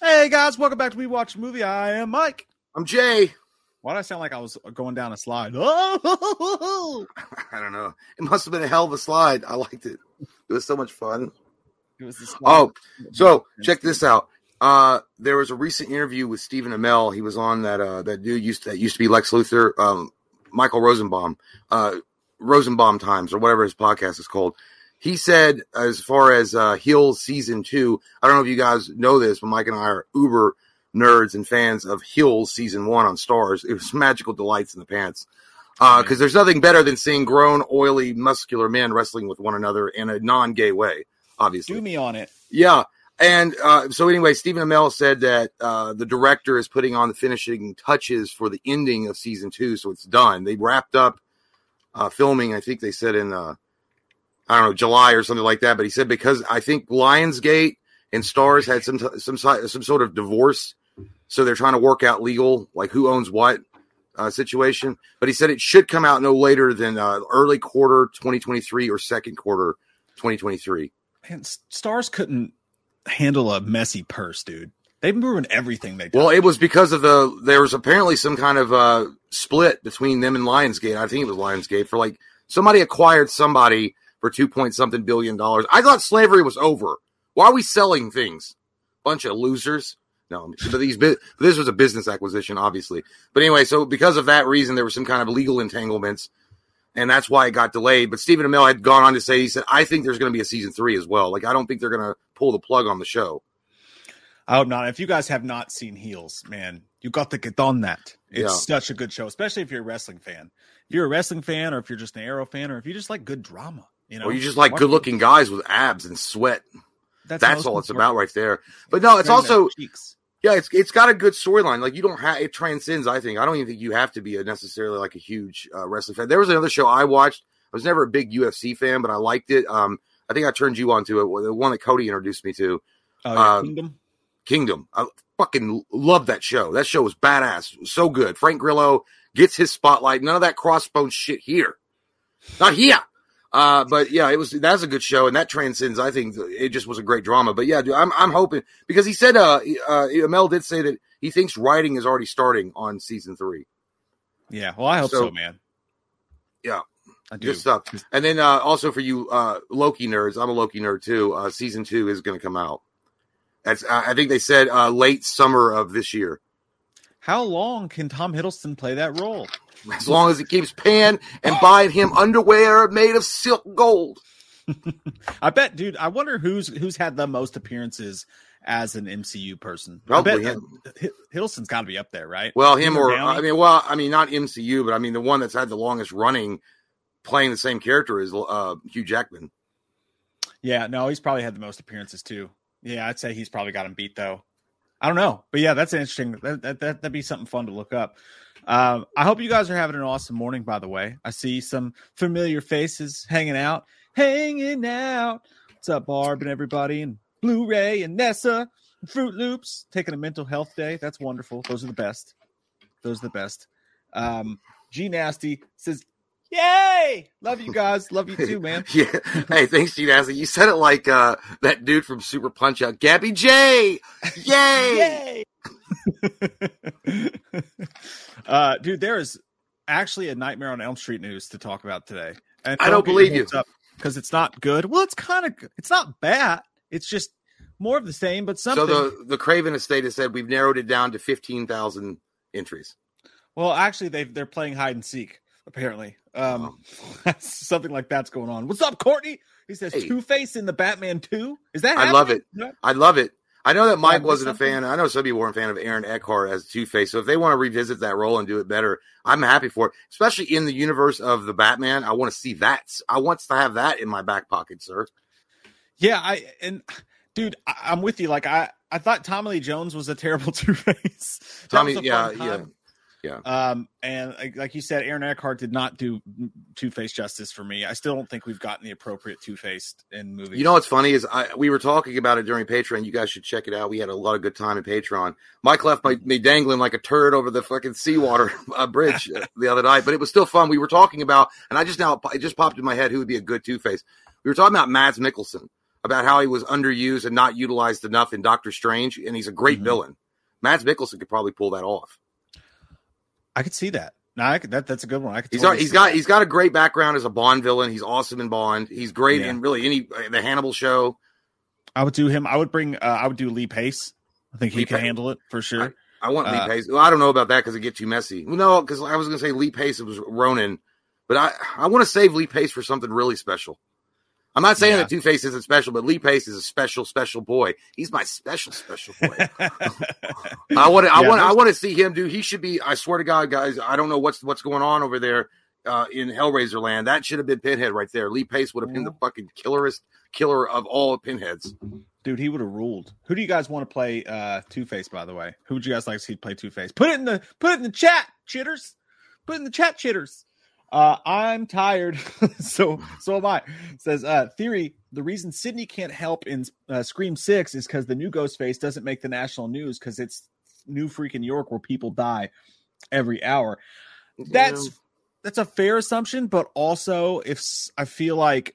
Hey guys, welcome back to We Watch Movie. I am Mike. I'm Jay. Why did I sound like I was going down a slide? Oh, I don't know. It must have been a hell of a slide. I liked it. It was so much fun. it was. Oh, so check this out. Uh, there was a recent interview with Stephen Amell. He was on that uh that dude used to, that used to be Lex Luthor, um, Michael Rosenbaum, uh, Rosenbaum Times or whatever his podcast is called. He said, as far as uh, Heels season two, I don't know if you guys know this, but Mike and I are uber nerds and fans of Heels season one on Starz. It was magical delights in the pants. Because there's nothing better than seeing grown, oily, muscular men wrestling with one another in a non-gay way. Obviously, do me on it. yeah. And uh, so, anyway, Stephen Amell said that uh, the director is putting on the finishing touches for the ending of season two, so it's done. They wrapped up uh, filming. I think they said in uh, I don't know July or something like that. But he said because I think Lionsgate and Starz had some t- some some sort of divorce, so they're trying to work out legal like who owns what uh, situation. But he said it should come out no later than uh, early quarter 2023 or second quarter 2023. And Starz couldn't handle a messy purse, dude. They've ruined everything they did. Well, it was because of the there was apparently some kind of uh split between them and Lionsgate. I think it was Lionsgate for like somebody acquired somebody for two point something billion dollars. I thought slavery was over. Why are we selling things? Bunch of losers. No, but these bu- this was a business acquisition, obviously. But anyway, so because of that reason, there were some kind of legal entanglements, and that's why it got delayed. But Stephen Amell had gone on to say he said, "I think there's going to be a season three as well. Like I don't think they're going to pull the plug on the show." I hope not. If you guys have not seen Heels, man, you got to get on that. It's Yeah. such a good show, especially if you're a wrestling fan. If you're a wrestling fan, or if you're just an Arrow fan, or if you just like good drama, you know, or you just like good looking guys with abs and sweat. That's, That's all it's important. about right there. But no, it's also cheeks. yeah, it's it's got a good storyline. Like you don't have it transcends. I think I don't even think you have to be a necessarily like a huge uh, wrestling fan. There was another show I watched. I was never a big UFC fan, but I liked it. Um, I think I turned you on to it. The one that Cody introduced me to, Oh, yeah, um, Kingdom. Kingdom. I fucking love that show. That show was badass. Was so good. Frank Grillo gets his spotlight. None of that crossbone shit here. Not here. Uh, but yeah, it was that's a good show, and that transcends. I think it just was a great drama. But yeah, dude, I'm I'm hoping because he said uh, uh Mel did say that he thinks writing is already starting on season three. Yeah, well, I hope so, so- man. Yeah. I do. Good stuff. And then uh, also for you uh, Loki nerds, I'm a Loki nerd too. Uh, season two is going to come out. That's I I think they said uh, late summer of this year. How long can Tom Hiddleston play that role? As long as he keeps paying and buying him underwear made of silk gold. I bet, dude. I wonder who's who's had the most appearances as an MCU person. Probably I bet him. Hiddleston's got to be up there, right? Well, him or Downey? I mean, well, I mean, not MCU, but I mean the one that's had the longest running playing the same character is uh, Hugh Jackman. Yeah, no, he's probably had the most appearances too. Yeah, I'd say he's probably got him beat though. I don't know, but yeah, that's interesting. That, that, that would be something fun to look up. Um, I hope you guys are having an awesome morning. By the way, I see some familiar faces hanging out, hanging out. What's up, Barb and everybody, and Blu-ray and Nessa, and Fruit Loops, taking a mental health day. That's wonderful. Those are the best. Those are the best. Um, G Nasty says, "Yay! Love you guys. Love you too, man." Yeah. hey, thanks, G Nasty. You said it like uh, that dude from Super Punch Out, Gabby Jay. Yay! Yay! uh, dude, there is actually a Nightmare on Elm Street news to talk about today. And I don't believe you. because it's not good. Well, it's kind of it's not bad. It's just more of the same, but something. So the the Craven estate has said we've narrowed it down to fifteen thousand entries. well, actually, they they're playing hide and seek. Apparently, um, something like that's going on. What's up, Courtney? He says Hey. Two Face in the Batman Two. Is that? I love happening? it. I love it. I know that Mike Yeah, wasn't a fan. I know some people weren't a fan of Aaron Eckhart as Two Face. So if they want to revisit that role and do it better, I'm happy for it. Especially in the universe of the Batman, I want to see that. I want to have that in my back pocket, sir. Yeah, I and dude, I, I'm with you. Like I, I thought Tommy Lee Jones was a terrible Two Face. Tommy, yeah, yeah. Yeah. Um, and like, like you said, Aaron Eckhart did not do Two Face justice for me. I still don't think we've gotten the appropriate Two Faced in movies. You know what's funny is I we were talking about it during Patreon. You guys should check it out. We had a lot of good time in Patreon. Mike left my, me dangling like a turd over the fucking seawater uh, bridge the other night, but it was still fun. We were talking about, and I just now it just popped in my head who would be a good Two Face. We were talking about Mads Mikkelsen about how he was underused and not utilized enough in Doctor Strange, and he's a great mm-hmm. villain. Mads Mikkelsen could probably pull that off. I could see that. No, I could, that that's a good one. I could. He's totally he's got that. he's got a great background as a Bond villain. He's awesome in Bond. He's great yeah. in really any the Hannibal show. I would do him. I would bring. Uh, I would do Lee Pace. I think he Lee can Pace. handle it for sure. I, I want uh, Lee Pace. Well, I don't know about that because it get too messy. Well, no, because I was going to say Lee Pace. Was Ronin, but I I want to save Lee Pace for something really special. I'm not saying yeah. that Two Face isn't special, but Lee Pace is a special, special boy. He's my special, special boy. I want to, I want, I want to see him do. He should be. I swear to God, guys, I don't know what's what's going on over there uh, in Hellraiser land. That should have been Pinhead right there. Lee Pace would have been the fucking killerest killer of all Pinheads. Dude, he would have ruled. Who do you guys want to play uh, Two Face? By the way, who would you guys like to see play Two Face? Put it in the put it in the chat, chitters. Put it in the chat, chitters. Uh, I'm tired. so so am I. Says uh, theory. The reason Sidney can't help in uh, Scream Six is because the new Ghostface doesn't make the national news because it's New freaking York where people die every hour. That's yeah. that's a fair assumption, but also if I feel like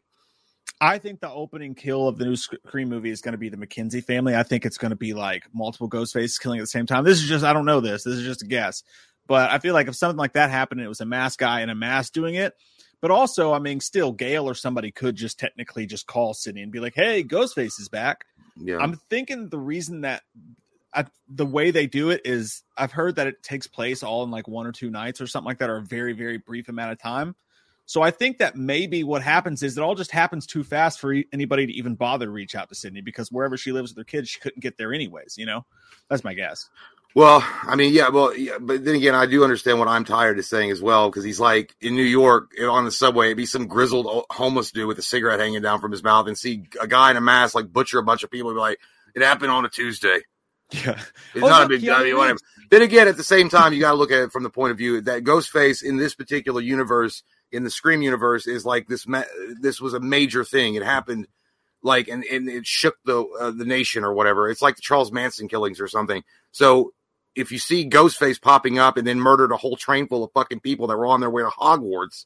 I think the opening kill of the new Scream movie is going to be the McKenzie family. I think it's going to be like multiple Ghostfaces killing at the same time. This is just I don't know this. This is just a guess. But I feel like if something like that happened, it was a mask guy and a mask doing it. But also, I mean, still, Gale or somebody could just technically just call Sidney and be like, "Hey, Ghostface is back." Yeah. I'm thinking the reason that I, the way they do it is I've heard that it takes place all in like one or two nights or something like that, or a very very brief amount of time. So I think that maybe what happens is it all just happens too fast for anybody to even bother to reach out to Sidney because wherever she lives with her kids, she couldn't get there anyways. You know, that's my guess. Well, I mean, yeah, well, yeah, but then again, I do understand what I'm tired of saying as well because he's like in New York on the subway, it'd be some grizzled homeless dude with a cigarette hanging down from his mouth, and see a guy in a mask like butcher a bunch of people, and be like, "It happened on a Tuesday." Yeah, it's oh, not a big deal. Whatever. Then again, at the same time, you got to look at it from the point of view that Ghostface in this particular universe, in the Scream universe, is like this. Ma- this was a major thing. It happened like and, and it shook the uh, the nation or whatever. It's like the Charles Manson killings or something. So if you see Ghostface popping up and then murdered a whole train full of fucking people that were on their way to Hogwarts,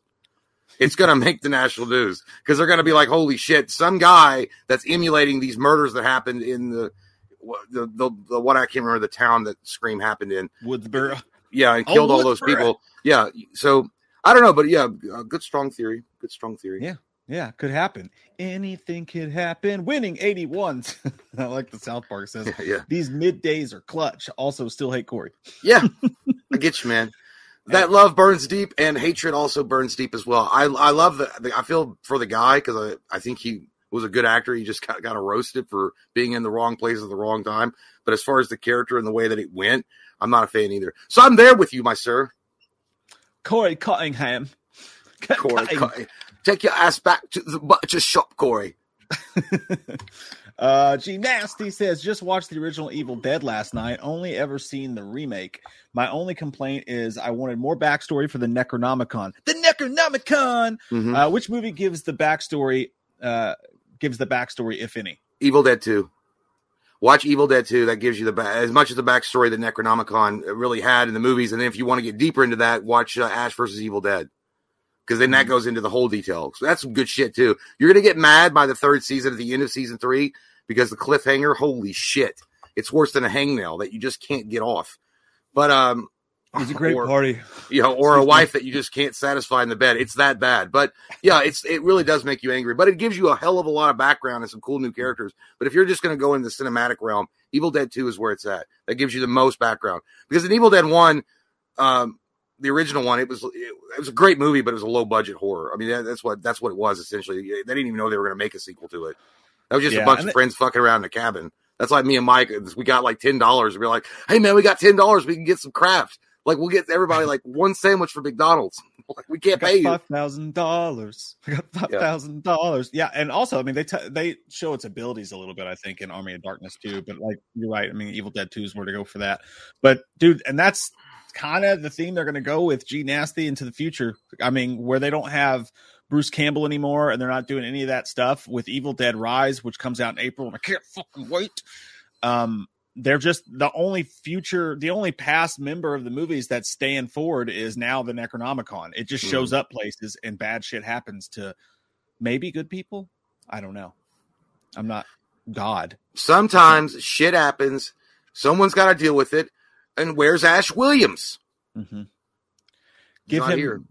it's going to make the national news because they're going to be like, holy shit, some guy that's emulating these murders that happened in the, the, the, the what I can't remember the town that Scream happened in. Woodsboro. Yeah, and oh, killed oh, all those people. Yeah. So I don't know, but yeah, uh, good strong theory. Good strong theory. Yeah. Yeah, could happen. Anything could happen. Winning 81s. I like the South Park says. Yeah, yeah. These middays are clutch. Also, still hate Corey. Yeah, I get you, man. That love burns deep, and hatred also burns deep as well. I I love the. the I feel for the guy because I I think he was a good actor. He just got got roasted for being in the wrong place at the wrong time. But as far as the character and the way that it went, I'm not a fan either. So I'm there with you, my sir. Corey Cunningham. Corey, Cunningham. Take your ass back to the butcher shop, Corey. uh, G Nasty says, just watched the original Evil Dead last night. Only ever seen the remake. My only complaint is I wanted more backstory for the Necronomicon. The Necronomicon. Mm-hmm. Uh, which movie gives the backstory? Uh, gives the backstory, if any. Evil Dead Two. Watch Evil Dead 2. That gives you the ba- as much as the backstory that Necronomicon really had in the movies. And then if you want to get deeper into that, watch uh, Ash versus Evil Dead because then that mm-hmm. goes into the whole detail. So that's some good shit too. You're gonna get mad by the third season at the end of season three because the cliffhanger, holy shit, it's worse than a hangnail that you just can't get off. But um, it's a great or, party, you know, or a wife that you just can't satisfy in the bed. It's that bad. But yeah, it's it really does make you angry. But it gives you a hell of a lot of background and some cool new characters. But if you're just gonna go in the cinematic realm, Evil Dead Two is where it's at. That gives you the most background because in Evil Dead One. Um, the original one, it was it, was a great movie, but it was a low budget horror. I mean, that, that's what that's what it was essentially. They didn't even know they were going to make a sequel to it. That was just yeah, a bunch of friends fucking around in a cabin. That's like me and Mike. We got like ten dollars. We're like, hey man, we got ten dollars. We can get some craft. Like we'll get everybody like one sandwich for McDonald's. we can't pay you. five thousand dollars. I got five thousand dollars. Yeah, and also, I mean, they t- they show its abilities a little bit. I think in Army of Darkness too. But like, you're right. I mean, Evil Dead Two is where to go for that. But dude, and that's kind of the theme they're going to go with G Nasty into the future. I mean, where they don't have Bruce Campbell anymore, and they're not doing any of that stuff with Evil Dead Rise, which comes out in April, and I can't fucking wait. Um, they're just the only future, the only past member of the movies that's staying forward is now the Necronomicon. It just shows up places and bad shit happens to maybe good people. I don't know. I'm not God. Sometimes shit happens. Someone's got to deal with it. And where's Ash Williams? Mm-hmm. Give him here.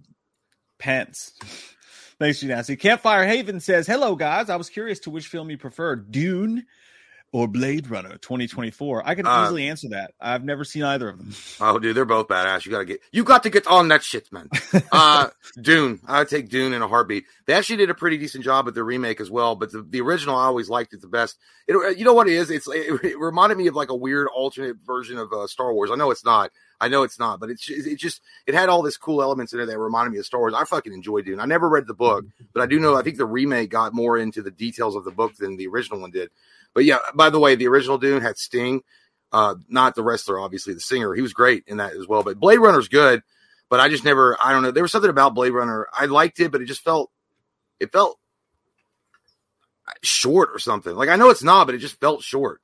pence. Thanks, G Nasty. Campfire Haven says, Hello, guys. I was curious to which film you prefer, Dune or Blade Runner 2024. I can Uh, easily answer that. I've never seen either of them. Oh, dude, they're both badass. You got to get you got to get on that shit, man. Uh, Dune. I take Dune in a heartbeat. They actually did a pretty decent job with the remake as well, but the, the original I always liked it the best. It, you know what it is? It's it, it reminded me of like a weird alternate version of uh, Star Wars. I know it's not. I know it's not, but it's it just it had all this cool elements in it that reminded me of Star Wars. I fucking enjoyed Dune. I never read the book, but I do know I think the remake got more into the details of the book than the original one did. But yeah, by the way, the original Dune had Sting, uh, not the wrestler, obviously the singer. He was great in that as well. But Blade Runner's good, but I just never. I don't know. There was something about Blade Runner. I liked it, but it just felt it felt short or something. Like I know it's not, but it just felt short.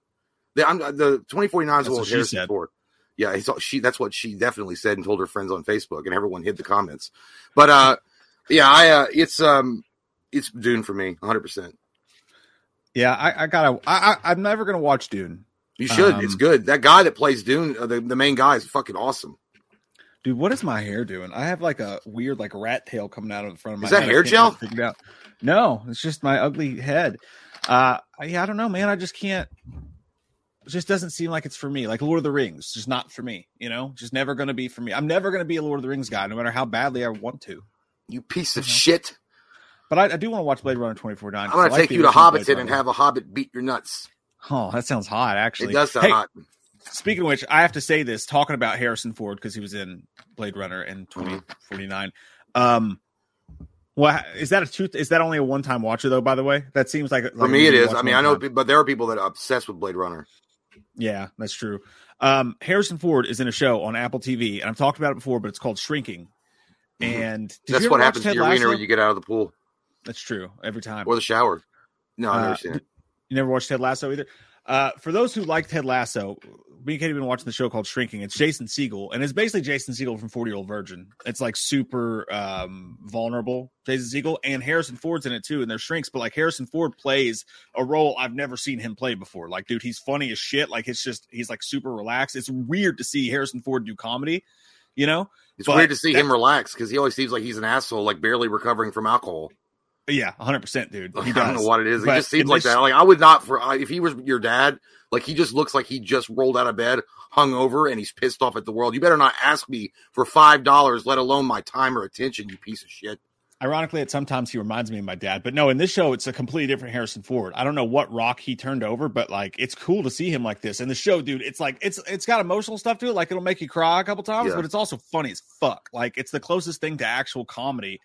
The, I'm, the 2049 is That's what what she Harrison said. Ford. Yeah, he she. That's what she definitely said and told her friends on Facebook, and everyone hid the comments. But uh, yeah, I uh, it's um, it's Dune for me, 100. percent Yeah, I, I gotta. I, I, I'm never gonna watch Dune, You should. Um, it's good. That guy that plays Dune, uh, the the main guy, is fucking awesome. dude. What is my hair doing? I have like a weird like rat tail coming out of the front of my. Is that head. Hair gel? quite it out. No, it's just my ugly head. Uh, yeah, I don't know, man. I just can't. Just doesn't seem like it's for me. Like Lord of the Rings, just not for me. You know, just never going to be for me. I'm never going to be a Lord of the Rings guy, no matter how badly I want to. You piece of Mhm. shit. But I, I do want to watch Blade Runner 2049. I'm gonna take you to Hobbiton and have a Hobbit beat your nuts. Oh, that sounds hot. Actually, It does sound Hey, hot. Speaking of which, I have to say this talking about Harrison Ford because he was in Blade Runner in Mm-hmm. 2049. Um, well, is that a two? Is that only a one time watcher though? By the way, that seems like For me, it is. I mean, I know, but there are people that are obsessed with Blade Runner. Yeah, that's true. Um, Harrison Ford is in a show on Apple TV, and I've talked about it before, but it's called Shrinking. Mhm. And did That's what happens Ted to your wiener when you get out of the pool That's true. Every time. or the shower. No, I Uh, never seen it. You never watched Ted Lasso either. Uh, for those who liked Ted Lasso, me and Katie have been watching the show called Shrinking. It's Jason Segel, and it's basically Jason Segel from Forty Year Old Virgin. It's like super um, vulnerable, Jason Segel, and Harrison Ford's in it too. And they're shrinks, but like Harrison Ford plays a role I've never seen him play before. Like, dude, he's funny as shit. Like, it's just he's like super relaxed. It's weird to see Harrison Ford do comedy, you know. It's but weird to see that- him relax because he always seems like he's an asshole, like barely recovering from alcohol. Yeah, hundred percent, dude. He I don't know what it is. It But just seems like that. Like I would not for if he was your dad. Like he just looks like he just rolled out of bed, hung over, and he's pissed off at the world. You better not ask me for five dollars, let alone my time or attention. You piece of shit. Ironically, at sometimes he reminds me of my dad, but no, in this show, it's a completely different Harrison Ford. I don't know what rock he turned over, but like it's cool to see him like this. And the show, dude, it's like it's it's got emotional stuff to it, like it'll make you cry a couple times, Yeah. but it's also funny as fuck. Like it's the closest thing to actual comedy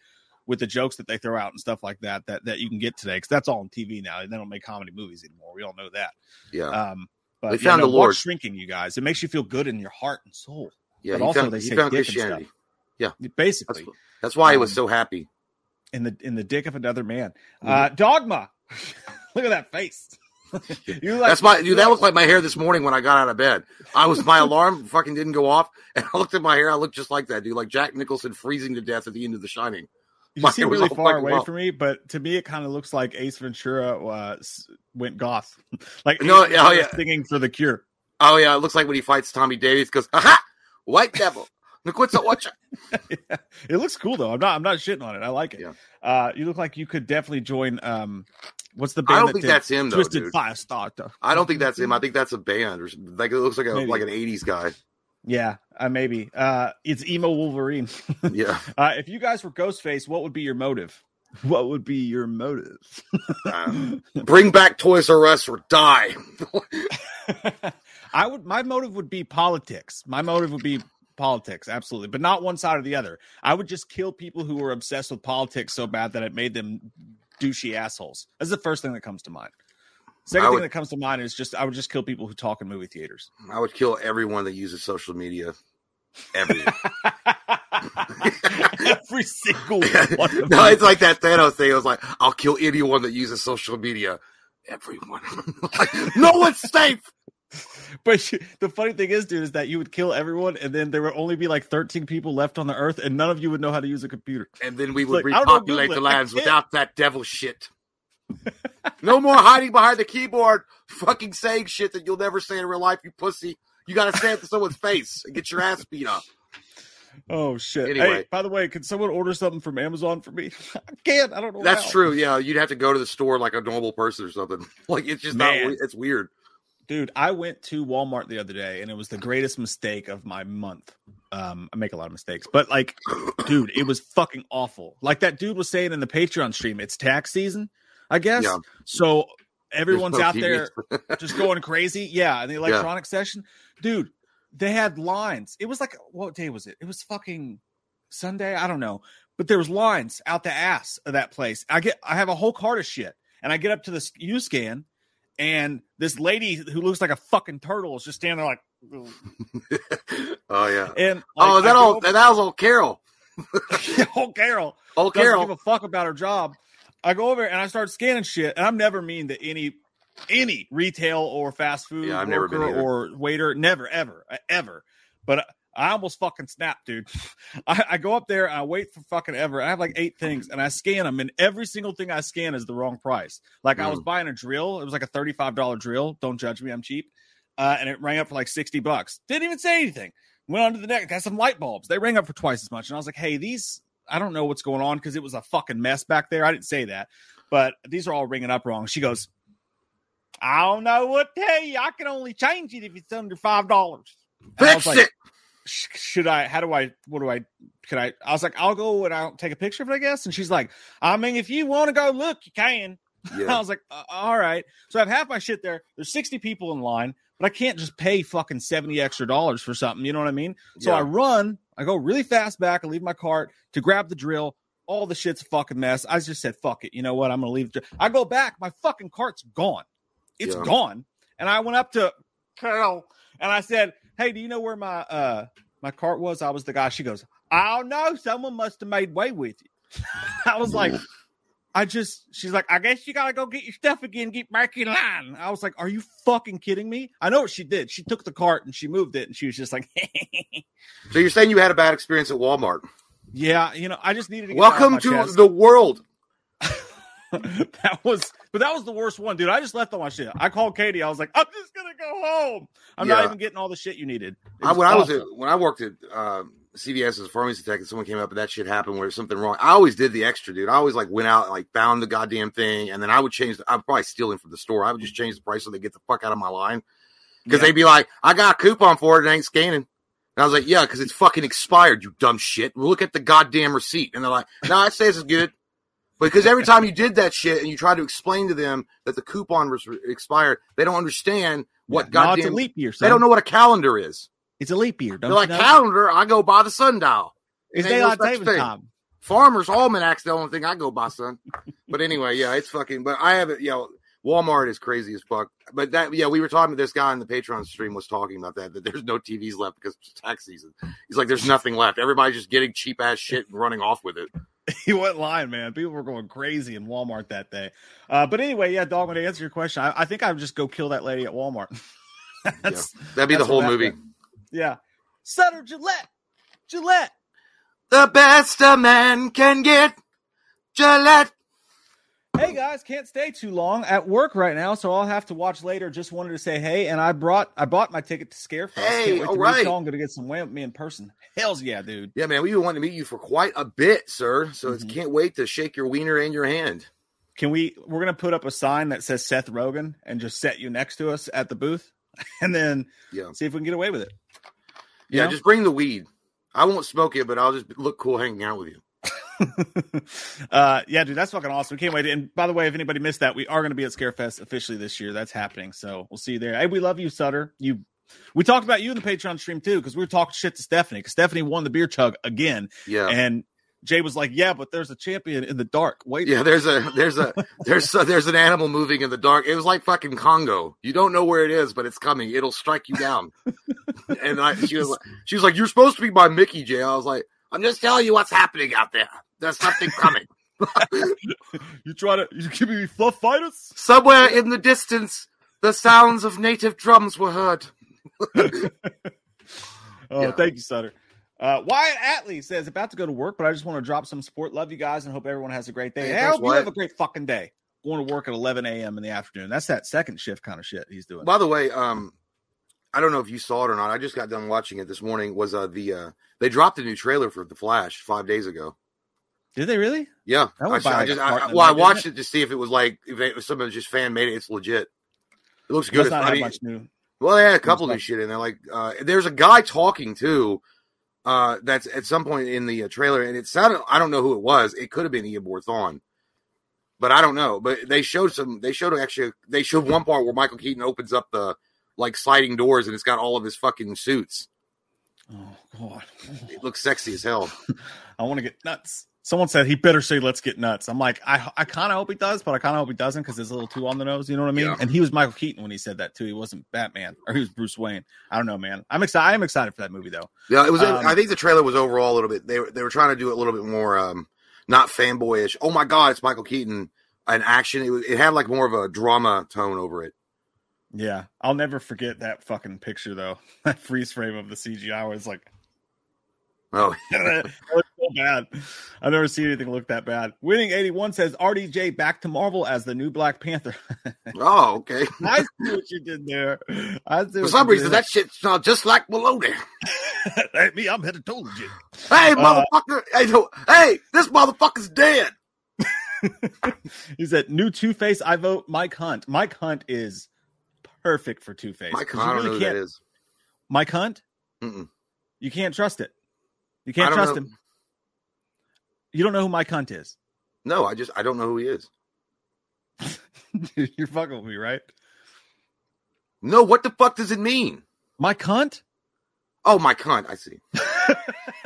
with the jokes that they throw out and stuff like that that that you can get today. Because that's all on TV now. And they don't make comedy movies anymore. We all know that. Yeah, Um, but They yeah, found no, the Lord. Shrinking, you guys. It makes you feel good in your heart and soul. yeah. but also found, they say found dick and Christianity. That's Basically, that's why he was Um, so happy. in the in the dick of another man. Mhm. Uh Dogma. Look at that face. you like, That's my dude. That looked like my hair this morning when I got out of bed. I was my alarm fucking didn't go off, and I looked at my hair. I looked just like that dude, like Jack Nicholson freezing to death at the end of The Shining. You seem really far away well. from me, but to me it kind of looks like Ace Ventura uh, went goth. like No, Ace oh, yeah. singing for the cure. Oh yeah, it looks like when he fights Tommy Davis, goes, "Aha, white devil." look Nikwitsa, watch Yeah. It looks cool though. I'm not I'm not shitting on it. I like it. Yeah. Uh you look like you could definitely join um what's the band? I don't that think that's him though, Twisted dude. Fire Starter? I don't think that's him. I think that's a band or like it looks like a Maybe. like an '80s guy. Yeah, uh, maybe. Uh it's emo Wolverine. Yeah, Uh, if you guys were Ghostface, what would be your motive? What would be your motive? Uh, bring back Toys R Us or die. I would. My motive would be politics. My motive would be politics, absolutely, but not one side or the other. I would just kill people who were obsessed with politics so bad that it made them douchey assholes. That's the first thing that comes to mind. Second would- thing that comes to mind is just I would just kill people who talk in movie theaters. I would kill everyone that uses social media. Everyone. Every single one. Of no, them. it's like that Thanos thing. It was like, I'll kill anyone that uses social media. Everyone. like, no one's safe. But the funny thing is, dude, is that you would kill everyone, and then there would only be like 13 people left on the earth, and none of you would know how to use a computer. And then we would like, I don't know repopulate the lands without that devil shit. No more hiding behind the keyboard, fucking saying shit that you'll never say in real life, you pussy. You gotta say it to someone's face and get your ass beat up. Oh shit! Anyway. Hey, by the way, can someone order something from Amazon for me? I can't. I don't know. That's how. true. Yeah, you'd have to go to the store like a normal person or something. Like it's just Man. not. It's weird. dude. I went to Walmart the other day, and it was the greatest mistake of my month. Um, I make a lot of mistakes, but like, dude, it was fucking awful. Like that dude was saying in the Patreon stream, it's tax season, I guess. Yeah. So everyone's no out TVs. there just going crazy. Yeah, in the electronic session, dude. They had lines. It was like what day was it? It was fucking Sunday. I don't know, but there was lines out the ass of that place. I get, I have a whole cart of shit, and I get up to the U scan, and this lady who looks like a fucking turtle is just standing there like, oh yeah. and oh, like, is that I all? That was old Carol. whole Carol Old doesn't Carol. give a fuck about her job. I go over and I start scanning shit, and I'm never mean to any any retail or fast food Yeah, worker or waiter, never, ever, ever. But I almost fucking snap, dude. I, I go up there I wait for fucking ever. I have like eight things, and I scan them, and every single thing I scan is the wrong price. Like I was Mm. buying a drill, it was like a thirty-five dollar drill. Don't judge me, I'm cheap. Uh, and it rang up for like sixty bucks. Didn't even say anything. Went on to the next. Got some light bulbs. They rang up for twice as much, and I was like, "Hey, these I don't know what's going on because it was a fucking mess back there. I didn't say that, but these are all ringing up wrong. She goes, I don't know what to tell you. I can only change it if it's under five dollars. Fix it. Should I? How do I? What do I? Can I? I was like, I'll go and I'll take a picture of it, I guess. And she's like, I mean, if you want to go look, you can. I was like, uh, all right. So I have half my shit there. There's 60 people in line, but I can't just pay fucking 70 extra dollars for something. You know what I mean? So Yeah. I run, I go really fast back, I leave my cart to grab the drill. All the shit's a fucking mess. I just said, fuck it. You know what? I'm going to leave. I go back. My fucking cart's gone. It's Yeah. gone. And I went up to Carol and I said, hey, do you know where my, uh, my cart was? I was the guy. She goes, I don't know. Someone must have made way with you. I was like, I just, she's like, I guess you gotta go get your stuff again, get back in line. I was like, Are you fucking kidding me? I know what she did. She took the cart and she moved it, and she was just like, So you're saying you had a bad experience at Walmart? Yeah, you know, I just needed to Welcome to chest. the world. that was, but that was the worst one, dude. I just left all my shit. I called Katie. I was like, I'm just gonna go home. I'm not even getting all the shit you needed. I, when I was at, when I worked at um, CVS as a pharmacy tech, and someone came up and that shit happened where there's something wrong. I always did the extra, dude. I always like went out and like found the goddamn thing, and then I would change. The, I'd probably steal them from the store. I would just mm-hmm. change the price so they get the fuck out of my line because Yeah. they'd be like, "I got a coupon for it, and ain't scanning." And I was like, "Yeah, because it's fucking expired, you dumb shit. Look at the goddamn receipt." And they're like, "No, it says it's good." Because every time you did that shit and you tried to explain to them that the coupon was re- expired, they don't understand what Yeah, no, it's a goddamn. leap year. They don't know what a calendar is. It's a leap year. Don't They're like you know? calendar. I go by the sundial. it's daylight savings thing. time. Farmer's Almanac's the only thing I go by, son. But anyway, yeah, it's fucking. But I have it. You know, Walmart is crazy as fuck. But that, yeah, we were talking. To this guy in the Patreon stream was talking about that. That there's no TVs left because it's tax season. He's like, there's nothing left. Everybody's just getting cheap ass shit and running off with it. he wasn't lying, man. People were going crazy in Walmart that day. Uh, but anyway, yeah, dog. To answer your question, I, I think I would just go kill that lady at Walmart. that's That'd be the whole movie. happened. Yeah. Sutter Gillette, Gillette. The best a man can get, Gillette. Hey guys, can't stay too long at work right now, so I'll have to watch later. Just wanted to say hey, and I brought I bought my ticket to Scarefest. Hey, all to right. I'm gonna get some wham with me in person. Hell's yeah, dude. Yeah, man, we've wanting to meet you for quite a bit, sir. So it's Mhm. can't wait to shake your wiener and your hand. Can we? We're gonna put up a sign that says Seth Rogen and just set you next to us at the booth, and then Yeah. see if we can get away with it. Yeah, know? just bring the weed. I won't smoke it, but I'll just look cool hanging out with you. uh, yeah, dude, that's fucking awesome. We can't wait. And by the way, if anybody missed that, we are going to be at Scarefest officially this year. That's happening. So we'll see you there. Hey, we love you, Sutter. You We talked about you in the Patreon stream too, because we were talking shit to Stephanie, because Stephanie won the beer chug again. Yeah. And Jay was like, "Yeah, but there's a champion in the dark. Wait, Yeah, there's a there's a there's a, there's an animal moving in the dark. It was like fucking Congo. You don't know where it is, but it's coming. It'll strike you down. and I, she was like, she was like, "You're supposed to be my Mickey J." I was like, "I'm just telling you what's happening out there. There's something coming." you try to you give me fluff fighters." Somewhere in the distance, the sounds of native drums were heard. Oh, Yeah. thank you, Sutter. Uh, Wyatt Atley says about to go to work, but I just want to drop some support. Love you guys and hope everyone has a great day. Hey, And I hope you have a great fucking day. Going to work at 11 a.m. in the afternoon. That's that second shift kind of shit he's doing. By the way, um, I don't know if you saw it or not. I just got done watching it this morning. Was uh the uh they dropped a new trailer for The Flash five days ago. Did they really? Yeah, That I, I just I, well, I watched it? it to see if it was like if, it, if someone just fan made it. It's legit. It looks good. not I much new. well, they had a couple new shit in there. Like uh, there's a guy talking too. Uh, that's at some point in the uh, trailer, and it sounded. I don't know who it was. It could have been Eobard Thawne, but I don't know. But they showed some. They showed actually. They showed one part where Michael Keaton opens up the like sliding doors, and it's got all of his fucking suits. Oh god, It looks sexy as hell. I want to get nuts. Someone said he better say "Let's get nuts." I'm like, I I kind of hope he does, but I kind of hope he doesn't because it's a little too on the nose. You know what I mean? Yeah. And he was Michael Keaton when he said that too. He wasn't Batman or he was Bruce Wayne. I don't know, man. I'm excited. I am excited for that movie though. Yeah, it was. Um, I think the trailer was overall a little bit. They were they were trying to do it a little bit more, um, not fanboyish. Oh my god, it's Michael Keaton. An action. It, was, it had like more of a drama tone over it. Yeah, I'll never forget that fucking picture though. That freeze frame of the CGI was like, Oh, so bad. I've never seen anything look that bad. Winning 81 says RDJ back to Marvel as the new Black Panther. oh, okay. I see what you did there. I see For some reason, did. that shit sounds just like Maloney. Hey, me, I'm headed to legit. Hey, Uh, motherfucker! hey, no- hey, this motherfucker's dead. He said, "New Two Face. I vote Mike Hunt. Mike Hunt is perfect for Two Face. Mike, I don't know who that is. Mike Hunt. Mm-mm. You can't trust it. You can't trust know. him. You don't know who Mike Hunt is. No, I just I don't know who he is. Dude, You're fucking with me, right? No, what the fuck does it mean? Mike Hunt. Oh, my cunt. I see. I,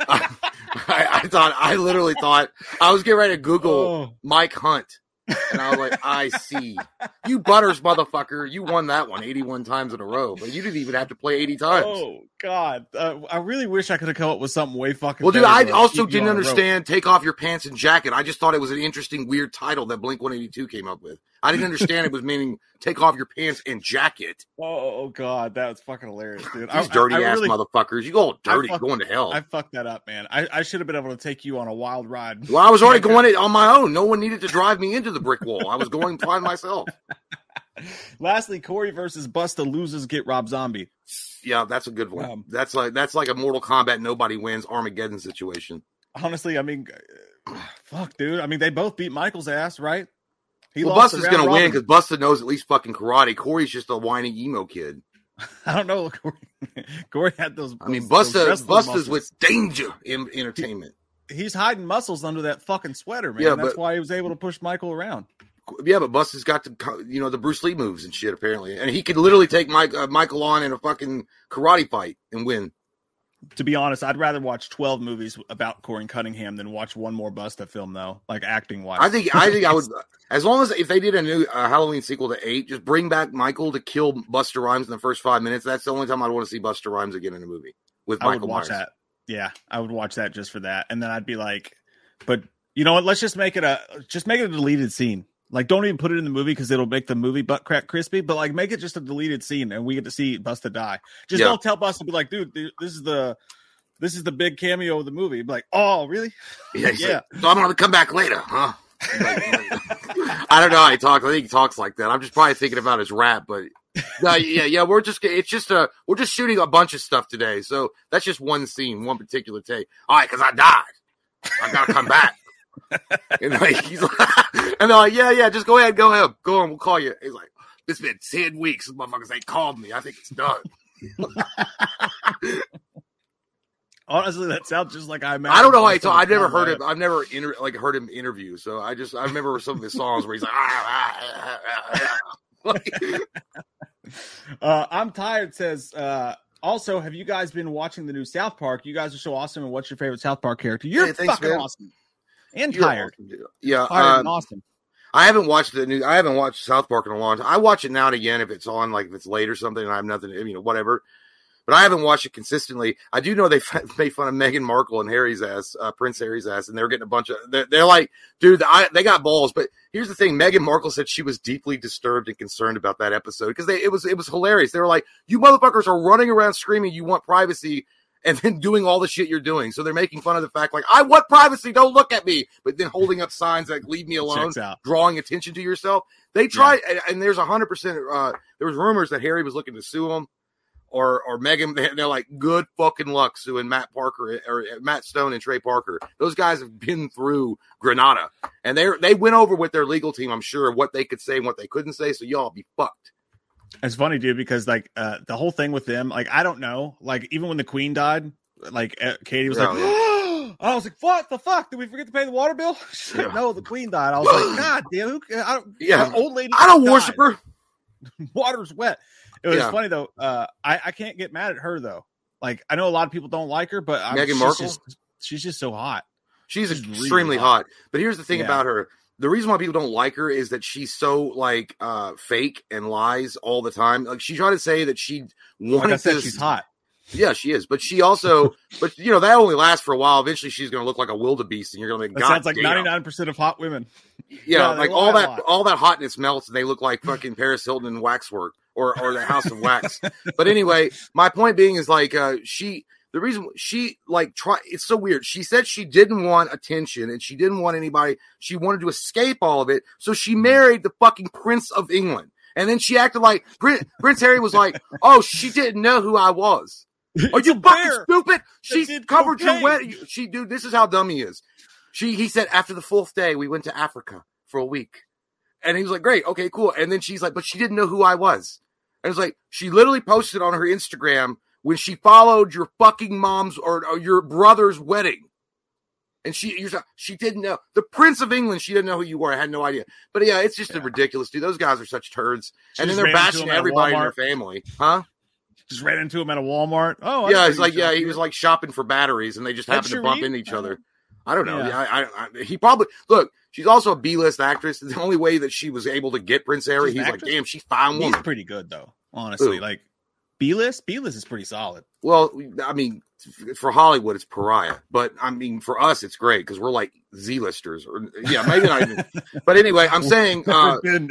I, I thought I literally thought I was getting ready to Google Oh. Mike Hunt, and I was like, I see. You butters motherfucker, you won that one 81 times in a row, but you didn't even have to play 80 times. Oh God! Uh, I really wish I could have come up with something way fucking. well, dude, I also didn't understand "Take Off Your Pants and Jacket." I just thought it was an interesting, weird title that Blink One Eighty Two came up with. I didn't understand it was meaning "Take Off Your Pants and Jacket." Oh, oh God, that was fucking hilarious, dude. These dirty ass motherfuckers, you go all dirty, fuck- going to hell. I fucked that up, man. I, I should have been able to take you on a wild ride. well, I was already going it on my own. No one needed to drive me into the brick wall. I was going fine myself. Lastly, Corey versus Busta loses get Rob Zombie. Yeah, that's a good one. Um, that's like that's like a Mortal Kombat nobody wins Armageddon situation. Honestly, I mean, uh, fuck, dude. I mean, they both beat Michael's ass, right? He well, Busta's gonna win because Busta knows at least fucking karate. Corey's just a whiny emo kid. I don't know. Corey, Corey had those. I mean, Busta Busta's muscles. with danger in entertainment. He's hiding muscles under that fucking sweater, man. Yeah, That's but- why he was able to push Michael around. Yeah, but Busta's got the you know the Bruce Lee moves and shit apparently, and he could literally take Mike uh, Michael on in a fucking karate fight and win. To be honest, I'd rather watch twelve movies about Corey Cunningham than watch one more Busta film, though. Like acting wise, I think I think I would as long as if they did a new uh, Halloween sequel to eight, just bring back Michael to kill Busta Rhymes in the first five minutes. That's the only time I'd want to see Busta Rhymes again in a movie with I would Michael watch Myers. that. Yeah, I would watch that just for that, and then I'd be like, but you know what? Let's just make it a just make it a deleted scene. Like, don't even put it in the movie because it'll make the movie butt crack crispy. But like, make it just a deleted scene, and we get to see Busta die. Just Yeah. don't tell Busta, be like, dude, th- this is the this is the big cameo of the movie. Be like, oh, really? Yeah, Yeah. like, so I'm gonna come back later, huh? I don't know how he talks. I think he talks like that. I'm just probably thinking about his rap, but no, yeah, yeah. We're just it's just a we're just shooting a bunch of stuff today, so that's just one scene, one particular take. All right, because I died, I gotta come back. and like he's like, and they're like, yeah, yeah, just go ahead, go ahead, go on, we'll call you. He's like, it's been ten weeks, These motherfuckers ain't called me. I think it's done. Honestly, that sounds just like I. I don't know how he Busta talk. would I've never heard like him. I've never inter- like heard him interview. So I just I remember some of his songs where he's like, ah, ah, ah, ah, ah. Like, Uh, I'm tired. Says uh, also, have you guys been watching the new South Park? You guys are so awesome. And what's your favorite South Park character? You're Hey, thanks, fucking man. awesome and You're tired. Yeah, Tired um, and awesome. I haven't watched the new. I haven't watched South Park in a long time. I watch it now and again if it's on, like if it's late or something, and I have nothing, you know, whatever. But I haven't watched it consistently. I do know they f- made fun of Meghan Markle and Harry's ass, uh, Prince Harry's ass, and they're getting a bunch of. They're, they're like, dude, I, they got balls. But here's the thing: Meghan Markle said she was deeply disturbed and concerned about that episode because it was it was hilarious. They were like, "You motherfuckers are running around screaming you want privacy." And then doing all the shit you're doing. So they're making fun of the fact, like, I want privacy, don't look at me. But then holding up signs like, leave me alone drawing attention to yourself. They try, and, and there's a hundred percent. Uh, there was rumors that Harry was looking to sue him, or or Meghan. They, they're like, good fucking luck suing Matt Parker or Matt Stone and Trey Parker. Those guys have been through Granada, and they they went over with their legal team. I'm sure what they could say and what they couldn't say. So y'all be fucked. It's funny, dude, because like uh, the whole thing with them, like I don't know, like even when the Queen died, like uh, Katie was like, I was like, "What the fuck? Did we forget to pay the water bill?" She's like. "No, the Queen died." I was like, "God damn, who? I don't, Yeah. old lady. I don't died. worship her. Water's wet." It was Yeah. funny though. Uh, I I can't get mad at her though. Like I know a lot of people don't like her, but I'm, Meghan she's Markle? just, she's just so hot. She's, She's really extremely hot. hot. But here's the thing Yeah. about her. The reason why people don't like her is that she's so like uh fake and lies all the time. Like she tried to say that she wanted Like said, to say she's hot. Yeah, she is. But she also but you know, that only lasts for a while. Eventually she's gonna look like a wildebeest and you're gonna be That God sounds like ninety nine percent of hot women. Yeah, Yeah, like all that all that hotness melts and they look like fucking Paris Hilton in waxwork or or the House of Wax. but anyway, my point being is like uh she the reason she like try it's so weird. She said she didn't want attention and she didn't want anybody. She wanted to escape all of it. So she mm-hmm. married the fucking Prince of England. And then she acted like Prince, Prince Harry was like, "Oh, she didn't know who I was." Are you fucking bear. stupid? She covered your cocaine. wedding. She, dude, this is how dumb he is. She, he said, after the fourth day, we went to Africa for a week, and he was like, "Great, okay, cool." And then she's like, "But she didn't know who I was." And it's like she literally posted on her Instagram when she followed your fucking mom's or, or your brother's wedding. And she, she didn't know the Prince of England. She didn't know who you were. I had no idea. But yeah, it's just Yeah. ridiculous, dude. Those guys are such turds. She and then they're bashing everybody in their family, huh? Just ran into him at a Walmart. Oh, I yeah, who like yeah, he was like shopping for batteries, and they just Ed happened to bump into each other. I don't know. Yeah. I, I, I, he probably look. She's also a B-list actress. The only way that she was able to get Prince Harry, he's like, damn, she's fine He's pretty good though. Honestly, Who? like B list, B list is pretty solid. Well, I mean, for Hollywood, it's pariah, but I mean, for us, it's great because we're like Z-listers, or yeah, maybe not even. But anyway, I'm saying uh, Been,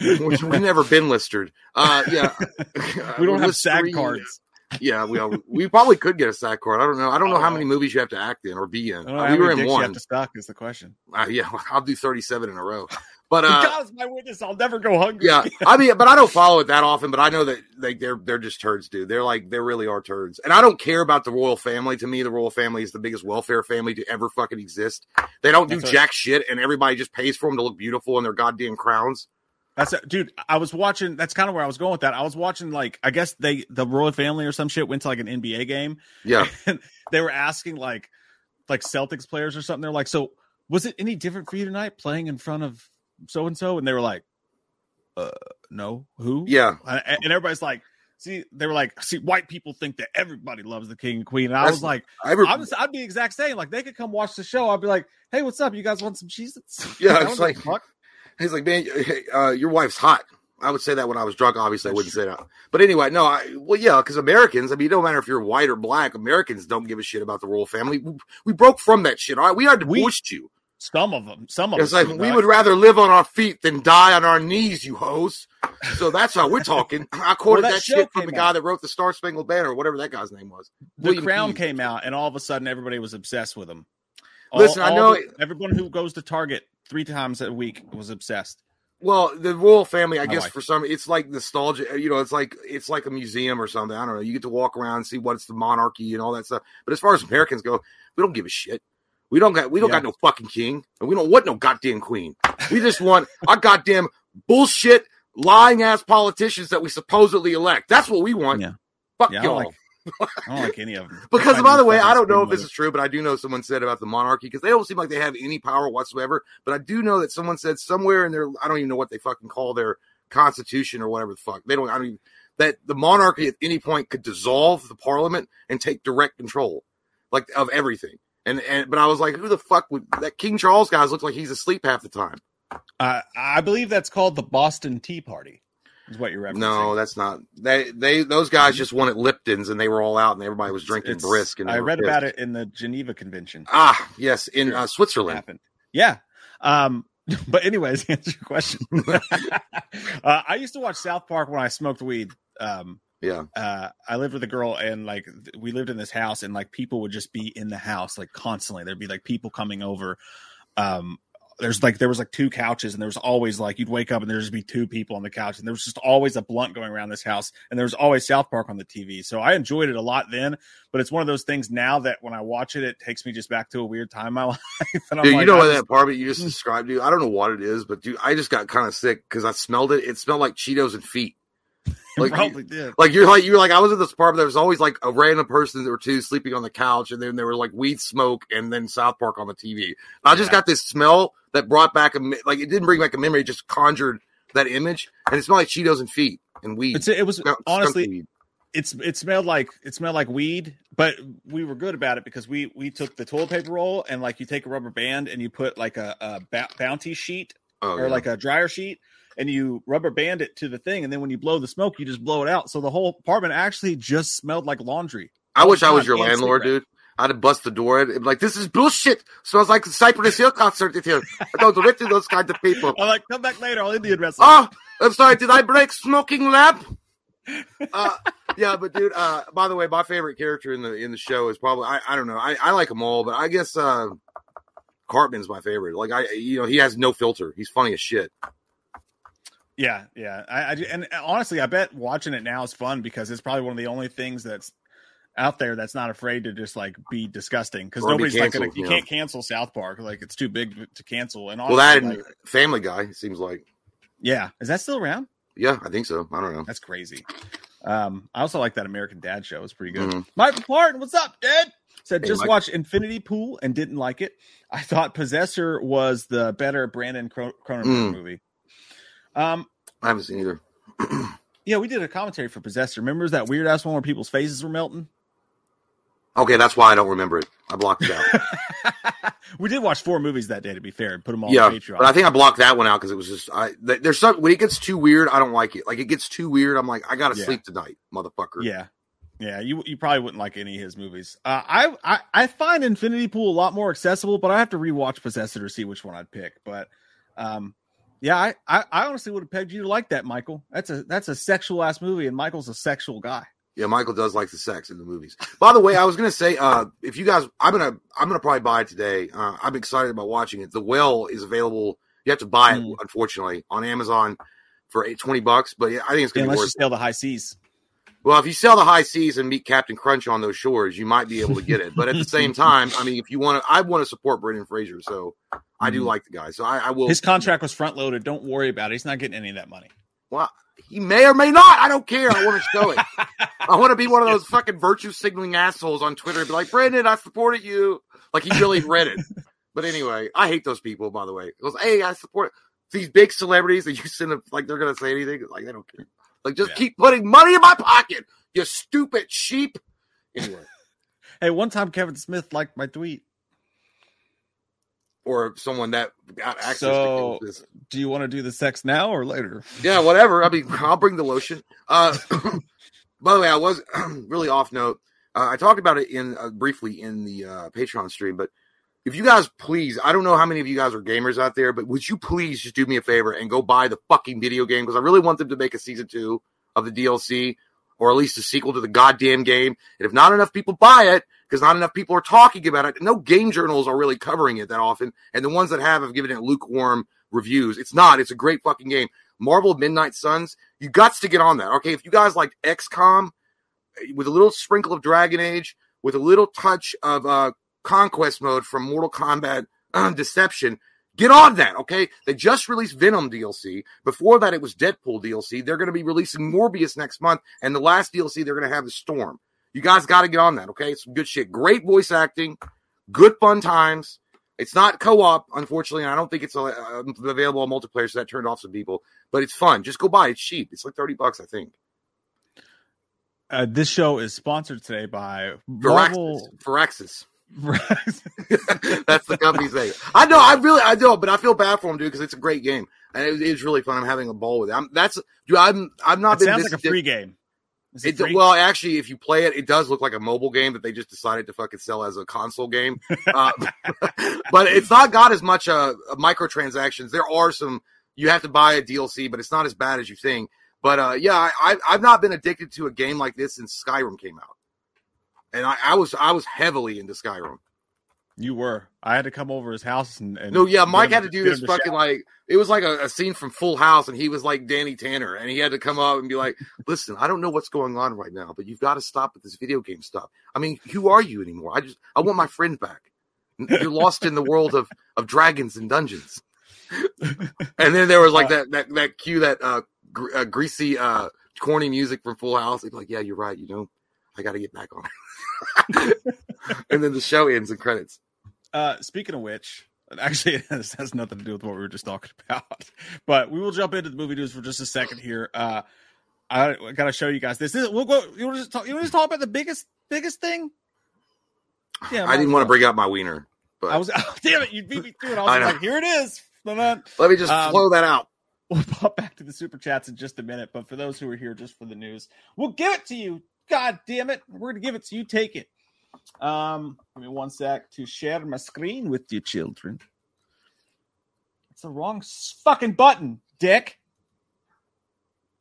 you know, we've never been listed. Uh, yeah, we don't have. SAG cards. Yeah, we we probably could get a SAG card. I don't know. I don't know Oh, how many movies you have to act in or be in. I don't know Uh, how we were in dicks you one. have to stock is the question. Uh, yeah, I'll do 37 in a row. But Uh, God is my witness. I'll never go hungry. yeah, I mean, but I don't follow it that often. But I know that like they're they're just turds, dude. They're like they really are turds. And I don't care about the royal family. To me, the royal family is the biggest welfare family to ever fucking exist. They don't do That's right. jack shit, and everybody just pays for them to look beautiful in their goddamn crowns. That's it, dude. I was watching. That's kind of where I was going with that. I was watching like I guess they the royal family or some shit went to like an NBA game. Yeah, and they were asking like like Celtics players or something. They're like, so was it any different for you tonight playing in front of so and so? And they were like, uh, no, who? yeah. And and everybody's like, see, they were like, see, white people think that everybody loves the king and queen. And I That's- was like, I ever, I was, I'd be the exact same. Like they could come watch the show. I'd be like, hey, what's up? You guys want some cheese? Yeah, it's like- He's like, man, hey, uh, your wife's hot. I would say that when I was drunk. Obviously, I wouldn't say that. But anyway, no, I, well, yeah, because Americans, I mean, it don't matter if you're white or black. Americans don't give a shit about the royal family. We, we broke from that shit. All right, we are We- divorced you. Some of them, some of It's them. like we would rather live on our feet than die on our knees, you hoes. So that's how we're talking. I quoted that that, shit from the guy out. that wrote the Star Spangled Banner or whatever that guy's name was. the William crown came out and all of a sudden everybody was obsessed with him All- Listen, I know the- everyone who goes to target three times a week was obsessed Well, the royal family, I guess for some, it's like nostalgia. Uh, you know, it's like it's like a museum or something. I don't know. You get to walk around and see what's the monarchy and all that stuff. But as far as Americans go, we don't give a shit. We don't got we don't Yeah. got no fucking king, and we don't want no goddamn queen. We just want our goddamn bullshit, lying ass politicians that we supposedly elect. That's what we want. Yeah. Fuck Yeah, I don't y'all. like- I don't like any of them. Because I by the way, I don't know if this is true, but I do know someone said about the monarchy because they don't seem like they have any power whatsoever. But I do know that someone said somewhere in their I don't even know what they fucking call their constitution or whatever the fuck they don't. I don't. That the monarchy at any point could dissolve the parliament and take direct control, like of everything. And and but I was like, who the fuck would that King Charles guys looks like he's asleep half the time. Uh, I believe that's called the Boston Tea Party. Is what you're referencing. No, that's not. They they those guys just wanted Lipton's and they were all out and everybody was drinking It's- brisk. And I read pissed. about it in the Geneva Convention. Ah, yes, in uh, Switzerland. happened. Yeah. Um, but anyways, answer your question. uh, I used to watch South Park when I smoked weed. Um, Yeah, uh, I lived with a girl and like th- we lived in this house and like people would just be in the house like constantly. There'd be like people coming over. Um, there's like there was like two couches and there was always like you'd wake up and there'd just be two people on the couch and there was just always a blunt going around this house and there was always South Park on the TV. So I enjoyed it a lot then, but it's one of those things now that when I watch it, it takes me just back to a weird time in my life. And I'm dude, you know just- that apartment you just described, dude? I don't know what it is, but dude, I just got kind of sick because I smelled it. It smelled like Cheetos and feet. Like, probably did. like you're like you're like I was in this apartment. There was always like a random person or two sleeping on the couch, and then there were like weed smoke, and then South Park on the TV. I just Yeah. got this smell that brought back a like it didn't bring back a memory. It just conjured that image, and it smelled like Cheetos and feet and weed. It's, it was skunk honestly weed. it's it smelled like it smelled like weed, but we were good about it because we we took the toilet paper roll and like you take a rubber band and you put like a, a ba- bounty sheet oh, or yeah. like a dryer sheet and you rubber band it to the thing and then when you blow the smoke you just blow it out so the whole apartment actually just smelled like laundry. I wish I was your landlord, cigarette. dude. I'd have bust the door and be like, "This is bullshit." Smells like the Cypress Hill concert in here. I don't direct to those kind of people. I'm like, come back later, I'll Indian wrestle. Oh, I'm sorry. Did I break smoking lamp? Uh, yeah, but dude. Uh, by the way, my favorite character in the in the show is probably I, I don't know. I, I like them all, but I guess uh, Cartman's my favorite. Like I, you know, he has no filter. He's funny as shit. Yeah, yeah. I, I and honestly, I bet watching it now is fun because it's probably one of the only things that's out there that's not afraid to just like be disgusting because Or be nobody's like gonna, you yeah. can't cancel South Park like it's too big to cancel. And Well, that like, Family Guy it seems like. yeah, is that still around? Yeah, I think so. I don't know. That's crazy. Um, I also like that American Dad show; it's pretty good. Mhm. Michael Parton, what's up, Dad? Said Hey, just Mike. watched Infinity Pool and didn't like it. I thought Possessor was the better Brandon Cron- Cronenberg Mm. movie. Um, I haven't seen either. yeah, we did a commentary for Possessor. Remember that weird ass one where people's faces were melting? Okay, that's why I don't remember it. I blocked it out. we did watch four movies that day. To be fair, and put them all yeah, on Patreon. but I think I blocked that one out because it was just I. There's some when it gets too weird, I don't like it. Like it gets too weird, I'm like, I gotta Yeah. sleep tonight, motherfucker. yeah, yeah. You you probably wouldn't like any of his movies. Uh, I, I I find Infinity Pool a lot more accessible, but I have to rewatch Possessor to see which one I'd pick. But um, yeah, I, I I honestly would have pegged you to like that, Michael. That's a that's a sexual ass movie, and Michael's a sexual guy. Yeah, Michael does like the sex in the movies. By the way, I was gonna say, uh, if you guys, I'm gonna, I'm gonna probably buy it today. Uh, I'm excited about watching it. The Well is available. You have to buy it, Mm. unfortunately, on Amazon for eight, 20 bucks. But yeah, I think it's gonna be Unless you worth. it. sail the high seas. Well, if you sell the high seas and meet Captain Crunch on those shores, you might be able to get it. But at the same time, I mean, if you want to, I want to support Brendan Fraser, so I do Mhm. like the guy. So I, I will. His contract was front loaded. Don't worry about it. He's not getting any of that money. Well, he may or may not. I don't care. I want to show it. I want to be one of those fucking virtue signaling assholes on Twitter and be like, Brandon, I supported you. Like he really read it. But anyway, I hate those people, by the way. It goes, hey, I support these big celebrities that you send them like they're gonna say anything. Like they don't care. Like just Yeah. keep putting money in my pocket, you stupid sheep. Anyway. Hey, one time Kevin Smith liked my tweet. or someone that got access So- to this. Do you want to do the sex now or later? Yeah, whatever. I mean, I'll bring the lotion. Uh, by the way, I was really off note. Uh, I talked about it in uh, briefly in the uh, Patreon stream, but if you guys please, I don't know how many of you guys are gamers out there, but would you please just do me a favor and go buy the fucking video game because I really want them to make a season two of the DLC or at least a sequel to the goddamn game. And if not enough people buy it, because not enough people are talking about it, no game journals are really covering it that often, and the ones that have have given it lukewarm reviews. It's not. It's a great fucking game. Marvel Midnight Suns, you got to get on that. Okay, if you guys like XCOM with a little sprinkle of Dragon Age, with a little touch of uh, conquest mode from Mortal Kombat uh, Deception, get on that. Okay, they just released Venom DLC. Before that, it was Deadpool DLC. They're going to be releasing Morbius next month, and the last DLC they're going to have is Storm. You guys got to get on that. Okay, It's some good shit. Great voice acting, good fun times. It's not co-op, unfortunately. and I don't think it's uh, available on multiplayer, so that turned off some people. But it's fun. Just go buy it. It's cheap. It's like thirty bucks, I think. Uh, this show is sponsored today by Marvel. That's the company's name. I know. I really, I know, but I feel bad for him, dude, because it's a great game and it, it's really fun. I'm having a ball with it. I'm, that's, dude, I'm, I'm not. It sounds like a free game. It, it well, actually, if you play it, it does look like a mobile game that they just decided to fucking sell as a console game. uh, but it's not got as much uh, microtransactions. There are some. You have to buy a DLC, but it's not as bad as you think. But uh, yeah, I, I've not been addicted to a game like this since Skyrim came out, and I, I was I was heavily into Skyrim. You were. I had to come over his house and, and no, yeah. Mike had to do this fucking like it was like a, a, scene from Full House, and he was like Danny Tanner, and he had to come up and be like, "Listen, I don't know what's going on right now, but you've got to stop with this video game stuff. I mean, who are you anymore? I just I want my friend back. You're lost in the world of of dragons and dungeons." and then there was like that that that cue that uh, gr- uh greasy uh corny music from Full House. He'd be like, "Yeah, you're right. You know, I got to get back on." and then the show ends and credits. Uh, speaking of which, actually, it has, nothing to do with what we were just talking about. But we will jump into the movie news for just a second here. Uh, I, I got to show you guys this. this we'll go. You want to talk? You want to talk about the biggest biggest thing? Yeah, I didn't want to bring out my wiener, but I was. Oh, damn it! You beat me to it. I was I like, here it is. Let me just um, flow that out. We'll pop back to the super chats in just a minute, but for those who are here just for the news, we'll give it to you. God damn it! We're gonna give it to you. Take it. Um, give me one sec to share my screen with you, children. It's the wrong fucking button, dick.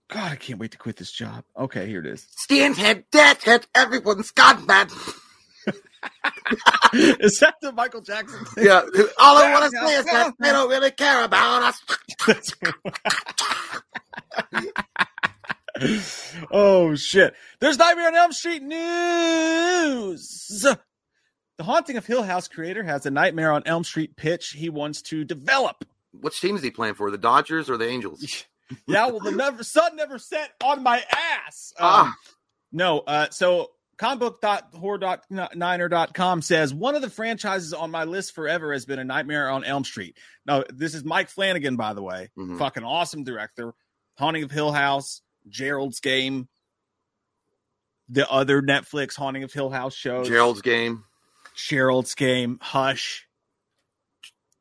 God, I can't wait to quit this job. Okay, here it is. Skinhead, deadhead, everyone's gone mad. is that the Michael Jackson thing? Yeah. All I want to say is that they don't really care about us. oh shit! There's Nightmare on Elm Street news. The Haunting of Hill House creator has a Nightmare on Elm Street pitch he wants to develop. Which team is he playing for? The Dodgers or the Angels? yeah, well, the never, sun never set on my ass. Ah. Um, no, uh, so comicbook.horror.niner.com says one of the franchises on my list forever has been a Nightmare on Elm Street. Now, this is Mike Flanagan, by the way, mm-hmm. fucking awesome director. Haunting of Hill House, Gerald's Game, the other Netflix Haunting of Hill House shows. Gerald's Game. Gerald's Game. Hush.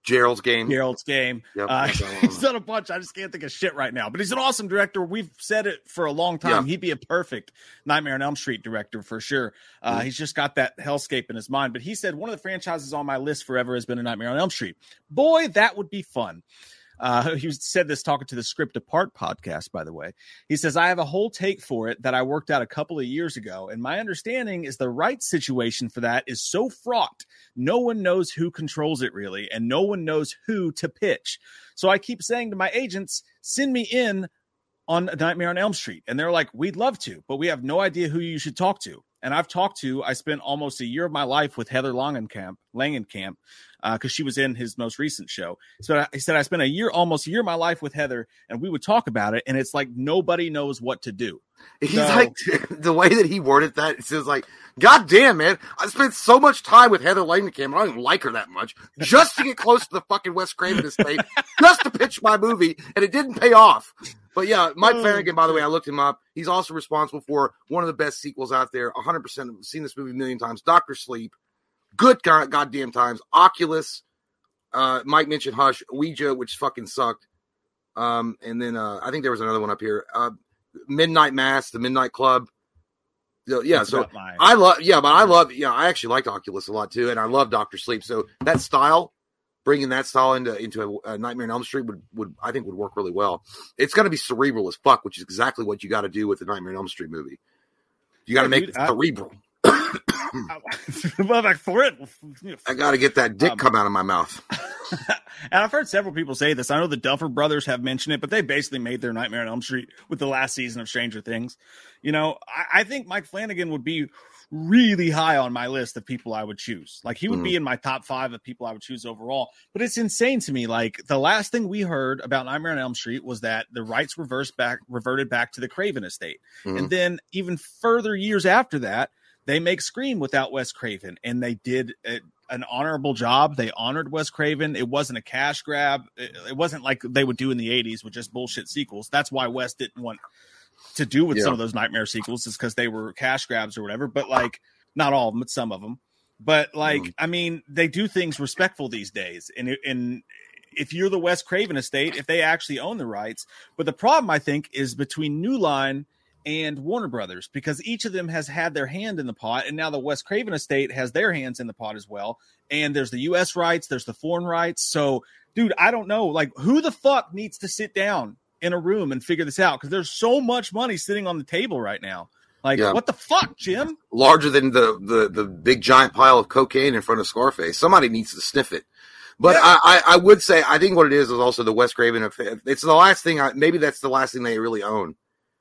Gerald's Game. Gerald's Game. Yep, uh, he's done a bunch. I just can't think of shit right now. But he's an awesome director. We've said it for a long time. He'd be a perfect Nightmare on Elm Street director for sure. Uh, mm He's just got that hellscape in his mind. But he said one of the franchises on my list forever has been a Nightmare on Elm Street. Boy, that would be fun. Uh, he said this talking to the Script Apart podcast, by the way. He says, I have a whole take for it that I worked out a couple of years ago. And my understanding is the right situation for that is so fraught. No one knows who controls it really, and no one knows who to pitch. So I keep saying to my agents, send me in on a Nightmare on Elm Street. And they're like, we'd love to, but we have no idea who you should talk to. And I've talked to, I spent almost a year of my life with Heather Langenkamp, Langenkamp, because uh, she was in his most recent show. So he said, I spent a year, almost a year of my life with Heather, and we would talk about it. And it's like nobody knows what to do. He's so, like, the way that he worded that, it says, like, God damn, man, I spent so much time with Heather Langenkamp. I don't even like her that much just to get close to the fucking Wes Craven estate, just to pitch my movie, and it didn't pay off. But yeah, Mike oh, Flanagan, by the way, I looked him up. He's also responsible for one of the best sequels out there. 100% seen this movie a million times. Doctor Sleep good god, goddamn times. Oculus, uh, Mike mentioned Hush, Ouija, which fucking sucked. Um, and then uh, I think there was another one up here. Uh, Midnight Mass, the Midnight Club. So, yeah, That's so I love, yeah, but I love, yeah, I actually liked Oculus a lot too, and I love Doctor Sleep. So that style, bringing that style into into a, a Nightmare on Elm Street would would I think would work really well. It's going to be cerebral as fuck, which is exactly what you got to do with the Nightmare on Elm Street movie. You got to make dude, it cerebral. like for it. I got to get that dick um, come out of my mouth. and I've heard several people say this. I know the Duffer Brothers have mentioned it, but they basically made their Nightmare on Elm Street with the last season of Stranger Things. You know, I, I think Mike Flanagan would be really high on my list of people I would choose. Like he would mm. be in my top five of people I would choose overall. But it's insane to me. Like the last thing we heard about Nightmare on Elm Street was that the rights reversed back, reverted back to the Craven estate, mm. and then even further years after that they make Scream without Wes Craven, and they did a, an honorable job. They honored Wes Craven. It wasn't a cash grab. It, it, wasn't like they would do in the '80s with just bullshit sequels. That's why Wes didn't want to do with Yeah. some of those nightmare sequels is because they were cash grabs or whatever. But like, not all of them, but some of them. But like, Mhm. I mean, they do things respectful these days, and and if you're the Wes Craven estate, if they actually own the rights, but the problem I think is between New Line and Warner Brothers because each of them has had their hand in the pot, and now the Wes Craven estate has their hands in the pot as well. And there's the U.S. rights, there's the foreign rights. So, dude, I don't know, like, who the fuck needs to sit down in a room and figure this out? Because there's so much money sitting on the table right now. Like, Yeah. what the fuck, Jim? larger than the, the the big giant pile of cocaine in front of Scarface. Somebody needs to sniff it. But Yeah. I, I, I would say I think what it is is also the Wes Craven. It's the last thing. I, maybe that's the last thing they really own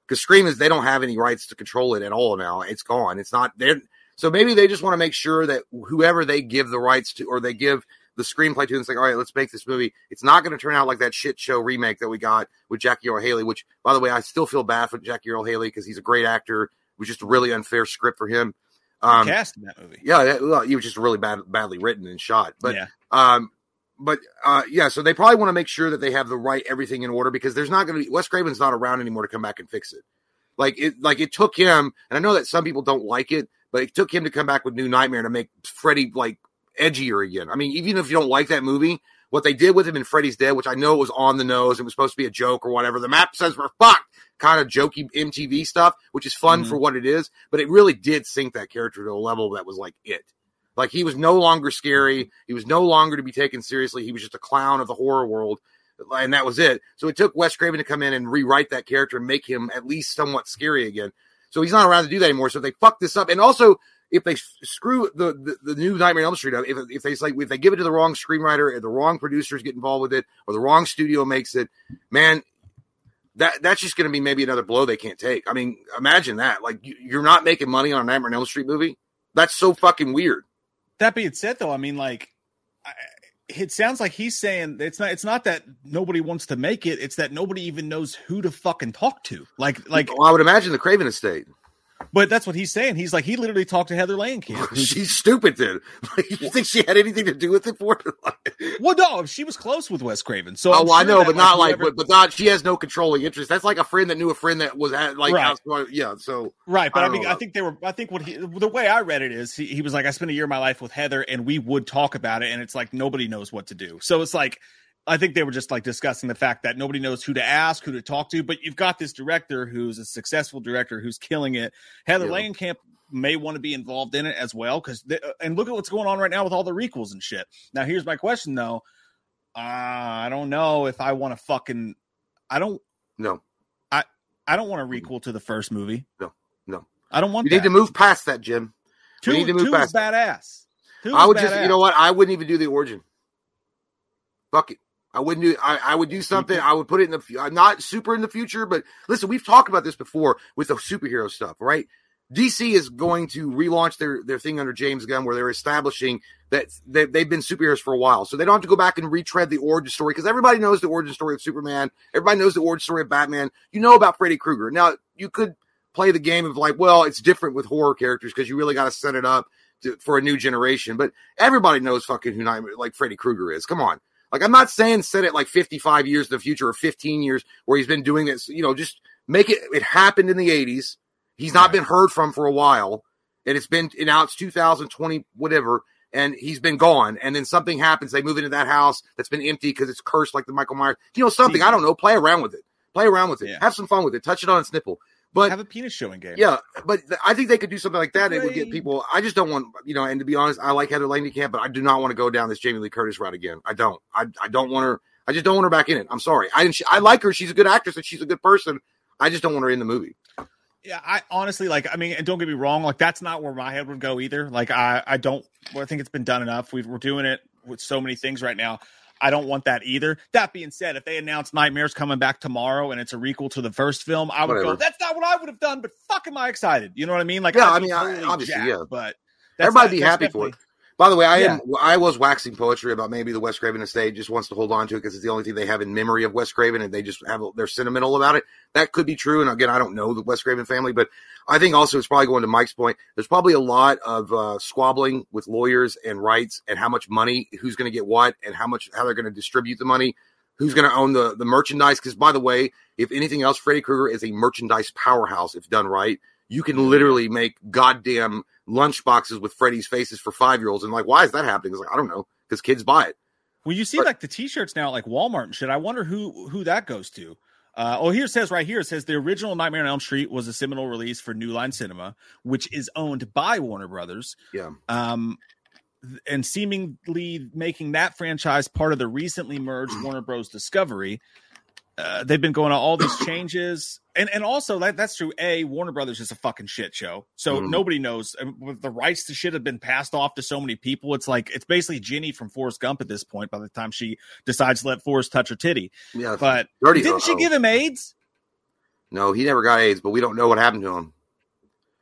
because Scream is they don't have any rights to control it at all now. It's gone. It's not there. So maybe they just want to make sure that whoever they give the rights to or they give the screenplay to, it's like, all right, let's make this movie. It's not going to turn out like that shit show remake that we got with Jackie Earle Haley. Which, by the way, I still feel bad for Jackie Earle Haley because he's a great actor. It was just a really unfair script for him. Um, Cast in that movie. yeah, that, well, he was just really bad, badly written and shot. But yeah. um, but uh, yeah, so they probably want to make sure that they have the right everything in order because there's not going to be Wes Craven's not around anymore to come back and fix it. Like it, like it took him, and I know that some people don't like it, but it took him to come back with New Nightmare to make Freddy like edgier again. I mean, even if you don't like that movie, what they did with him in Freddy's Dead, which I know it was on the nose, it was supposed to be a joke or whatever. The map says we're fucked, kind of jokey MTV stuff, which is fun Mhm. for what it is, but it really did sink that character to a level that was like it. Like he was no longer scary. He was no longer to be taken seriously. He was just a clown of the horror world. And that was it. So it took Wes Craven to come in and rewrite that character and make him at least somewhat scary again. So he's not around to do that anymore. So if they fuck this up, and also if they screw the, the, the new Nightmare on Elm Street up, if, if they like if they give it to the wrong screenwriter, or the wrong producers get involved with it, or the wrong studio makes it, man, that that's just going to be maybe another blow they can't take. I mean, imagine that. Like you, you're not making money on a Nightmare on Elm Street movie. That's so fucking weird. That being said, though, I mean, like, I, it sounds like he's saying it's not. It's not that nobody wants to make it. It's that nobody even knows who to fucking talk to. Like, like, Well, I would imagine the Craven estate. But that's what he's saying. He's like, he literally talked to Heather Langenkamp. She's stupid, then. Like, you think she had anything to do with it for? Like, well, no, she was close with Wes Craven. So oh, I'm I know, that, but not like, whoever- but, but not. She has no controlling interest. That's like a friend that knew a friend that was at like, Right. yeah. So Right, but I I, mean, know. I think they were. I think what he, the way I read it is, he, he was like, I spent a year of my life with Heather, and we would talk about it, and it's like nobody knows what to do. So it's like, I think they were just like discussing the fact that nobody knows who to ask, who to talk to. But you've got this director who's a successful director who's killing it. Heather Yeah. Langenkamp may want to be involved in it as well, because and look at what's going on right now with all the requels and shit. Now, here's my question though. Uh, I don't know if I want to fucking. I don't. no, I I don't want a requel to the first movie. No, no. I don't want you that. need to move past that, Jim. Two, we need to move past badass. Two I would just, you know what? I wouldn't even do the origin. Fuck it. I wouldn't do. I, I would do something. I would put it in the. I'm uh, not super in the future, but listen, we've talked about this before with the superhero stuff, right? DC is going to relaunch their their thing under James Gunn, where they're establishing that they, they've been superheroes for a while, so they don't have to go back and retread the origin story because everybody knows the origin story of Superman. Everybody knows the origin story of Batman. You know about Freddy Krueger. Now you could play the game of like, well, it's different with horror characters because you really got to set it up to, for a new generation. But everybody knows fucking who Nightmare, like Freddy Krueger is. Come on. Like I'm not saying set it like 55 years in the future or 15 years where he's been doing this. You know, just make it. It happened in the 80s. He's not Right. been heard from for a while, and it's been now it's 2020 whatever, and he's been gone. And then something happens. They move into that house that's been empty because it's cursed, like the Michael Myers. You know, something. I don't know. Play around with it. Play around with it. Yeah. Have some fun with it. Touch it on its nipple. But have a penis showing game. yeah, but I think they could do something like that. It would get people. I just don't want, you know. And to be honest, I like Heather Langenkamp, but I do not want to go down this Jamie Lee Curtis route again. I don't. I, I don't want her. I just don't want her back in it. I'm sorry. I didn't. I like her. She's a good actress and she's a good person. I just don't want her in the movie. Yeah, I honestly like. I mean, and don't get me wrong. Like, that's not where my head would go either. Like, I, I don't. Well, I think it's been done enough. We've, we're doing it with so many things right now. I don't want that either. That being said, if they announce Nightmares coming back tomorrow and it's a requel to the first film, I would Whatever. go. That's not what I would have done. But fuck, am I excited? You know what I mean? Like, Yeah, I mean, I- obviously, jacked, yeah. But that's Everybody not- be happy for it. By the way, I am. I was waxing poetry about maybe the Wes Craven estate just wants to hold on to it because it's the only thing they have in memory of Wes Craven, and they just have they're sentimental about it. That could be true. And again, I don't know the Wes Craven family, but I think also it's probably going to Mike's point. There's probably a lot of uh, squabbling with lawyers and rights and how much money, who's going to get what, and how much how they're going to distribute the money. who's going to own the the merchandise? Because by the way, if anything else, Freddy Krueger is a merchandise powerhouse if done right. You can literally make goddamn lunch boxes with Freddy's faces for five year olds, and like, why is that happening? It's like I don't know, because kids buy it. Well, you see but, like the T-shirts now, at, like Walmart and shit. I wonder who who that goes to. Uh, oh, here it says right here it says the original Nightmare on Elm Street was a seminal release for New Line Cinema, which is owned by Warner Brothers. Yeah. Um, and seemingly making that franchise part of the recently merged Warner Bros. Discovery. Uh, they've been going on all these changes, and and also that that's true. A Warner Brothers is a fucking shit show, so mm. nobody knows. The rights to shit have been passed off to so many people. It's like it's basically Jenny from Forrest Gump at this point. By the time she decides to let Forrest touch her titty, yeah. But didn't she give him AIDS? No, he never got AIDS, but we don't know what happened to him.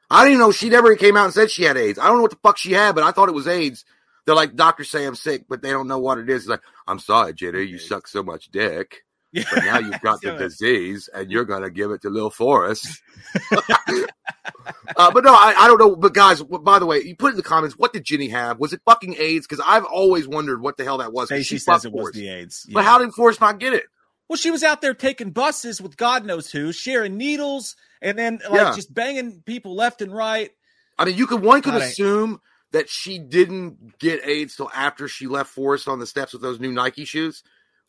I didn't even know she never came out and said she had AIDS. I don't know what the fuck she had, but I thought it was AIDS. They're like, doctors say I'm sick, but they don't know what it is. It's like, I'm sorry, Jenny, you suck so much dick. But now you've got the disease and you're going to give it to Lil Forrest. uh, but no, I, I, don't know. But guys, by the way, you put in the comments, what did Jenny have? Was it fucking AIDS? Because I've always wondered what the hell that was. She says it was the AIDS. Yeah. But how did Forrest not get it? Well, she was out there taking buses with God knows who, sharing needles, and then like yeah. just banging people left and right. I mean, you could one could assume that she didn't get AIDS till after she left Forrest on the steps with those new Nike shoes.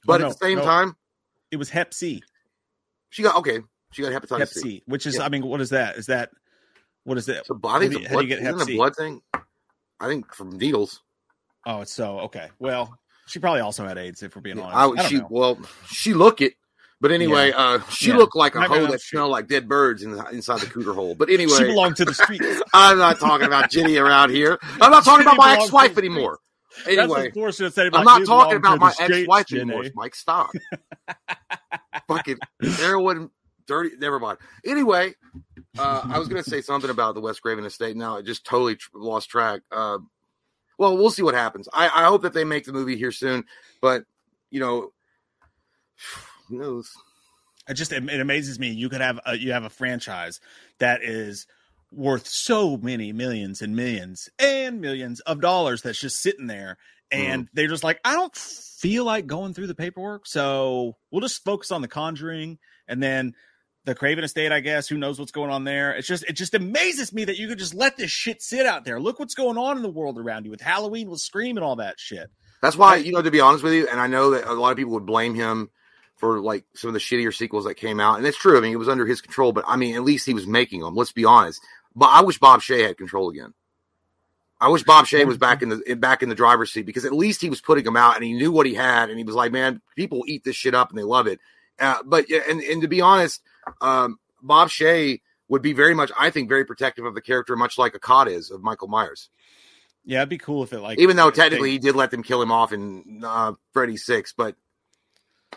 But no, at the same no. time, it was Hep C. She got okay. She got hepatitis Hep C, C which is yeah. I mean, what is that? Is that what is that? So, think how, do you, blood, get Hep C? blood thing. I think from needles. Oh, it's so okay. Well, she probably also had AIDS, if we're being honest. I, I she know. well, she look it. But anyway, yeah. uh, she yeah. looked like a hoe that smelled like dead birds in the, inside the cooter hole. But anyway, she belonged to the street. I'm not talking about Jenny around here. I'm not talking about my ex-wife anymore. Anyway, I'm not talking about my ex-wife anymore. Mike, stop. Fucking heroin, dirty. Never mind. Anyway, uh, I was going to say something about the Wes Craven estate. Now I just totally tr- lost track. Uh, well, we'll see what happens. I, I hope that they make the movie here soon. But you know who knows? It just it, it amazes me. You could have a, you have a franchise that is worth so many millions and millions and millions of dollars that's just sitting there and mm. they're just like i don't feel like going through the paperwork so we'll just focus on the conjuring and then the craven estate i guess who knows what's going on there it's just it just amazes me that you could just let this shit sit out there look what's going on in the world around you with halloween with scream and all that shit that's why you know to be honest with you and i know that a lot of people would blame him for like some of the shittier sequels that came out. And it's true. I mean, it was under his control, but I mean, at least he was making them. Let's be honest. But I wish Bob Shaye had control again. I wish Bob Shaye was back in the back in the driver's seat because at least he was putting them out and he knew what he had and he was like, man, people eat this shit up and they love it. Uh, but and and to be honest, um, Bob Shaye would be very much, I think, very protective of the character, much like Akkad is of Michael Myers. Yeah, it'd be cool if it like even though technically they, he did let them kill him off in uh, Freddy Six, but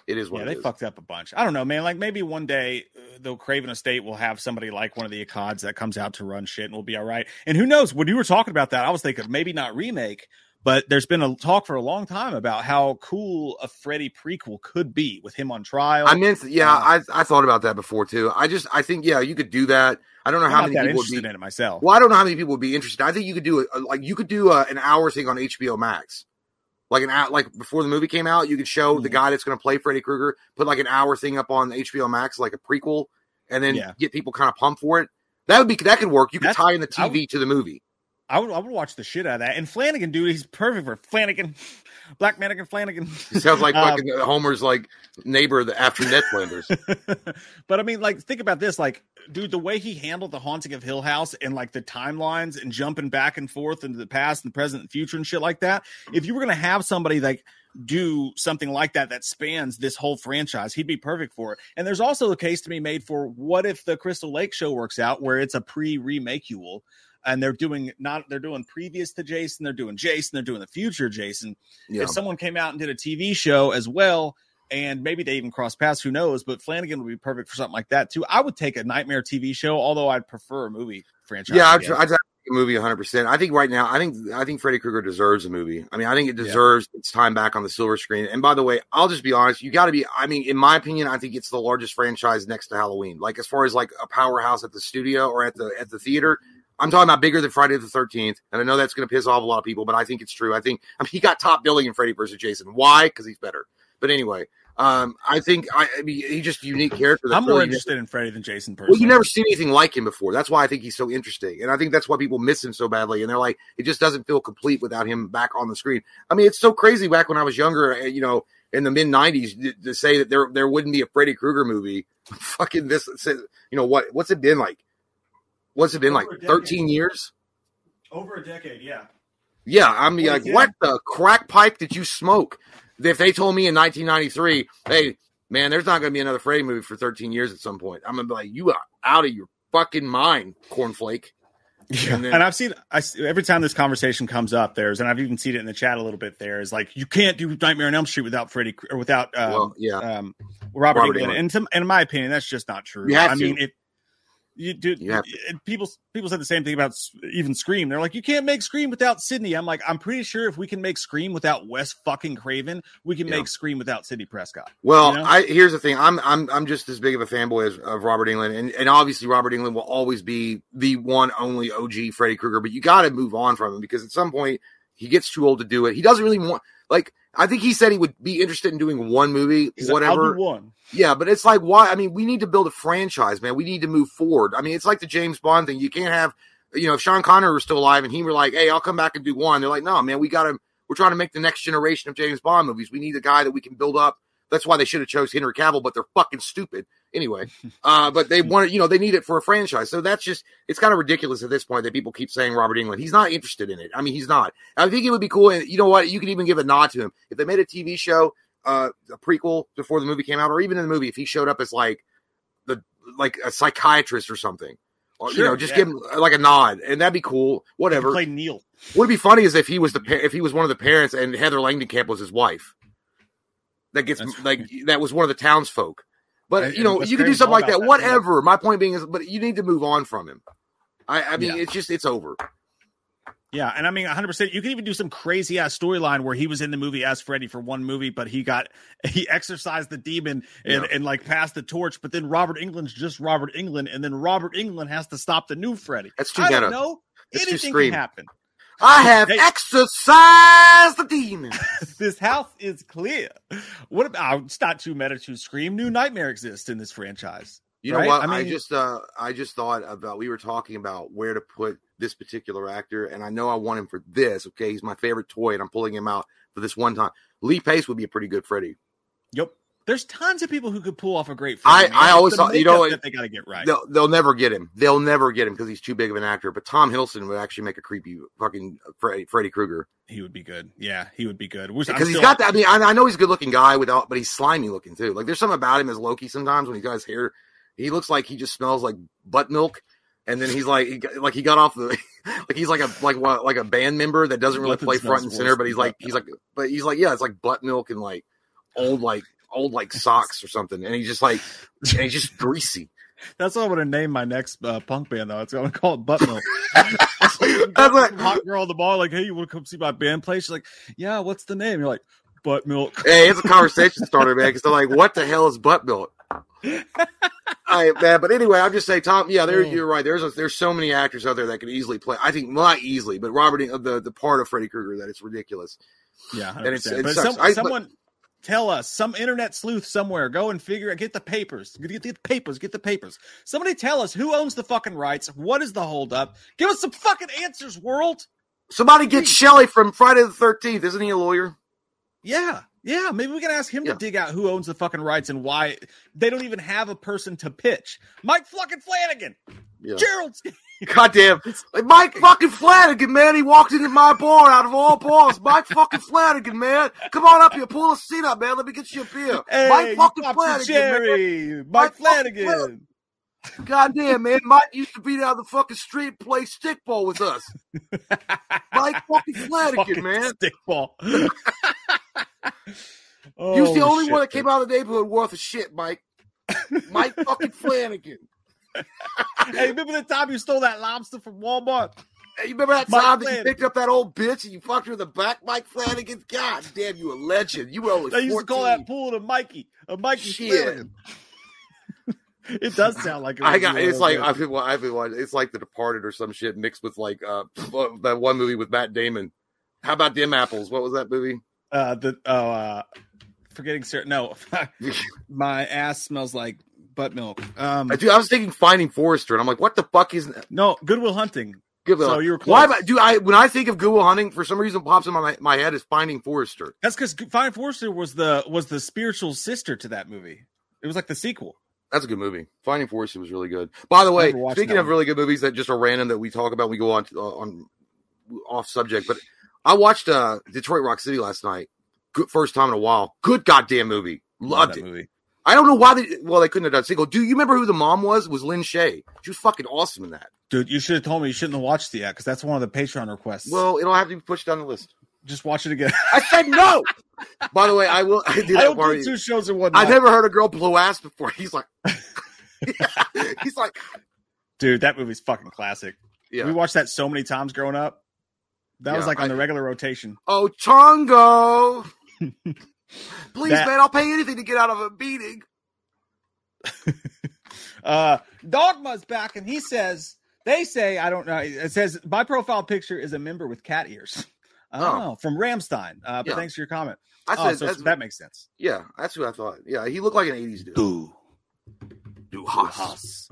it is what yeah, they is. fucked up a bunch. I don't know, man. Like maybe one day uh, the Craven Estate will have somebody like one of the Akkads that comes out to run shit and we'll be all right. And who knows? When you were talking about that, I was thinking maybe not remake, but there's been a talk for a long time about how cool a Freddy prequel could be with him on trial. I mean, yeah, uh, I I thought about that before too. I just I think yeah, you could do that. I don't know I'm how many people would be in it myself. Well, I don't know how many people would be interested. I think you could do a, like you could do a, an hour thing on HBO Max like an hour, like before the movie came out, you could show mm-hmm. the guy that's going to play Freddy Krueger, put like an hour thing up on HBO Max, like a prequel, and then yeah. get people kind of pumped for it. That would be that could work. You could that's, tie in the TV would, to the movie. I would I would watch the shit out of that. And Flanagan, dude, he's perfect for Flanagan, Black Mannequin Flanagan. He sounds like um, fucking Homer's like neighbor after Ned Flanders. but I mean, like, think about this, like, dude, the way he handled the haunting of Hill House and like the timelines and jumping back and forth into the past and present and future and shit like that. If you were gonna have somebody like do something like that that spans this whole franchise, he'd be perfect for it. And there's also a case to be made for what if the Crystal Lake show works out where it's a pre-remake you and they're doing not they're doing previous to Jason, they're doing Jason, they're doing the future Jason. Yeah. If someone came out and did a TV show as well, and maybe they even cross paths, who knows? But Flanagan would be perfect for something like that too. I would take a nightmare TV show, although I'd prefer a movie franchise. Yeah, I'd, I'd, a movie 100. percent I think right now, I think I think Freddy Krueger deserves a movie. I mean, I think it deserves yeah. its time back on the silver screen. And by the way, I'll just be honest, you got to be. I mean, in my opinion, I think it's the largest franchise next to Halloween. Like as far as like a powerhouse at the studio or at the at the theater. I'm talking about bigger than Friday the 13th, and I know that's going to piss off a lot of people, but I think it's true. I think I mean, he got top billing in Freddy versus Jason. Why? Because he's better. But anyway, Um, I think I, I mean he's just a unique character. I'm more interested in Freddy than Jason. Personally. Well, you never seen anything like him before. That's why I think he's so interesting, and I think that's why people miss him so badly. And they're like, it just doesn't feel complete without him back on the screen. I mean, it's so crazy. Back when I was younger, eh, you know, in the mid '90s, to say that there there wouldn't be a Freddy Krueger movie. Fucking this, you know what? What's it been like? What's it been Over like? Thirteen years? over a decade. Yeah. Yeah, I mean, Well, like, yeah. what the crack pipe did you smoke? If they told me in 1993, hey, man, there's not going to be another Freddy movie for 13 years at some point, I'm going to be like, you are out of your fucking mind, cornflake. Yeah, And and, I've seen I, every time this conversation comes up. There's and I've even seen it in the chat a little bit. There is like you can't do Nightmare on Elm Street without Freddy or without um, well, yeah. um, Robert, Robert Englund. Englund. And, to, and in my opinion, that's just not true. You have I to. mean, it. You do. You people people said the same thing about even Scream. They're like, you can't make Scream without Sidney. I'm like, I'm pretty sure if we can make Scream without Wes fucking Craven, we can Yeah. make Scream without Sidney Prescott. Well, you know? I here's the thing. I'm I'm I'm just as big of a fanboy as of Robert Englund, and and obviously Robert Englund will always be the one only OG Freddy Krueger. But you got to move on from him because at some point he gets too old to do it. He doesn't really want like I think he said he would be interested in doing one movie, He's whatever. I'll one. Yeah, but it's like why? I mean, we need to build a franchise, man. We need to move forward. I mean, it's like the James Bond thing. You can't have, you know, if Sean Connery was still alive and he were like, "Hey, I'll come back and do one," they're like, "No, man, we got to. We're trying to make the next generation of James Bond movies. We need a guy that we can build up." That's why they should have chose Henry Cavill, but they're fucking stupid anyway. Uh, but they want wanted, you know, they need it for a franchise. So that's just, it's kind of ridiculous at this point that people keep saying Robert Englund. He's not interested in it. I mean, he's not. I think it would be cool. And you know what? You could even give a nod to him if they made a TV show uh, a prequel before the movie came out, or even in the movie, if he showed up as like the like a psychiatrist or something, or you know, just yeah. give him uh, like a nod, and that'd be cool. Whatever. Play Neil. What'd be funny is if he was the pa- if he was one of the parents and Heather Langenkamp was his wife. That gets That's like that was one of the townsfolk. But And- you know, you can do something like that. that, Whatever. My point being is, but you need to move on from him. I, I mean, Yeah. it's just it's over. Yeah, and I mean 100%. You can even do some crazy ass storyline where he was in the movie as Freddy for one movie, but he got he exorcised the demon and, Yeah. and like passed the torch. But then Robert Englund's just Robert Englund, and then Robert Englund has to stop the new Freddy. That's too I meta. know. It's too Anything can happen. I have Hey. exorcised the demon. this house is clear. What about? It's not too meta to scream. New nightmare exists in this franchise. You know what? I mean, I, just uh I just thought about we were talking about where to put this particular actor, and I know I want him for this. Okay, he's my favorite toy, and I'm pulling him out for this one time. Lee Pace would be a pretty good Freddy. Yep. There's tons of people who could pull off a great. I- Freddy, man. I always thought- you know what? they got to get right. They'll they'll never get him. They'll never get him because he's too big of an actor. But Tom Hiddleston would actually make a creepy fucking uh, Freddy, Freddy Krueger He would be good. Yeah, he would be good. Because he's got that. I mean, I, I know he's a good looking guy without, but he's slimy looking too. Like there's something about him as Loki sometimes when he's got his hair. He looks like he just smells like butt milk. And then he's like, he, got- like he got off the, like he's like a like what like a band member that doesn't really Nothing play front and center, but he's like he's like, but he's like yeah, it's like butt milk and like old like old like socks or something, and he's just like, and he's just greasy. That's what I'm to name my next uh, punk band, though. It's to call it Butt Milk. That's what- hot girl at the bar, like, hey, you want to come see my band play? She's like, yeah, what's the name? You're like, Butt Milk. Hey, it's a conversation starter, man. Because they're like, "What the hell is butt milk?" I man, but anyway, I'm just saying, Tom. Yeah, there Oh. you're right. There's a, there's so many actors out there that could easily play. I think well, not easily, but Robert the the part of Freddy Krueger that it's ridiculous. Yeah, And it's- it but some, I- but- someone tell us, some internet sleuth somewhere, go and figure out, get the papers, get, the papers, get the papers. Somebody tell us who owns the fucking rights. What is the holdup? Give us some fucking answers, world. Somebody get. Shelley from Friday the Thirteenth. Isn't he a lawyer? Yeah, yeah. Maybe we can ask him Yeah. to dig out who owns the fucking rights and why they don't even have a person to pitch. Mike fucking Flanagan, Yeah. Gerald. Goddamn, like Mike fucking Flanagan, man. He walked into my bar out of all bars. Mike fucking Flanagan, man. Come on up here, pull a seat up, man. Let me get you a beer. Hey, Mike fucking Flanagan, man. Mike Mike Flanagan. Goddamn, man. Mike used to be down the fucking street and play stickball with us. Mike fucking Flanagan, Fucking man. Stickball. He was the Oh, only shit, one that came out of the neighborhood worth a shit, Mike. Mike fucking Flanagan. Hey, remember the time you stole that lobster from Walmart? Hey, you remember that Mike time that you picked up that old bitch and you fucked her in the back, Mike Flanagan? God damn, you a legend. You were only They used 14. to call that pool a Mikey, a Mikey Shit. Flanagan. it does sound like I got it's like. I've been I've been watching it's like The Departed or some shit mixed with like uh that one movie with Matt Damon. How about them apples? What was that movie? Uh, the oh, uh, forgetting certain. No, my ass smells like butt milk. Um, Dude, I was thinking Finding Forrester, and I'm like, what the fuck is no Goodwill Hunting. Good So you were Why? close. am I- Do I when I think of Goodwill Hunting, for some reason, pops in my my head is Finding Forrester. That's because Finding Forrester was the was the spiritual sister to that movie. It was like the sequel. That's a good movie. Finding Forrester was really good. By the way, speaking of one. really good movies that just are random that we talk about, we go on to, uh, on off subject. But I watched uh, Detroit Rock City last night. Good first time in a while. Good goddamn movie. Loved that it. movie. I don't know why they well they couldn't have done sequel. Do you remember who the mom was? It was Lin Shaye. She was fucking awesome in that. Dude, you should have told me you shouldn't have watched it yet because that's one of the Patreon requests. Well, it'll have to be pushed down the list. just watch it again. I said no. By the way, I will. I did I that don't do two shows in one night. never heard a girl blow ass before. He's like, he's like, Dude, that movie's fucking classic. yeah. We watched that so many times growing up. That was like on I- the regular rotation. Oh, Chongo. Please, That- man, I'll pay anything to get out of a beating. Uh Dogma's back and he says they say I don't know. It says my profile picture is a member with cat ears. Oh, Oh. from Rammstein. Uh, but Yeah. thanks for your comment. I oh, said, so that's, that makes sense. yeah, that's who I thought. Yeah, he looked like an 80s dude. Du, Du du hast. hast,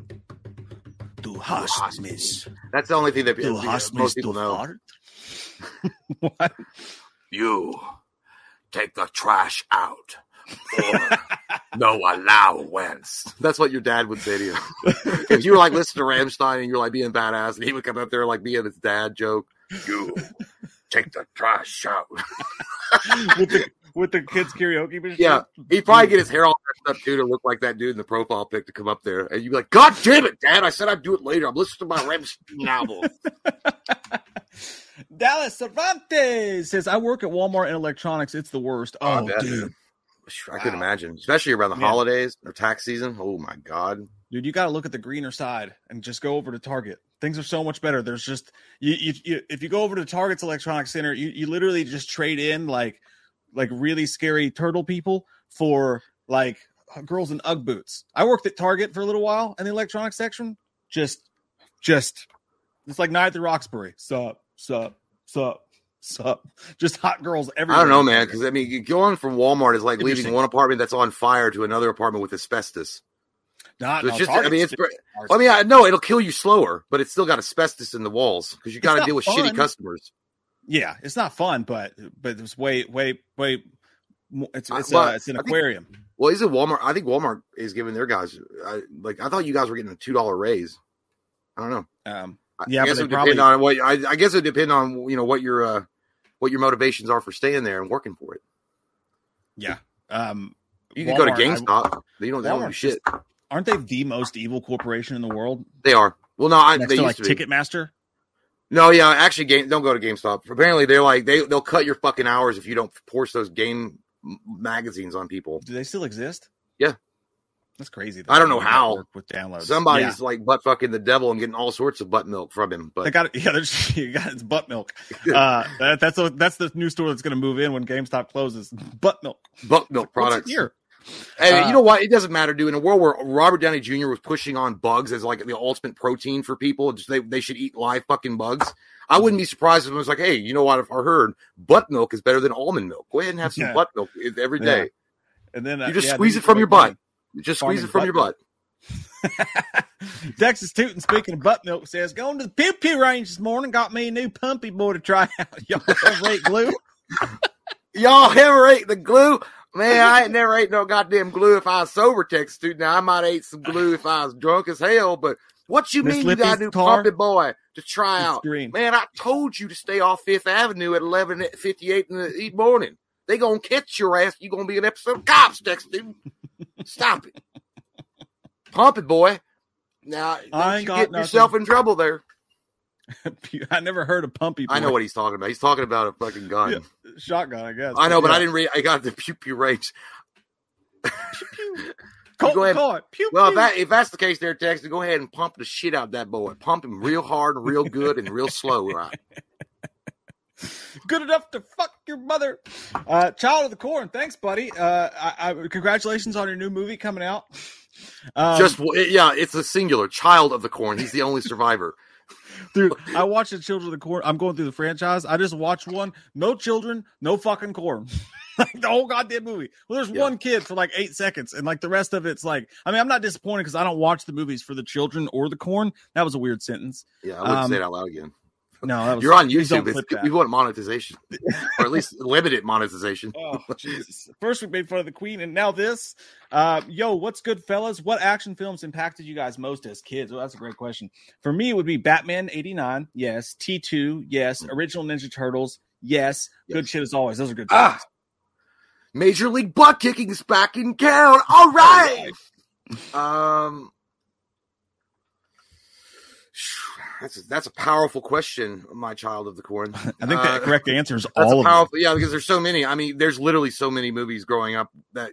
du hast hast mich, That's the only thing that du hast most people know. fart. What? You take the trash out. Or no allowance. That's what your dad would say to you. if you were like listening to Rammstein and you're like being badass, and he would come up there like being his dad joke. You take the trash out. with the with the kids karaoke machine? Yeah, he'd probably get his hair all messed up too to look like that dude in the profile pic to come up there, and you'd be like, "God damn it, Dad! I said I'd do it later. I'm listening to my Rammstein album." Dallas Cervantes says I work at Walmart in electronics. It's the worst. I Oh, dude, I can Wow. imagine, especially around the Yeah. holidays or tax season. Oh my god! dude, you got to look at the greener side and just go over to Target. Things are so much better. There's just you, you, you if you go over to Target's electronics center, you, you literally just trade in like like really scary turtle people for like girls in UGG boots. I worked at Target for a little while in the electronics section. Just just it's like Night at the Roxbury. Sup, sup, sup, sup. Just hot girls everywhere. I don't know, man, because I mean, going from Walmart is like leaving one apartment that's on fire to another apartment with asbestos. Not, So it's no, just, I mean, it's. I mean, I know it'll kill you slower, but it's still got asbestos in the walls because you got to deal with fun. shitty customers. Yeah, it's not fun, but but it's way way way. It's it's, uh, it's an I think- aquarium. Well, is it Walmart? I think Walmart is giving their guys I, like I thought you guys were getting a two dollar raise. I don't know. Um, Yeah, I guess it depend probably- on what I, I guess it depend on you know what your uh, what your motivations are for staying there and working for it. yeah. Um, You can go to Walmart, I- GameStop. they don't, they don't do shit. aren't they the most evil corporation in the world? They are. Well, no, I, Next they to used like to be. Ticketmaster. No, yeah, actually, game. Don't go to GameStop. Apparently, they're like they they'll cut your fucking hours if you don't force those game magazines on people. Do they still exist? Yeah. That's crazy. I don't know They how. work with downloads. Somebody's Yeah. like butt fucking the devil and getting all sorts of butt milk from him. They But got it. Yeah, there's, you got it's butt milk. Uh, that, that's a, that's the new store that's going to move in when GameStop closes. Butt milk butt milk What's products. here. Hey, Uh, you know what? It doesn't matter, dude. In a world where Robert Downey Jr. was pushing on bugs as like the ultimate protein for people, just they, they should eat live fucking bugs. I wouldn't be surprised if it was like, hey, you know what? If I heard butt milk is better than almond milk, go ahead and have some Yeah. butt milk every day. Yeah. And then uh, You just yeah, squeeze it from your butt. You just squeeze it from your butt butt. Texas Tootin, speaking of butt milk, says going to the pew pew range this morning. Got me a new pumpy boy to try out. Y'all ever ate glue? Y'all ever ate the glue? Man, I ain't never ate no goddamn glue if I was sober, Texas dude. Now I might ate some glue if I was drunk as hell, but what you Miss mean you got a new car? puppy boy to try It's out? green. Man, I told you to stay off Fifth Avenue at eleven fifty eight in the morning. They gonna catch your ass. You gonna be an episode of cops, Texas dude. Stop it, pump it, boy. Now I ain't you get nothing. yourself in trouble there. I never heard of pumpy. Boy. I know what he's talking about. He's talking about a fucking gun. Yeah, shotgun. I guess. I know, but yeah. I didn't read. I got the pew pew range. Colt Go ahead. McCoy. Pew, Well, if, that, if that's the case, there, Texas, go ahead and pump the shit out of that boy. Pump him real hard and real good and real slow, right? good enough to fuck your mother. Uh, Child of the Corn. Thanks, buddy. Uh, I, I, congratulations on your new movie coming out. Um, Just yeah, it's a singular child of the corn. He's the only survivor. Dude, I watched the Children of the Corn. I'm going through the franchise. I just watched one. No children, no fucking corn. like the whole goddamn movie. Well, there's Yeah. one kid for like eight seconds, and like the rest of it's like. I mean, I'm not disappointed because I don't watch the movies for the children or the corn. That was a weird sentence. Yeah, I wouldn't Um, say it out loud again. No, that was, You're on YouTube. We want monetization, or at least limited monetization. Oh, Jesus. First, we made fun of the Queen, and now this. Uh, yo, what's good, fellas? What action films impacted you guys most as kids? Well, that's a great question. For me, it would be Batman 89. Yes. T2. Yes. Original Ninja Turtles. Yes. Good shit as always. Those are good. Ah. Major League butt kicking is back in town. All right. Um, that's a, that's a powerful question, my child of the corn. I think the Uh, correct answer is all a of them. powerful, yeah, because there's so many. I mean, there's literally so many movies growing up that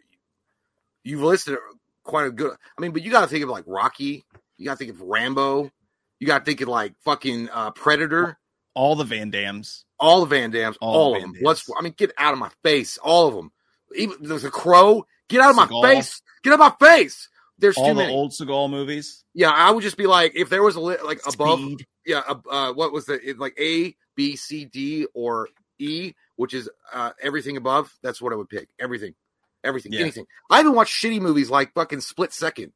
you've listed quite a good. I mean, but you got to think of like Rocky. You got to think of Rambo. You got to think of like fucking uh, Predator. All the Van Dammes. All the Van Dammes, All all, of them. Dams. Let's. I mean, get out of my face, all of them. Even there's a crow. Get out of my Seagal. face. Get out of my face. There's All too the many. old Seagal movies. yeah, I would just be like, if there was a li- like above, yeah, uh, what was the it, like A, B, C, D, or E, which is uh, everything above. That's what I would pick. Everything, everything, Yeah. anything. I even watched shitty movies like fucking Split Second,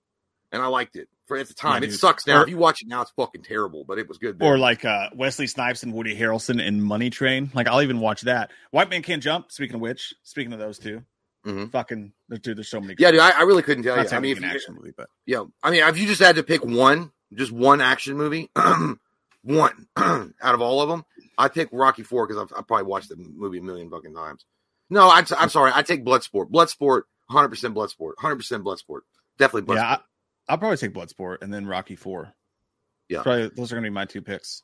and I liked it for at the time. Yeah, it sucks now. Or- if you watch it now, it's fucking terrible, but it was good. then. Or like uh, Wesley Snipes and Woody Harrelson in Money Train. Like I'll even watch that. White Man Can't Jump. Speaking of which, speaking of those 2 Mhm. fucking dude, there's so many. yeah, dude, I, I really couldn't tell Not you. I mean, if an you, action movie, but Yeah, I mean, if you just had to pick one, just one action movie, one out of all of them, I'd pick Rocky Four because I've, I've probably watched the movie a million fucking times. No, I'm, I'm sorry, I take Bloodsport. Bloodsport, hundred percent Bloodsport, hundred percent Bloodsport, definitely Bloodsport. yeah, I, I'll probably take Bloodsport and then Rocky Four. Yeah. probably those are gonna be my two picks.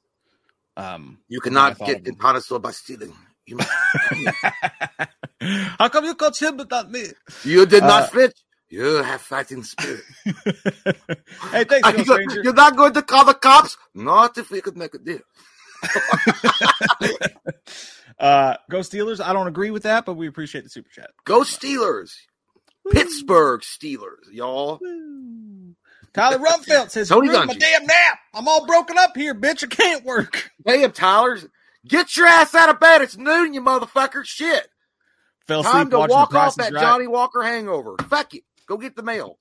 Um, you cannot get them. By stealing. You, how come you coach him but not me? you did not Uh, fit. You have fighting spirit. hey, thanks, Are you you're not going to call the cops? Not if we could make a deal. Uh, go Steelers. I don't agree with that, but we appreciate the super chat. Go Steelers. Pittsburgh Steelers, y'all. Woo. Tyler Rumfeld says, "Ruined my damn nap. I'm all broken up here, bitch. I can't work." Hey, him, Tyler. Get your ass out of bed. It's noon, you motherfucker. Shit. Fell Time to walk off that Right. Johnnie Walker hangover. Fuck it. Go get the mail.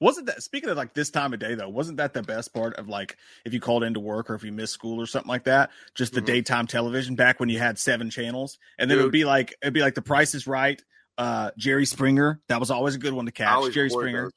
Wasn't that speaking of like this time of day though? Wasn't that the best part of like if you called into work or if you missed school or something like that? Just the Mhm. daytime television back when you had seven channels, and then it would be like it'd be like The Price is Right, uh, Jerry Springer. That was always a good one to catch. Jerry Springer. those.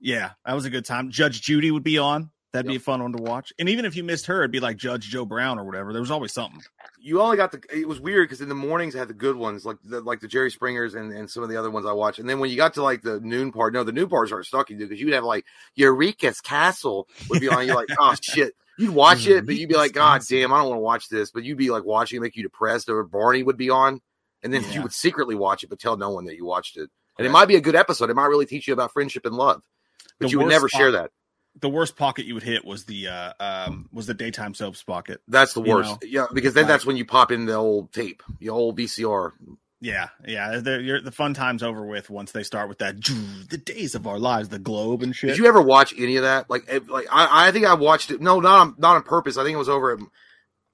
Yeah, that was a good time. Judge Judy would be on. That'd be a fun one to watch. And even if you missed her, it'd be like Judge Joe Brown or whatever. There was always something. You only got the. It was weird because in the mornings I had the good ones, like the like the Jerry Springers and, and some of the other ones I watched. And then when you got to like the noon part, no, the noon parts aren't stuck you because you'd have like Eureka's Castle would be on. You're like, oh shit. You'd watch it, but you'd be like, God damn, I don't want to watch this. But you'd be like watching it, make you depressed. Or Barney would be on, and then Yeah. you would secretly watch it, but tell no one that you watched it. And it might be a good episode. It might really teach you about friendship and love, but The you would never part- share that. The worst pocket you would hit was the uh, um, was the daytime soaps pocket. That's the worst. know, yeah, because then like- that's when you pop in the old tape, the old VCR. Yeah, yeah. The, fun time's over with once they start with that the days of our lives, the globe and shit. Did you ever watch any of that? Like, like I, I think I watched it. No, not on, not on purpose. I think it was over at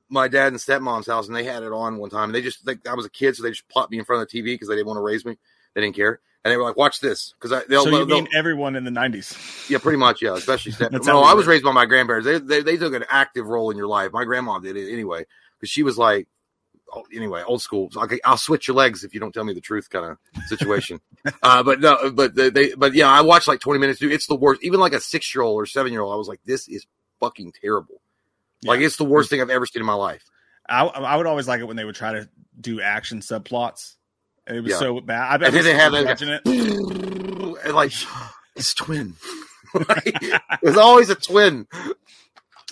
my dad and stepmom's house, and they had it on one time. And they just like I was a kid, so they just plopped me in front of the TV because they didn't want to raise me. They didn't care, and they were like, "Watch this," because they'll, so they'll, you mean they'll- everyone in the '90s? yeah, pretty much, yeah, especially step. No, I was raised by my grandparents. They, they they took an active role in your life. My grandma did it anyway because she was like. oh, Anyway, old school. So, okay, I'll switch your legs if you don't tell me the truth, kind of situation. uh, but no, but they, they, but yeah, I watched like twenty minutes. Dude, it's the worst. Even like a six year old or seven year old, I was like, this is fucking terrible. Like it's the worst thing I've ever seen in my life. I, I would always like it when they would try to do action subplots. It was Yeah. so bad. I then they have that- watching it. and like it's twin. it was always a twin.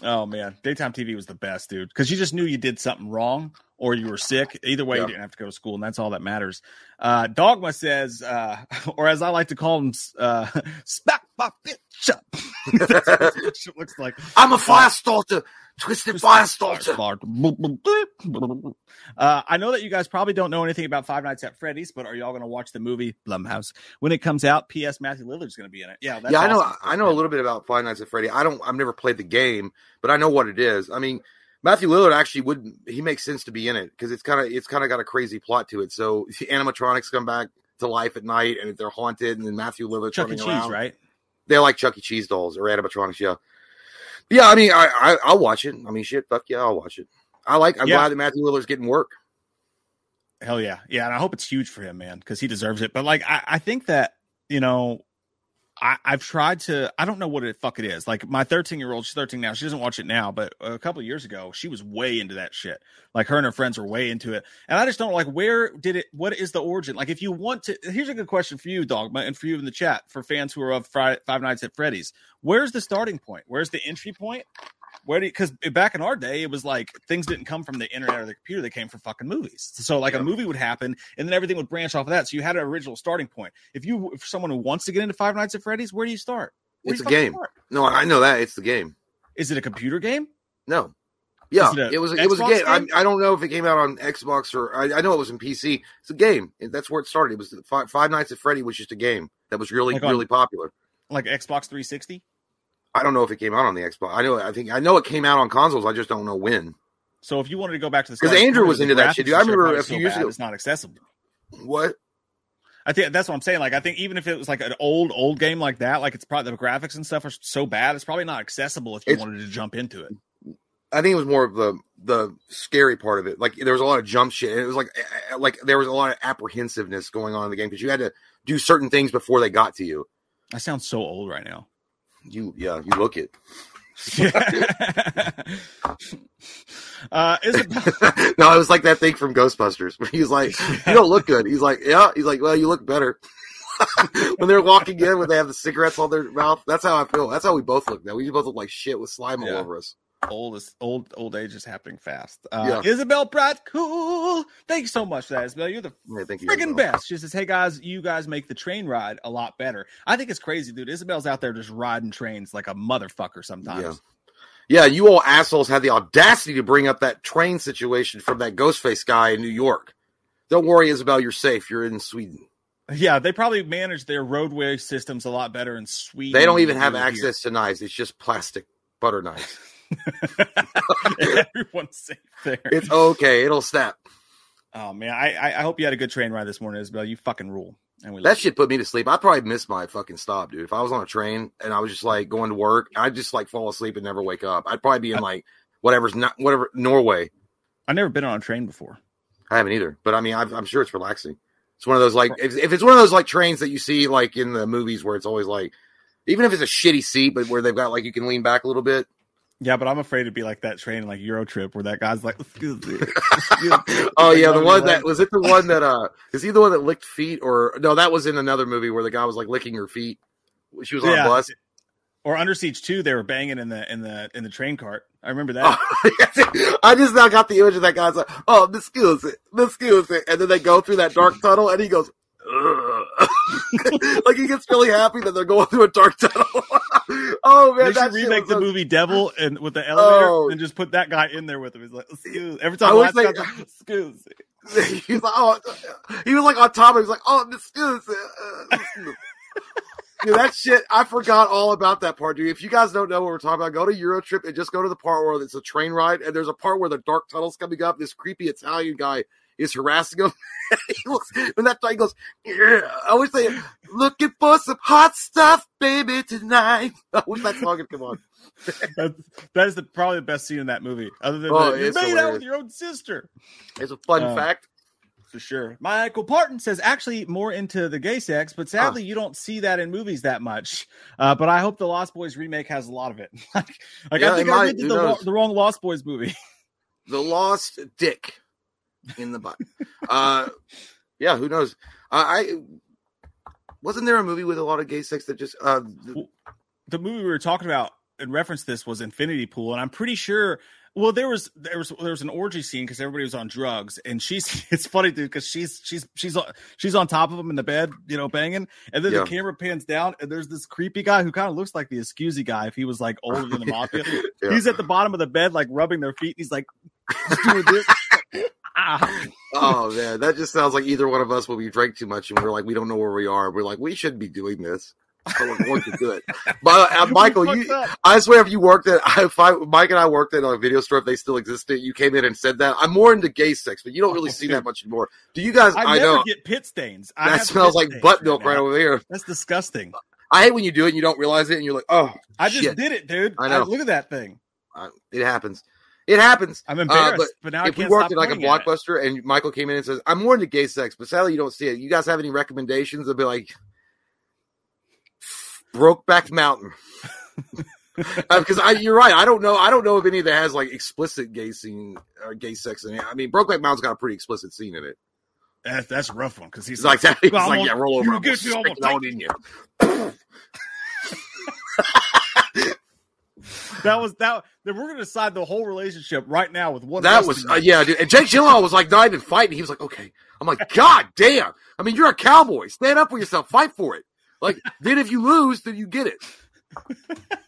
Oh man, daytime TV was the best, dude. Because you just knew you did something wrong or you were sick. Either way, Yeah. you didn't have to go to school, and that's all that matters. Uh, Dogma says, uh, or as I like to call him, uh, "Smack my bitch up." That's what looks like. I'm a fire starter Twisted Firestarter. Uh, I know that you guys probably don't know anything about Five Nights at Freddy's, but are y'all going to watch the movie Blumhouse when it comes out? P.S. Matthew Lillard's going to be in it. Yeah, yeah, I know. Awesome. I know a little bit about Five Nights at Freddy. I don't. I've never played the game, but I know what it is. I mean, Matthew Lillard actually would. He makes sense to be in it because it's kind of it's kind of got a crazy plot to it. So animatronics come back to life at night and they're haunted, and then Matthew Lillard Chuck E. Cheese, around. right? They're like Chuck E. Cheese dolls or animatronics. Yeah. Yeah, I mean, I, I will watch it. I mean, shit, fuck yeah, I'll watch it. I like. I'm yeah. glad that Matthew Lillard's getting work. Hell yeah, yeah, and I hope it's huge for him, man, because he deserves it. But like, I, I think that you know, I, have tried to. I don't know what the fuck it is. Like my 13 year old, she's 13 now. She doesn't watch it now, but a couple years ago, she was way into that shit. Like her and her friends were way into it, and I just don't like where did it? What is the origin? Like if you want to, here's a good question for you, Dogma, and for you in the chat for fans who are of Friday, Five Nights at Freddy's. Where's the starting point? Where's the entry point? Where do because back in our day it was like things didn't come from the internet or the computer they came from fucking movies so like yeah. a movie would happen and then everything would branch off of that so you had an original starting point if you if someone who wants to get into five nights at freddy's where do you start where it's a game start? no i know that it's the game is it a computer game no yeah, it, it, was it was a game. game? I, I, don't know if it came out on Xbox or I, I, know it was in PC. It's a game. That's where it started. It was five, five Nights at Freddy was just a game that was really like on, really popular. Like Xbox 360. I don't know if it came out on the Xbox. I know. I think I know it came out on consoles. I just don't know when. So if you wanted to go back to the because Andrew was into that shit, dude. I remember a few so years ago. It's not accessible. What? I think that's what I'm saying. Like, I think even if it was like an old, old game like that, like it's probably the graphics and stuff are so bad, it's probably not accessible if you it's, wanted to jump into it. I think it was more of the the scary part of it. Like there was a lot of jump shit. It was like eh, eh, like there was a lot of apprehensiveness going on in the game because you had to do certain things before they got to you. I sound so old right now. You yeah, you look it. uh, it... no, it was like that thing from Ghostbusters where he's like, "You don't look good." He's like, "Yeah." He's like, "Well, you look better." when they're walking in, when they have the cigarettes on their mouth, that's how I feel. That's how we both look now. We both look like shit with slime yeah. all over us old is old old age is happening fast. Uh, yeah. Isabel Pratt, cool. Thank you so much for that, Isabel. You're the yeah, freaking best. She says, "Hey guys, you guys make the train ride a lot better." I think it's crazy, dude. Isabel's out there just riding trains like a motherfucker sometimes. Yeah. Yeah, you all assholes had the audacity to bring up that train situation from that Ghostface guy in New York. Don't worry, Isabel, you're safe. You're in Sweden. Yeah, they probably manage their roadway systems a lot better in Sweden. They don't even have access here. to knives. It's just plastic butter knives. Everyone's safe there. It's okay. It'll snap. Oh man, I I hope you had a good train ride this morning, Isabel. You fucking rule. And we that shit put me to sleep. I probably missed my fucking stop, dude. If I was on a train and I was just like going to work, I'd just like fall asleep and never wake up. I'd probably be in like whatever's not whatever Norway. I've never been on a train before. I haven't either, but I mean, i am sure it's relaxing. It's one of those like if, if it's one of those like trains that you see like in the movies where it's always like, even if it's a shitty seat, but where they've got like you can lean back a little bit. Yeah, but I'm afraid to be like that train, like Euro Trip, where that guy's like, "Excuse me." oh yeah, the one that was it. The one that uh, is he the one that licked feet, or no? That was in another movie where the guy was like licking her feet. She was on yeah. a bus. Or Under Siege Two, they were banging in the in the in the train cart. I remember that. Oh, I just now got the image of that guy's like, "Oh, excuse it, excuse it," and then they go through that dark tunnel, and he goes, like he gets really happy that they're going through a dark tunnel. oh man, they should remake the movie Devil and with the elevator oh. and just put that guy in there with him. He's like, excuse. Every time I was like, excuse. He's like, oh, he was like on top. He was like, oh, excuse. Uh, dude, that shit, I forgot all about that part, dude. If you guys don't know what we're talking about, go to Eurotrip and just go to the part where it's a train ride, and there's a part where the dark tunnel's coming up. This creepy Italian guy is harassing him. he looks when that guy goes, yeah. I wish they looking for some hot stuff, baby, tonight. I wish that song had come on. That's, that is the, probably the best scene in that movie. Other than oh, you made hilarious. out with your own sister. It's a fun uh, fact. For sure. Michael Parton says actually more into the gay sex, but sadly you don't see that in movies that much. Uh, but I hope the Lost Boys remake has a lot of it. like, like yeah, I think I might, did the, the wrong Lost Boys movie. the Lost Dick in the butt. uh, yeah, who knows? Uh, I wasn't there a movie with a lot of gay sex that just uh, the movie we were talking about in reference to this was Infinity Pool, and I'm pretty sure Well, there was there was there was an orgy scene because everybody was on drugs, and she's it's funny dude because she's she's she's she's on top of him in the bed, you know, banging, and then Yeah. the camera pans down, and there's this creepy guy who kind of looks like the Excusey guy if he was like older than the mafia. Yeah. He's at the bottom of the bed, like rubbing their feet. And he's like doing this. Oh man, that just sounds like either one of us when we drank too much and we're like we don't know where we are. We're like we should be doing this, but we're going to do it. But uh, Michael, you, up. I swear, if you worked at, if I, Mike and I worked at a video store, if they still existed, you came in and said that. I'm more into gay sex, but you don't really Oh, see dude. that much anymore. Do you guys? I, I, never know get pit stains. I that smells like butt milk right now. over here. That's disgusting. I hate when you do it and you don't realize it, and you're like, oh, I just did it, dude. I know. look at that thing. Uh, it happens. It happens. I'm Uh, embarrassed, but but, now if we can't worked stop at like a it. blockbuster and Michael came in and says, "I'm more into gay sex," but sadly you don't see it. You guys have any recommendations? I'd be like, Brokeback Mountain. Because I, you're right. I don't know. I don't know if any of that has like explicit gay scene, uh, gay sex in it. I mean, Brokeback Mountain's got a pretty explicit scene in it. That's, that's a rough one because he's It's like that. It's Well, like, yeah, roll over. you I'm get me, I'm stick it gonna out in you. that was that. Then we're gonna decide the whole relationship right now with one. That was uh, yeah, dude. And Jake Gyllenhaal was like not even fighting. He was like, okay. I'm like, God damn. I mean, you're a cowboy. Stand up for yourself. Fight for it. Like, then if you lose, then you get it.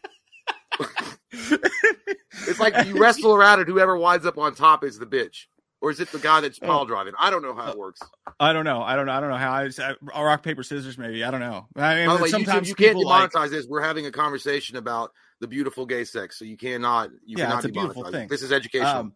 it's like you wrestle around and whoever winds up on top is the bitch. Or is it the guy that's pile driving? I don't know how it works. I don't know. I don't know. I don't know how. I, I rock paper scissors. Maybe I don't know. I mean, way, sometimes YouTube, you can't people like, demonetize this. We're having a conversation about the beautiful gay sex, so you cannot. You Yeah, cannot it's a beautiful thing. This is educational. Um,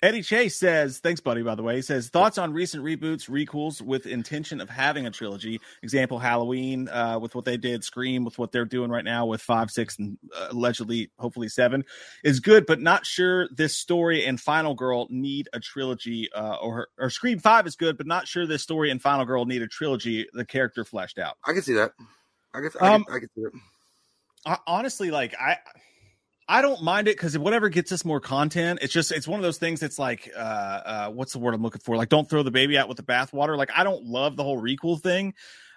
Eddie Chase says, thanks, buddy, by the way. He says, thoughts on recent reboots, requels with intention of having a trilogy. Example, Halloween uh, with what they did, Scream with what they're doing right now with five, six, and uh, allegedly, hopefully, seven is good, but not sure this story and Final Girl need a trilogy. Uh, or, or Scream 5 is good, but not sure this story and Final Girl need a trilogy, the character fleshed out. I can see that. I can. I Um, can, I can see it. Honestly, like I, I don't mind it because whatever gets us more content, it's just it's one of those things that's like, uh, uh, what's the word I'm looking for? Like, don't throw the baby out with the bathwater. Like, I don't love the whole requel thing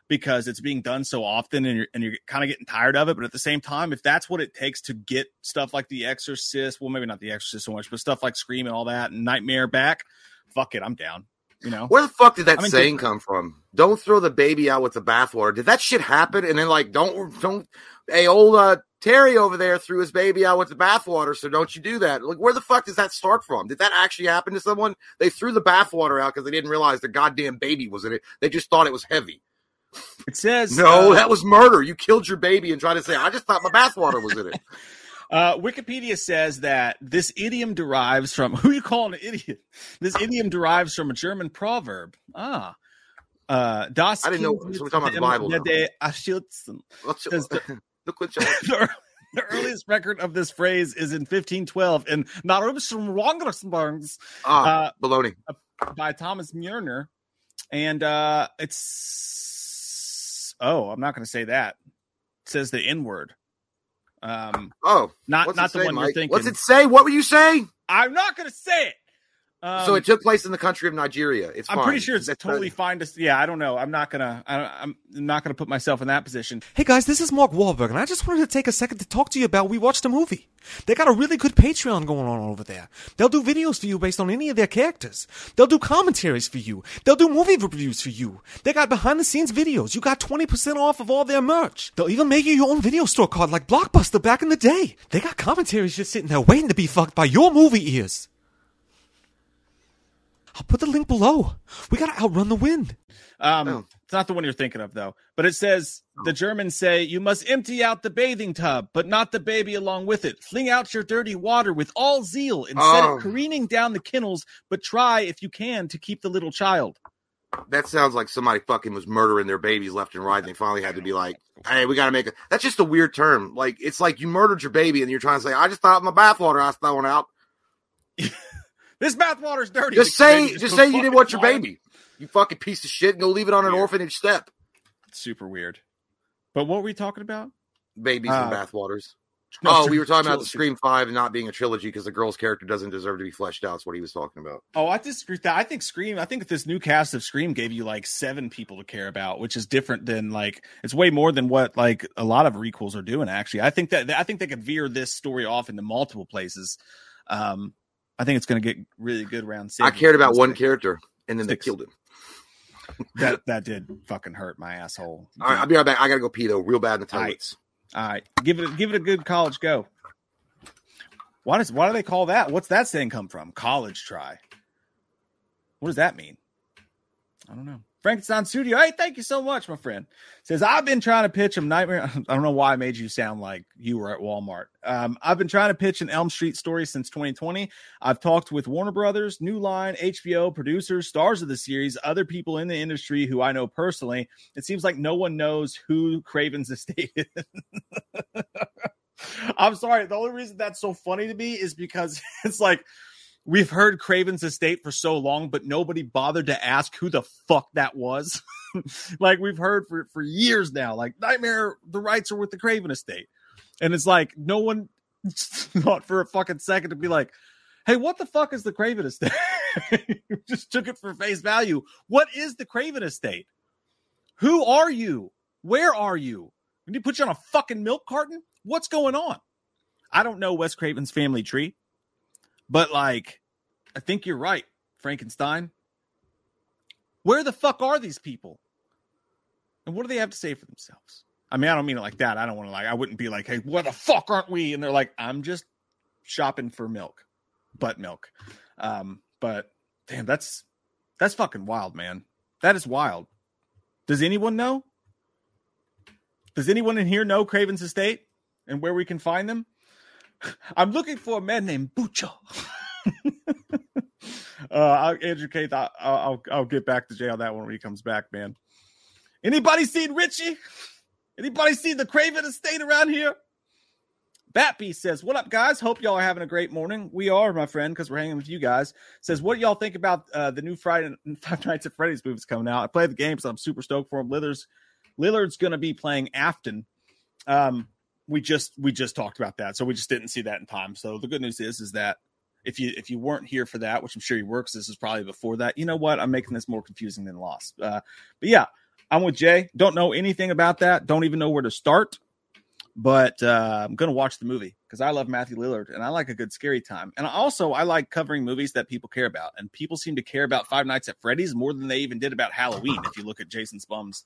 because it's being done so often and you're and you're kind of getting tired of it. But at the same time, if that's what it takes to get stuff like The Exorcist, well, maybe not The Exorcist so much, but stuff like Scream and all that and Nightmare back, fuck it, I'm down. You know, Where the fuck did that I mean, saying come from? Don't throw the baby out with the bathwater. Did that shit happen? And then like, don't don't. Hey, old uh, Terry over there threw his baby out with the bathwater, so don't you do that? Like, where the fuck does that start from? Did that actually happen to someone? They threw the bathwater out because they didn't realize the goddamn baby was in it. They just thought it was heavy. it says No, uh, that was murder. You killed your baby and tried to say, I just thought my bathwater was in it. Uh, Wikipedia says that this idiom derives from who you calling an idiot? This idiom derives from a German proverb. Ah, uh, das I didn't know- so we're talking about the Bible now. Erschützen. Look what the, the earliest record of this phrase is in 1512 in Narumsrwangersburgs ah, uh, baloney. by Thomas Murner, and uh, it's oh, I'm not going to say that. It says the N word. Um, Oh, not not the say, one you're thinking. What's it say? What were you saying? I'm not going to say it. Um, so it took place in the country of Nigeria. It's I'm fine. pretty sure it's That's totally not- fine to. Yeah, I don't know. I'm not gonna. I, I'm not gonna put myself in that position. Hey guys, this is Mark Wahlberg, and I just wanted to take a second to talk to you about We Watched a Movie. They got a really good Patreon going on over there. They'll do videos for you based on any of their characters. They'll do commentaries for you. They'll do movie reviews for you. They got behind the scenes videos. You got 20% off of all their merch. They'll even make you your own video store card like Blockbuster back in the day. They got commentaries just sitting there waiting to be fucked by your movie ears. I'll put the link below. We gotta outrun the wind. Um, Oh. It's not the one you're thinking of though. But it says the Germans say you must empty out the bathing tub, but not the baby along with it. Fling out your dirty water with all zeal instead Oh. of careening down the kennels. But try if you can to keep the little child. That sounds like somebody fucking was murdering their babies left and right. And they finally had to be like, "Hey, we got to make a." That's just a weird term. Like it's like you murdered your baby, and you're trying to say, "I just thought my bathwater I was throwing out." This bathwater's dirty. Just The say, baby just say you didn't fucking want your baby. You fucking piece of shit, and go leave it on an Weird. orphanage step. Super weird. But what were we talking about? Babies Uh, and bathwaters. No, oh, tri- we were talking about the. Scream Five not being a trilogy because the girl's character doesn't deserve to be fleshed out. That's what he was talking about. Oh, I disagree with that. I think Scream. I think this new cast of Scream gave you like seven people to care about, which is different than like it's way more than what like a lot of requels are doing. Actually, I think that I think they could veer this story off into multiple places. Um, I think it's going to get really good around. I cared about one character, and then Six. they killed him. that that did fucking hurt my asshole. All right, I'll be right back. I gotta go pee though, real bad in the All right. toilets. All right, give it give it a good college go. Why does why do they call that? What's that saying come from? College try. What does that mean? I don't know. Frankenstein Studio. Hey, thank you so much, my friend. Says I've been trying to pitch him Nightmare. I don't know why I made you sound like you were at Walmart. Um, I've been trying to pitch an Elm Street story since 2020. I've talked with Warner Brothers, New Line, HBO, producers, stars of the series, other people in the industry who I know personally. It seems like no one knows who Craven's estate is. I'm sorry. The only reason that's so funny to me is because it's like we've heard Craven's estate for so long, but nobody bothered to ask who the fuck that was. like we've heard for, for years now, like Nightmare, the rights are with the Craven estate. And it's like no one thought for a fucking second to be like, hey, what the fuck is the Craven estate? Just took it for face value. What is the Craven estate? Who are you? Where are you? Need to put you on a fucking milk carton? What's going on? I don't know Wes Craven's family tree, but like, I think you're right, Frankenstein. Where the fuck are these people? And what do they have to say for themselves? I mean, I don't mean it like that. I don't want to like, I wouldn't be like, hey, where the fuck aren't we? And they're like, I'm just shopping for milk, butt milk. Um, but damn, that's that's fucking wild, man. That is wild. Does anyone know? Does anyone in here know Craven's estate and where we can find them? I'm looking for a man named Bucho. uh, I'll, educate. I'll, I'll I'll get back to on that one when he comes back, man. Anybody seen Richie? Anybody seen the Craven estate around here? Batbeast says, What up, guys? Hope y'all are having a great morning. We are, my friend, because we're hanging with you guys. Says, What do y'all think about uh, the new Friday Five Nights at Freddy's movies coming out? I played the game, so I'm super stoked for them. Lillard's Lillard's gonna be playing Afton. Um, we just we just talked about that, so we just didn't see that in time. So the good news is is that if you if you weren't here for that, which I'm sure you were, because this is probably before that, you know what? I'm making this more confusing than lost. Uh, but yeah, I'm with Jay. Don't know anything about that. Don't even know where to start. But uh, I'm gonna watch the movie because I love Matthew Lillard and I like a good scary time. And also I like covering movies that people care about. And people seem to care about Five Nights at Freddy's more than they even did about Halloween. If you look at Jason Blum's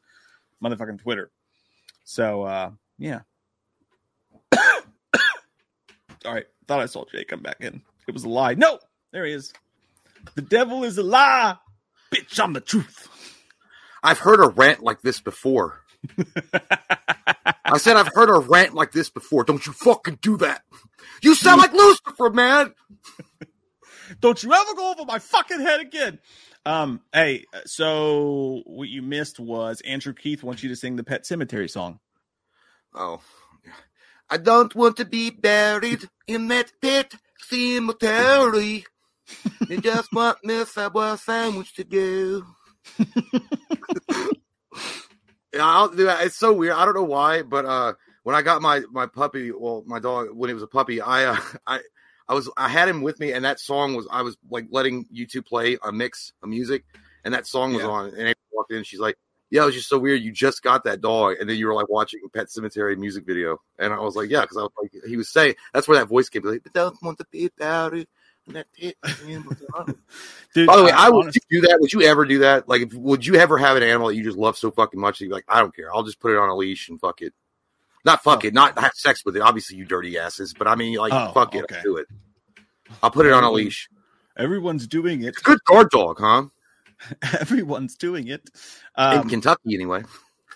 motherfucking Twitter. So uh, yeah. All right. Thought I saw Jay come back in. It was a lie. No, there he is. The devil is a lie. Bitch, I'm the truth. I've heard a rant like this before. I said I've heard a rant like this before. Don't you fucking do that. You sound like Lucifer, man. Don't you ever go over my fucking head again. Um, hey, so what you missed was Andrew Keith wants you to sing the Pet Sematary song. Oh. I don't want to be buried in that pet cemetery. They just want me a Subway sandwich to go. yeah, I'll do that. It's so weird. I don't know why, but uh, when I got my my puppy, well, my dog, when he was a puppy, I uh, I I was I had him with me, and that song was I was like letting YouTube play a mix of music, and that song was Yeah. on, and Amy walked in, she's like. Yeah, it was just so weird. You just got that dog, and then you were like watching Pet Sematary music video, and I was like, "Yeah," because I was like, he was saying that's where that voice came. Like, "But don't want to be buried in that pet cemetery." Dude, By the way, uh, I would do that. Would you ever do that? Like, if, would you ever have an animal that you just love so fucking much that you're like, I don't care. I'll just put it on a leash and fuck it. Not fuck Oh. it, not have sex with it. Obviously, you dirty asses. But I mean, like, Oh, fuck it. I'll do it. I'll put it on a leash. everyone's doing it. It's a good guard dog, huh? Everyone's doing it. In Um, Kentucky, anyway.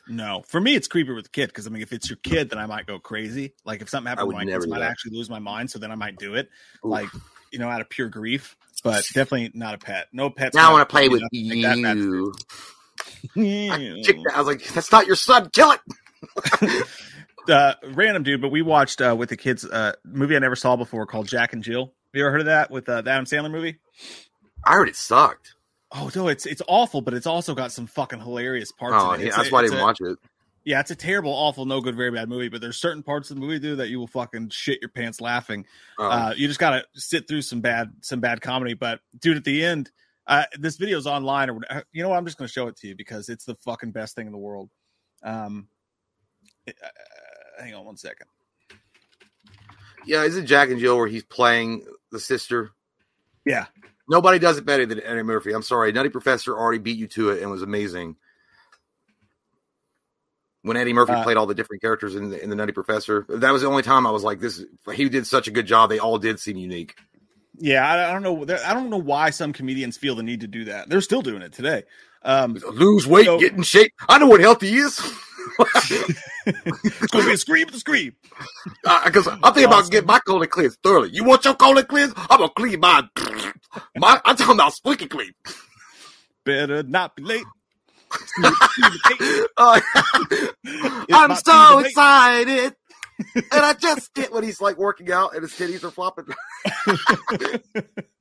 no, for me, it's creepy with the kid because I mean, if it's your kid, then I might go crazy. Like if something happened with my kids, I might actually lose my mind. So then I might do it, Oof. like you know, out of pure grief. But definitely not a pet. No pets. now I want to play with nothing like that, you. I. I was like, that's not your son. Kill it. uh, random dude, but we watched uh, with the kids uh, movie I never saw before called Jack and Jill. Have you ever heard of that with uh, the Adam Sandler movie? I heard it sucked. Oh no, it's it's awful, but it's also got some fucking hilarious parts. Oh, in it. yeah, that's a- why I didn't a- watch it. Yeah, it's a terrible, awful, no good, very bad movie. But there's certain parts of the movie, dude, that you will fucking shit your pants laughing. Oh. Uh, you just gotta sit through some bad, some bad comedy. But dude, at the end, uh, this video's online, or whatever. you know what? I'm just gonna show it to you because it's the fucking best thing in the world. Um, it- uh, hang on one second. yeah, is it Jack and Jill where he's playing the sister? Yeah. Nobody does it better than Eddie Murphy. I'm sorry. Nutty Professor already beat you to it and was amazing. When Eddie Murphy Uh, played all the different characters in the, in the Nutty Professor, that was the only time I was like, "This." He did such a good job. They all did seem unique. Yeah, I, I don't know. I don't know why some comedians feel the need to do that. They're still doing it today. Um, Lose weight, So- get in shape. I know what healthy is. it's going to be a scream to scream. Because I'm thinking about getting my colon cleansed thoroughly. You want your colon cleansed? I'm gonna clean mine. My, I'm talking about squeaky clean. Better not be late. Uh, I'm so excited. and I just get when he's like working out and his titties are flopping.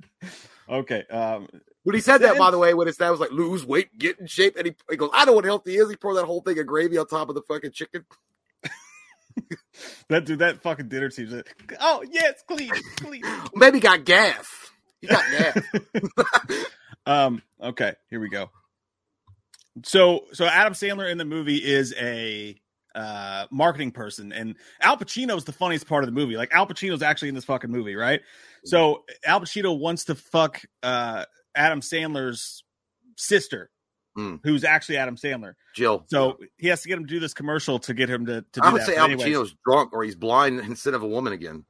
okay. Um, When he said that, by the way, when his dad was like, lose weight, get in shape, and he, he goes, I don't know what healthy is. He poured that whole thing of gravy on top of the fucking chicken. that dude, that fucking dinner team's like, oh yeah, it's clean, clean. Maybe got gas. He got gas. Um, okay, here we go. So, so Adam Sandler in the movie is a uh marketing person, and Al Pacino is the funniest part of the movie. Like Al Pacino's actually in this fucking movie, right? So Al Pacino wants to fuck uh Adam Sandler's sister, Hmm. who's actually Adam Sandler. Jill. So he has to get him to do this commercial to get him to, to do I would that. say Al Pacino's drunk or he's blind instead of a woman again.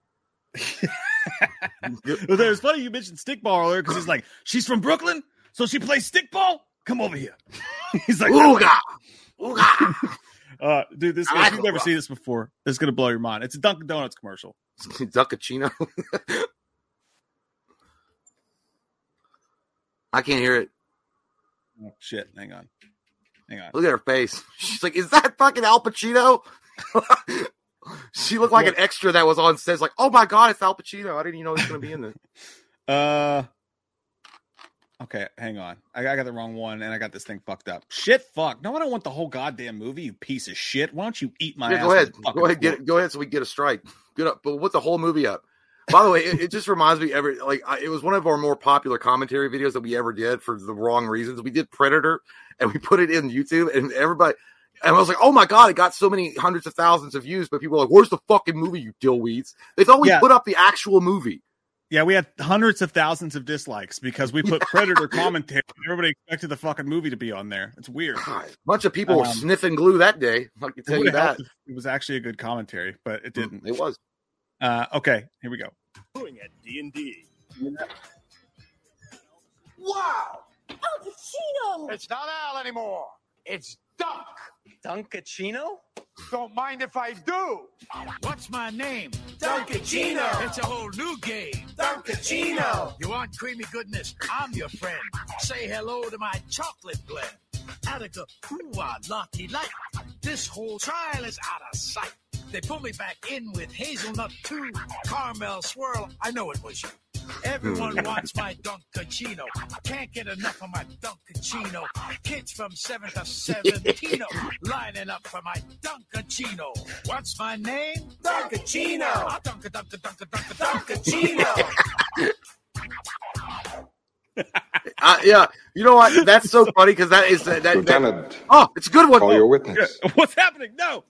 Well, it was funny you mentioned stickball earlier because he's like, she's from Brooklyn, so she plays stickball. Come over here. he's like, Ooga! Ooga! Uh, dude, this if you've never seen this before, this is gonna blow your mind. It's a Dunkin' Donuts commercial. Duckachino. I can't hear it. Oh, shit, hang on, hang on. Look at her face. She's like, "Is that fucking Al Pacino?" she looked like Look. an extra that was on set. Like, "Oh my god, it's Al Pacino! I didn't even know he was going to be in this." Uh, okay, hang on. I, I got the wrong one, and I got this thing fucked up. Shit, fuck. No, I don't want the whole goddamn movie. You piece of shit. Why don't you eat my? Yeah, ass go with ahead, go ahead, get it, go ahead, so we get a strike. Get up, but what's the whole movie up? By the way, it, it just reminds me every like I, it was one of our more popular commentary videos that we ever did for the wrong reasons. We did Predator, and we put it in YouTube, and everybody. And I was like, "Oh my god!" It got so many hundreds of thousands of views, but people were like, "Where's the fucking movie, you dillweeds?" They thought we Yeah. put up the actual movie. Yeah, we had hundreds of thousands of dislikes because we put Predator commentary. Everybody expected the fucking movie to be on there. It's weird. God, a bunch of people were Um, sniffing glue that day. I can It tell you that. It was actually a good commentary, but it didn't. It was. Uh, okay, here we go. doing at D&D. Wow! Al Pacino! It's not Al anymore. It's Dunk. Dunkaccino? Don't mind if I do. What's my name? Dunkaccino. It's a whole new game. Dunkaccino. You want creamy goodness? I'm your friend. Say hello to my chocolate blend. Attica, ooh, ah, lucky light. This whole trial is out of sight. They pull me back in with hazelnut too. Caramel swirl, I know it was you. Everyone wants my Dunkaccino. Can't get enough of my Dunkaccino. Kids from 7 to 17 lining up for my Dunkaccino. What's my name? Dunkaccino. Dunka, Dunka, Dunka, Dunka, Dunka. Dunkaccino. Uh, yeah, you know what? That's so funny because that is that, that, that. Oh, it's a good one. call your witness. What's happening? No,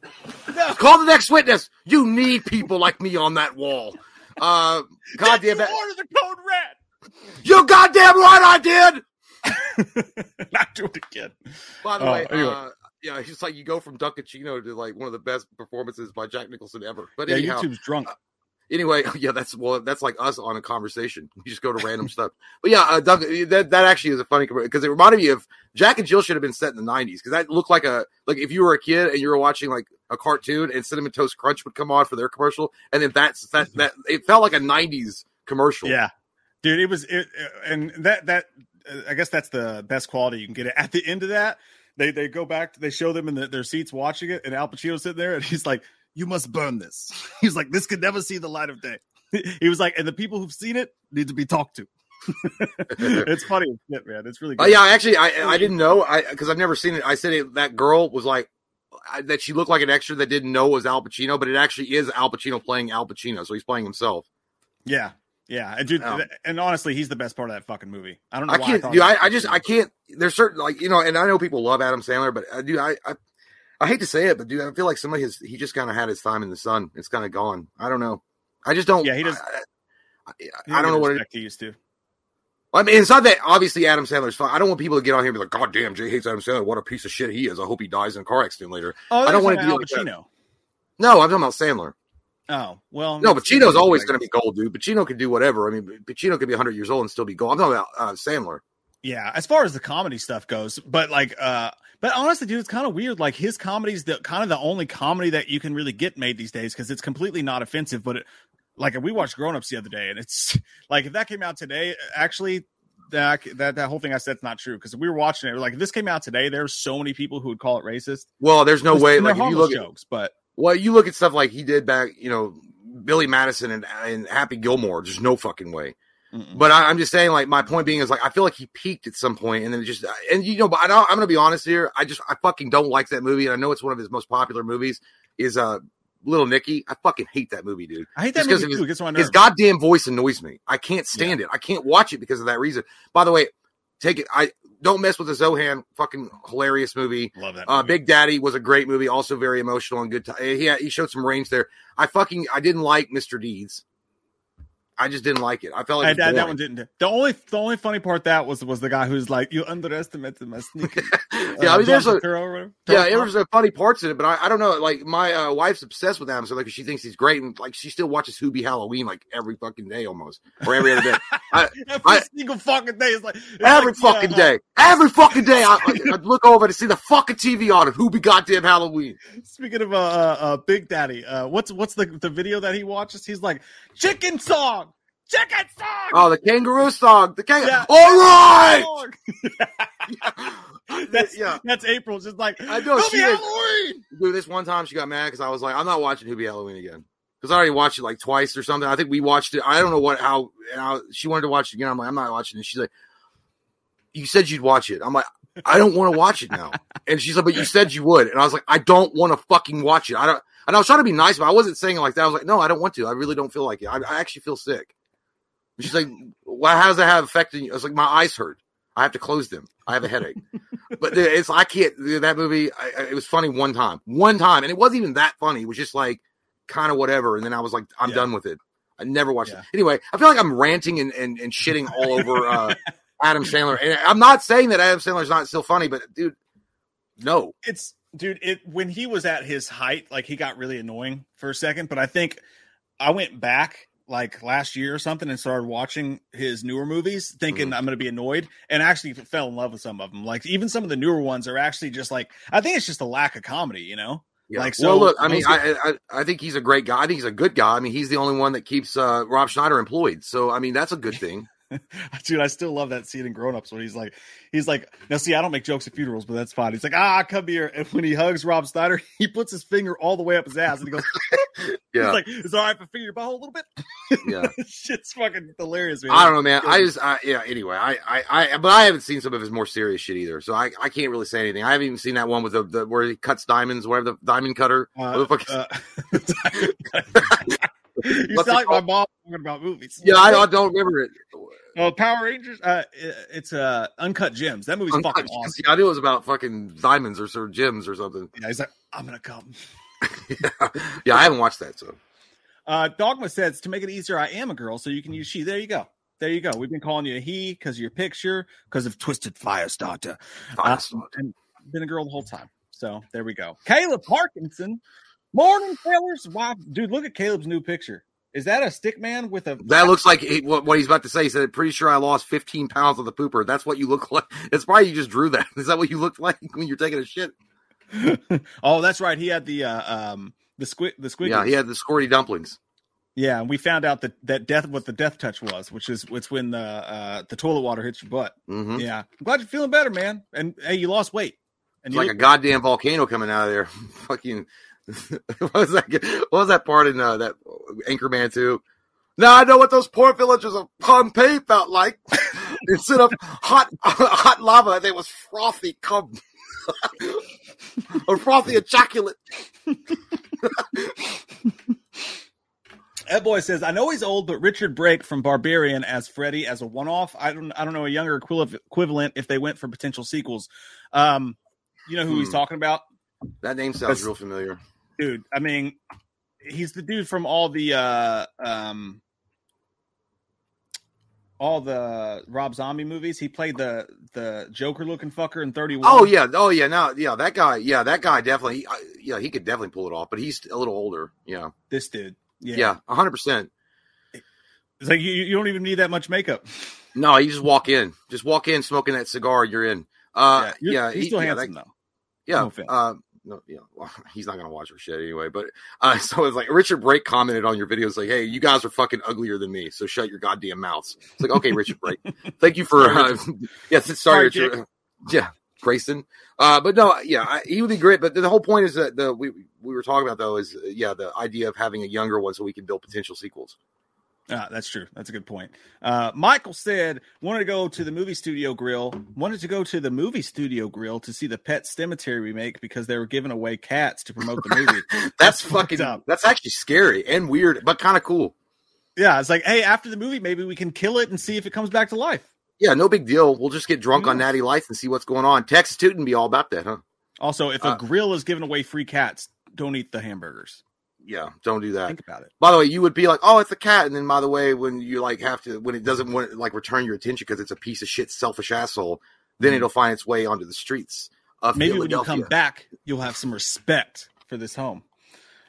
no. Call the next witness. You need people like me on that wall. Uh, goddamn you it! ordered the code red. You goddamn right I did. Not do it again. By the Oh, way, anyway. uh, yeah, it's like you go from Dunkaccino to like one of the best performances by Jack Nicholson ever. But Yeah, anyhow, YouTube's drunk. Anyway, yeah, that's well, that's like us on a conversation. We just go to random stuff. But yeah, uh, Doug, that that actually is a funny because it reminded me of Jack and Jill should have been set in the '90s because that looked like a like if you were a kid and you were watching like a cartoon and Cinnamon Toast Crunch would come on for their commercial, and then that's that that it felt like a '90s commercial. Yeah, dude, it was, it, and that that uh, I guess that's the best quality you can get. it At the end of that, they they go back, they show them in the, their seats watching it, and Al Pacino's sitting there, and he's like, "You must burn this." He's like, "This could never see the light of day." He was like, and the people who've seen it need to be talked to. it's funny shit, man. It's really Uh, good. yeah, actually, I I didn't know I because I've never seen it. I said it, that girl was like I, that she looked like an extra that didn't know it was Al Pacino, but it actually is Al Pacino playing Al Pacino, so he's playing himself. yeah, yeah. And dude, Um, and honestly, he's the best part of that fucking movie. I don't know. I why can't, thought dude. I, I just I can't. There's certain like you know, and I know people love Adam Sandler, but uh, dude, I, I I hate to say it, but dude, I feel like somebody has he just kind of had his time in the sun. It's kind of gone. I don't know. I just don't. Yeah, he does- I, I, He I don't know what. It, he used to. I mean, it's not that obviously Adam Sandler's fine. I don't want people to get on here and be like, God damn, Jay hates Adam Sandler. What a piece of shit he is. I hope he dies in a car accident later. Oh, I don't want to Al be like that. Pacino. No, I'm talking about Sandler. Oh well, No, Pacino's always going to be gold, dude. Pacino can do whatever. I mean, Pacino could be 100 years old and still be gold. I'm talking about uh, Sandler. Yeah, as far as the comedy stuff goes, but like, uh, but honestly, dude, it's kind of weird. Like his comedy's the kind of the only comedy that you can really get made these days because it's completely not offensive. But it, like we watched Grown Ups the other day, and it's like if that came out today, actually. That, that that whole thing I said's not true because we were watching it. Like if this came out today, there's so many people who would call it racist. Well, there's no way. Like, if you look at, jokes, but well, you look at stuff like he did back, you know, Billy Madison and, and Happy Gilmore. There's no fucking way. Mm-mm. But I, I'm just saying, like, my point being is, like, I feel like he peaked at some point, and then it just, and you know, but I don't, I'm going to be honest here. I just, I fucking don't like that movie, and I know it's one of his most popular movies. Is uh, Little Nicky. I fucking hate that movie, dude. I hate that Just movie of too. It gets on His goddamn voice annoys me. I can't stand it. I can't watch it because of that reason. By the way, take it. I don't mess with the Zohan. Fucking hilarious movie. Love that. Uh, movie. Big Daddy was a great movie, also very emotional and good. T- he had, he showed some range there. I fucking I didn't like Mr. Deeds. I just didn't like it. I felt like I, it was that, that one didn't. The only the only funny part that was was the guy who's like, "You underestimated my sneaking." yeah, I mean, there's a whatever. yeah, there was funny parts in it, but I, I don't know. Like my uh, wife's obsessed with Adam, so like she thinks he's great, and like she still watches Hubie Halloween like every fucking day almost, or every other day. I, Every I- single fucking day is like every like, fucking uh, day, every fucking day, I, I look over to see the fucking TV on it. Hubie goddamn Halloween? Speaking of uh, uh, uh Big Daddy, uh, what's what's the the video that he watches? He's like, "Chicken song, chicken song." Oh, the kangaroo song. The kangaroo. Yeah. All right. song." that's yeah. that's April. Just like I know, "Happy she Halloween!" Dude, this one time she got mad because I was like, I'm not watching Hubie Halloween again. Because I already watched it like twice or something. I think we watched it. I don't know what, how, how she wanted to watch it again. I'm like, I'm not watching it. She's like, You said you'd watch it. I'm like, I don't want to watch it now. And she's like, But you said you would. And I was like, I don't want to fucking watch it. I don't, and I was trying to be nice, but I wasn't saying it like that. I was like, No, I don't want to. I really don't feel like it. I, I actually feel sick. She's like, Well, how does that have affected you? I was like, My eyes hurt. I have to close them. I have a headache. but it's I can't. That movie, I, I- it was funny one time, one time, and it wasn't even that funny. It was just like kind of whatever. And then I was like, I'm Yeah. done with it. I never watched Yeah. it. Anyway, I feel like I'm ranting and, and, and shitting all over uh, Adam Sandler. And I'm not saying that Adam Sandler's not still funny, but dude, no. it's dude it when he was at his height like he got really annoying for a second but i think i went back like last year or something and started watching his newer movies thinking Mm-hmm. i'm going to be annoyed and actually fell in love with some of them like even some of the newer ones are actually just like i think it's just a lack of comedy you know Yeah. Like, so well, look, I mean, I, I I think he's a great guy. I think he's a good guy. I mean, he's the only one that keeps uh, Rob Schneider employed. So, I mean, that's a good thing. dude i still love that scene in grown ups where he's like he's like now see i don't make jokes at funerals but that's fine he's like ah come here and when he hugs rob schneider he puts his finger all the way up his ass and he goes Yeah, he's like is it all right if i finger your butthole a little bit yeah. shit's fucking hilarious man I don't know, man. I just, I, yeah. Anyway, I, I, I, but I haven't seen some of his more serious shit either, so I, I can't really say anything. I haven't even seen that one with the, the where he cuts diamonds, whatever the diamond cutter. Uh, What the fuck is- uh, you What's sound like my mom talking about movies. yeah, I, I don't remember it. Oh, Power Rangers. Uh, it's uh, Uncut Gems. That movie's Uncut fucking awesome. Yeah, I knew it was about fucking diamonds or of gems or something. Yeah, he's like, I'm gonna come. yeah, I haven't watched that. So Uh, Dogma says to make it easier, I am a girl, so you can use she. There you go. There you go. We've been calling you a he because of your picture, because of Twisted Firestarter. Uh, and been a girl the whole time. So there we go. Caleb Parkinson. Morning, Taylor's wife. Dude, look at Caleb's new picture. Is that a stick man with a that looks like he, what, what he's about to say. He said, "Pretty sure I lost 15 pounds of the pooper." That's what you look like. It's probably you just drew that. Is that what you looked like when you're taking a shit? oh, that's right. He had the uh, um the squid the squid. Yeah, he had the squirty dumplings. Yeah, and we found out that that death what the death touch was, which is it's when the uh the toilet water hits your butt. hmm Yeah, I'm glad you're feeling better, man. And hey, you lost weight. And It's you like a goddamn volcano coming out of there. Fucking what was that? What was that part in uh, that Anchorman too? Now I know what those poor villagers of Pompeii felt like. Instead of hot hot lava, they was frothy cum or frothy ejaculate. that boy says, I know he's old, but Richard Brake from Barbarian as Freddy as a one off. I don't I don't know a younger equivalent if they went for potential sequels. Um, you know who he's Hmm. talking about, That name sounds That's- real familiar. Dude. I mean, he's the dude from all the uh um all the Rob Zombie movies. He played the the Joker looking fucker in Thirty One. Oh yeah, oh yeah. Now, yeah, that guy, yeah, that guy definitely, uh, yeah, he could definitely pull it off. But he's a little older. Yeah, this dude. Yeah, yeah, hundred percent. It's like you, you don't even need that much makeup. No, you just walk in, just walk in, smoking that cigar. You're in. Uh, you're- yeah, he's he- still yeah, handsome that- though. Yeah. No uh, no, yeah. Well, he's not gonna watch our shit anyway. But uh, so it's like Richard Brake commented on your videos like, "Hey, you guys are fucking uglier than me, so shut your goddamn mouths." It's like, okay, Richard Brake, thank you for. Uh, yes, sorry, Sorry, Richard. Yeah, Grayson. Uh, but no, yeah, I, he would be great. But the whole point is that the we we were talking about though is uh, yeah the idea of having a younger one so we can build potential sequels. Ah, that's true. That's a good point. Uh, Michael said wanted to go to the movie studio grill. Wanted to go to the movie studio grill to see the Pet Sematary remake because they were giving away cats to promote the movie. That's fucked fucking. up. That's actually scary and weird, but kind of cool. yeah, it's like, hey, after the movie, maybe we can kill it and see if it comes back to life. Yeah, no big deal. We'll just get drunk on Yeah. Natty Lights and see what's going on. Texas Tootin' be all about that, huh? Also, if a Uh, grill is giving away free cats, don't eat the hamburgers. Yeah, don't do that. Think about it. By the way, you would be like, "Oh, it's a cat," and then by the way, when you like have to, when it doesn't want like return your attention because it's a piece of shit, selfish asshole, then it'll find its way onto the streets of Mm-hmm. Maybe when you come back, you'll have some respect for this home.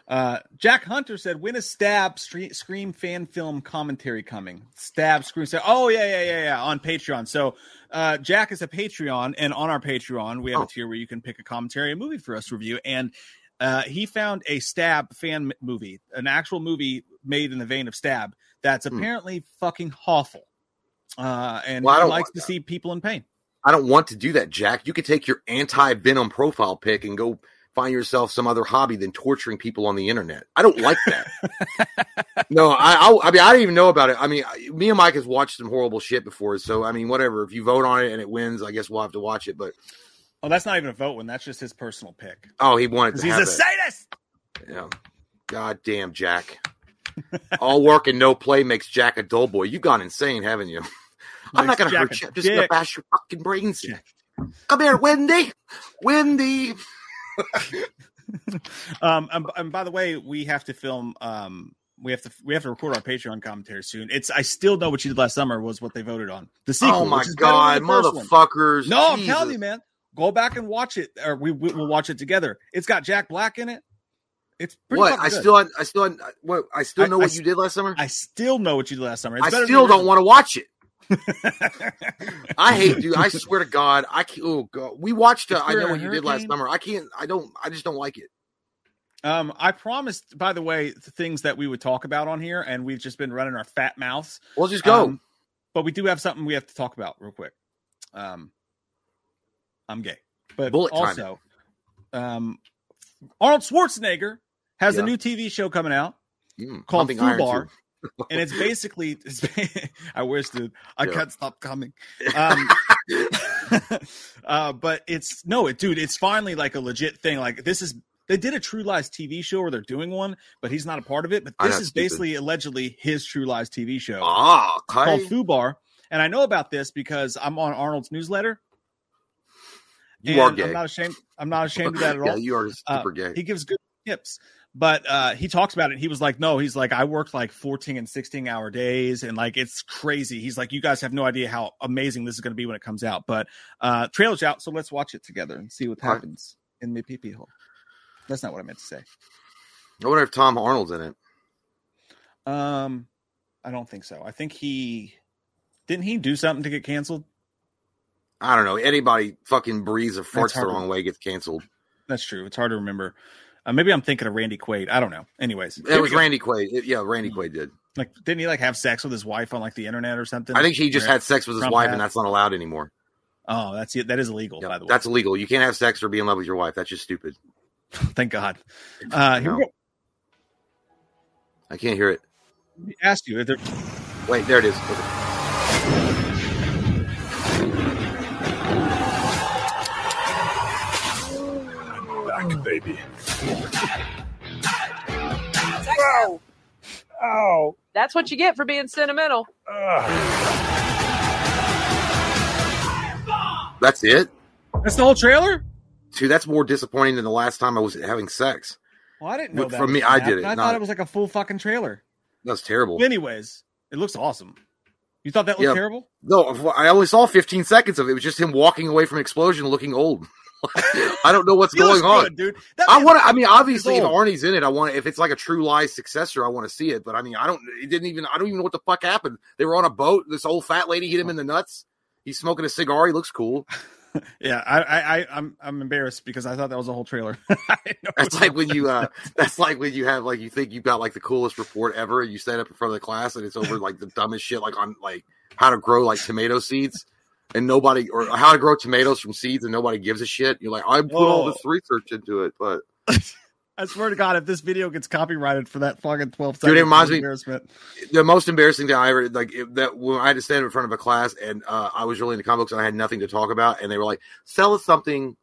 Uh, Jack Hunter said, "When is Stab Stre- Scream fan film commentary coming?" Stab Scream. Said, "Oh yeah, yeah, yeah, yeah." On Patreon. So uh, Jack is a Patreon, and on our Patreon, we have Oh. a tier where you can pick a commentary, a movie for us to review. And uh, he found a Stab fan movie, an actual movie made in the vein of Stab that's Hmm. apparently fucking awful. Uh, and Well, I he don't likes to that. see people in pain. I don't want to do that, Jack. You could take your anti Venom profile pic and go find yourself some other hobby than torturing people on the internet. I don't like that. no, I, I, I mean, I didn't even know about it. I mean, me and Mike has watched some horrible shit before, so I mean, whatever. If you vote on it and it wins, I guess we'll have to watch it. But Oh, that's not even a vote one. That's just his personal pick. oh, he wanted to he's a that. sadist. Yeah. God damn, Jack. All work and no play makes Jack a dull boy. You've gone insane, haven't you? I'm not going to hurt you. I'm just to bash your fucking brains in. Come here, Wendy. Wendy. Um, and, and by the way, we have to film. Um, we have to we have to record our Patreon commentary soon. It's I still know what you did last summer was what they voted on the sequel. oh my which is better God, motherfuckers. No, I'm telling you, man. Go back and watch it, or we we- we'll watch it together. It's got Jack Black in it. It's pretty What? I good. still, I still, what? I still know I what you did last summer. I still know what you did last summer. It's I still don't want to watch it. I hate, dude. I swear to God, I can't. Oh God, we watched. Uh, I know what you did last summer. I can't. I don't. I just don't like it. Um, I promised, by the way, the things that we would talk about on here, and we've just been running our fat mouths. Well, just go. Um, but we do have something we have to talk about real quick. Um, I'm gay, but Bullet also, um, Arnold Schwarzenegger has a new TV show coming out Mm, called Fubar, and it's basically. It's, I wish, dude. I Yeah. can't stop coming. Um, uh, but it's no, it, dude. It's finally like a legit thing. Like this is. They did a True Lies TV show, or they're doing one, but he's not a part of it. But this is stupid. basically allegedly his True Lies TV show Ah, called okay. Fubar, and I know about this because I'm on Arnold's newsletter. You and are gay. I'm not ashamed. I'm not ashamed of that at all. yeah, you are Uh, super gay. He gives good tips, but uh, he talks about it. He was like, "No, he's like, I worked like 14 and 16 hour days, and like it's crazy." He's like, "You guys have no idea how amazing this is going to be when it comes out." But uh, trailer's out, so let's watch it together and see what happens in the pee pee hole. That's not what I meant to say. I wonder if Tom Arnold's in it. Um, I don't think so. I think he didn't he do something to get canceled. I don't know. Anybody fucking breathes or farts the wrong way gets canceled. That's true. It's hard to remember. Uh, maybe I'm thinking of Randy Quaid. I don't know. Anyways, It was. Randy Quaid. It- yeah, Randy Quaid did. like didn't he like have sex with his wife on like the internet or something? I think he just had sex with his Trump wife, had- and that's not allowed anymore. Oh, that's it. That is illegal, by the way. that's illegal. You can't have sex or be in love with your wife. That's just stupid. Thank God. Uh, here we No. go. I can't hear it. He asked you. If there, Wait, there it is. Baby. Ow! Ow! That's what you get for being sentimental. Ah. That's it, that's the whole trailer. dude. That's more disappointing than the last time I was having sex. Well, I didn't know But that. for me, gonna I did it, I thought it was like a full fucking trailer. That's terrible. Anyways, it looks awesome. You thought that looked Yeah. terrible? No, I only saw 15 seconds of it. It was just him walking away from an explosion, looking old. I don't know what's going on. good, dude. That I want to. I mean, obviously, if. Arnie's in it, I want. If it's like a True Lies successor, I want to see it. But I mean, I don't. It didn't even. I don't even know what the fuck happened. They were on a boat. This old fat lady hit him in the nuts. He's smoking a cigar. He looks cool. Yeah, I, I, I, I'm, I'm embarrassed because I thought that was a whole trailer. That's like when you. uh That's like when you have like you think you've got like the coolest report ever, and you stand up in front of the class, and it's over like the dumbest shit, like on like how to grow like tomato seeds. And nobody, or how to grow tomatoes from seeds, and nobody gives a shit. You're like, I put all Oh. this research into it, but I swear to God, if this video gets copyrighted for that fucking 12 seconds, Dude, it reminds me- the most embarrassing thing I ever like it, that when I had to stand in front of a class and uh, I was really into comic books and I had nothing to talk about and they were like, "Sell us something,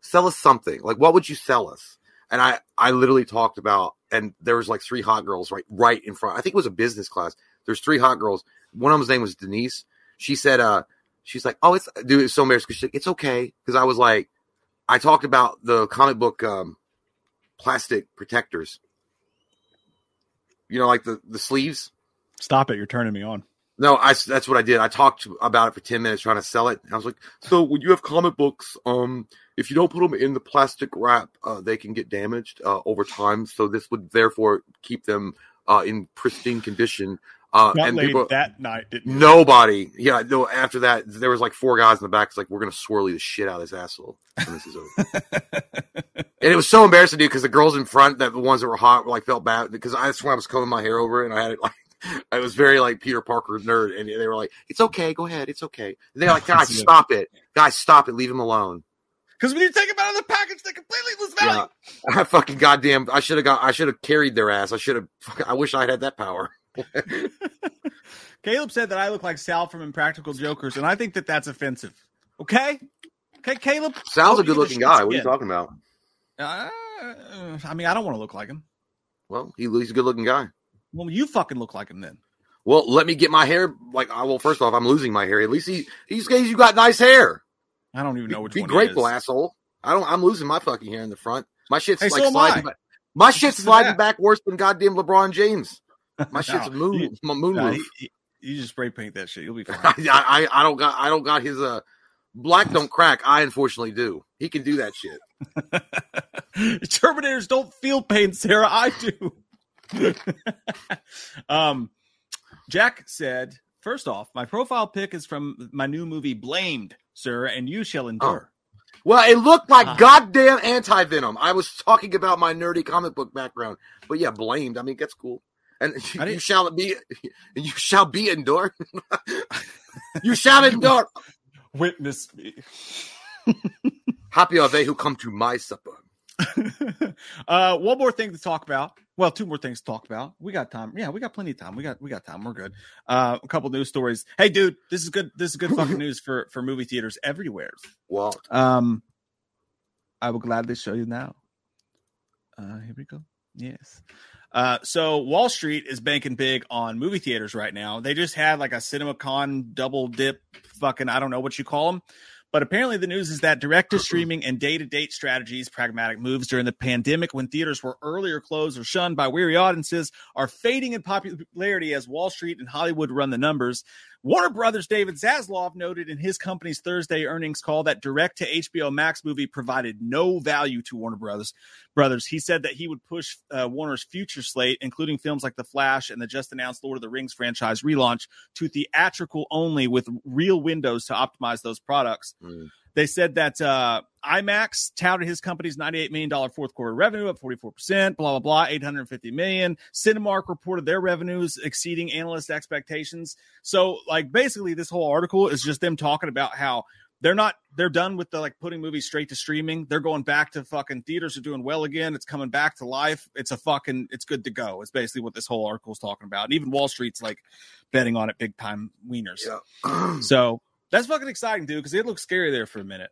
sell us something. Like, what would you sell us?" And I I literally talked about and there was like three hot girls right right in front. I think it was a business class. There's three hot girls. One of them's name was Denise. She said, "Uh, she's like, oh, it's dude, it's so embarrassing. She's like, it's okay because I was like, I talked about the comic book um plastic protectors. You know, like the the sleeves." Stop it. You're turning me on. No, I, that's what I did. I talked about it for 10 minutes trying to sell it. I was like, so when you have comic books, um, if you don't put them in the plastic wrap, uh, they can get damaged uh, over time. So this would therefore keep them uh, in pristine condition. Uh, Not and late people, that night, nobody, yeah, no, after that, there was like four guys in the back. It's like, we're going to swirly the shit out of this asshole when this is over. and it was so embarrassing, dude, because the girls in front, that the ones that were hot, were like felt bad because I swear I was combing my hair over and I had it like, I was very like Peter Parker nerd, and they were like, "It's okay, go ahead, it's okay." And they're like, "Guys, stop it, guys, stop it, leave him alone." Because when you take them out of the package, they completely lose value. Yeah, I fucking goddamn, I should have got, I should have carried their ass. I should have. I wish I had that power. Caleb said that I look like Sal from Impractical Jokers, and I think that that's offensive. Okay? Okay, Caleb? Sal's a good looking guy. the What are you talking about? Uh, I mean, I don't want to look like him. Well, he, he's a good looking guy. Well, you fucking look like him then. Well, let me get my hair. Like, I well, first off, I'm losing my hair. At least he, he's, you got nice hair. I don't even know which Be one grateful, asshole. I don't. I'm losing my fucking hair in the front. My shit's Hey, like so sliding back. My shit's just in the sliding back worse than goddamn LeBron James. My shit's No, moon, you- my moon roof. he- he- you just spray paint that shit. You'll be fine. I, I I don't got I don't got his uh black don't crack. I unfortunately do. He can do that shit. Terminators don't feel pain, Sarah. I do. um, Jack said, first off, my profile pic is from my new movie Blamed, sir, and you shall endure. Well, it looked like Uh. goddamn anti venom. I was talking about my nerdy comic book background, but yeah, blamed. I mean, that's cool. And you, didn't- shall be, you shall be endure. you shall endure. Witness me. Happy are they who come to my supper. uh, one more thing to talk about. Well, two more things to talk about. We got time. Yeah, we got plenty of time. We got we got time. We're good. Uh, a couple news stories. Hey, dude, this is good. This is good fucking news for for movie theaters everywhere. Well, Um, I will gladly show you now. Uh, here we go. Yes. Uh, so Wall Street is banking big on movie theaters right now. They just had like a CinemaCon double dip, fucking I don't know what you call them. But apparently, the news is that direct to streaming and day to date strategies, pragmatic moves during the pandemic when theaters were earlier closed or shunned by weary audiences, are fading in popularity as Wall Street and Hollywood run the numbers. Warner Brothers' David Zaslav noted in his company's Thursday earnings call that direct to HBO Max movie provided no value to Warner Brothers. Brothers. He said that he would push uh, Warner's future slate, including films like The Flash and the just announced Lord of the Rings franchise relaunch, to theatrical only with real windows to optimize those products. Mm. They said that uh, IMAX touted his company's $98 million fourth quarter revenue up 44%, blah, blah, blah, 850 million. Cinemark reported their revenues exceeding analyst expectations. So, like, basically, this whole article is just them talking about how they're not, they're done with the like putting movies straight to streaming. They're going back to fucking theaters are doing well again. It's coming back to life. It's a fucking, it's good to go. It's basically what this whole article is talking about. And even Wall Street's like betting on it big time wieners. yeah. So, that's fucking exciting, dude, because it looked scary there for a minute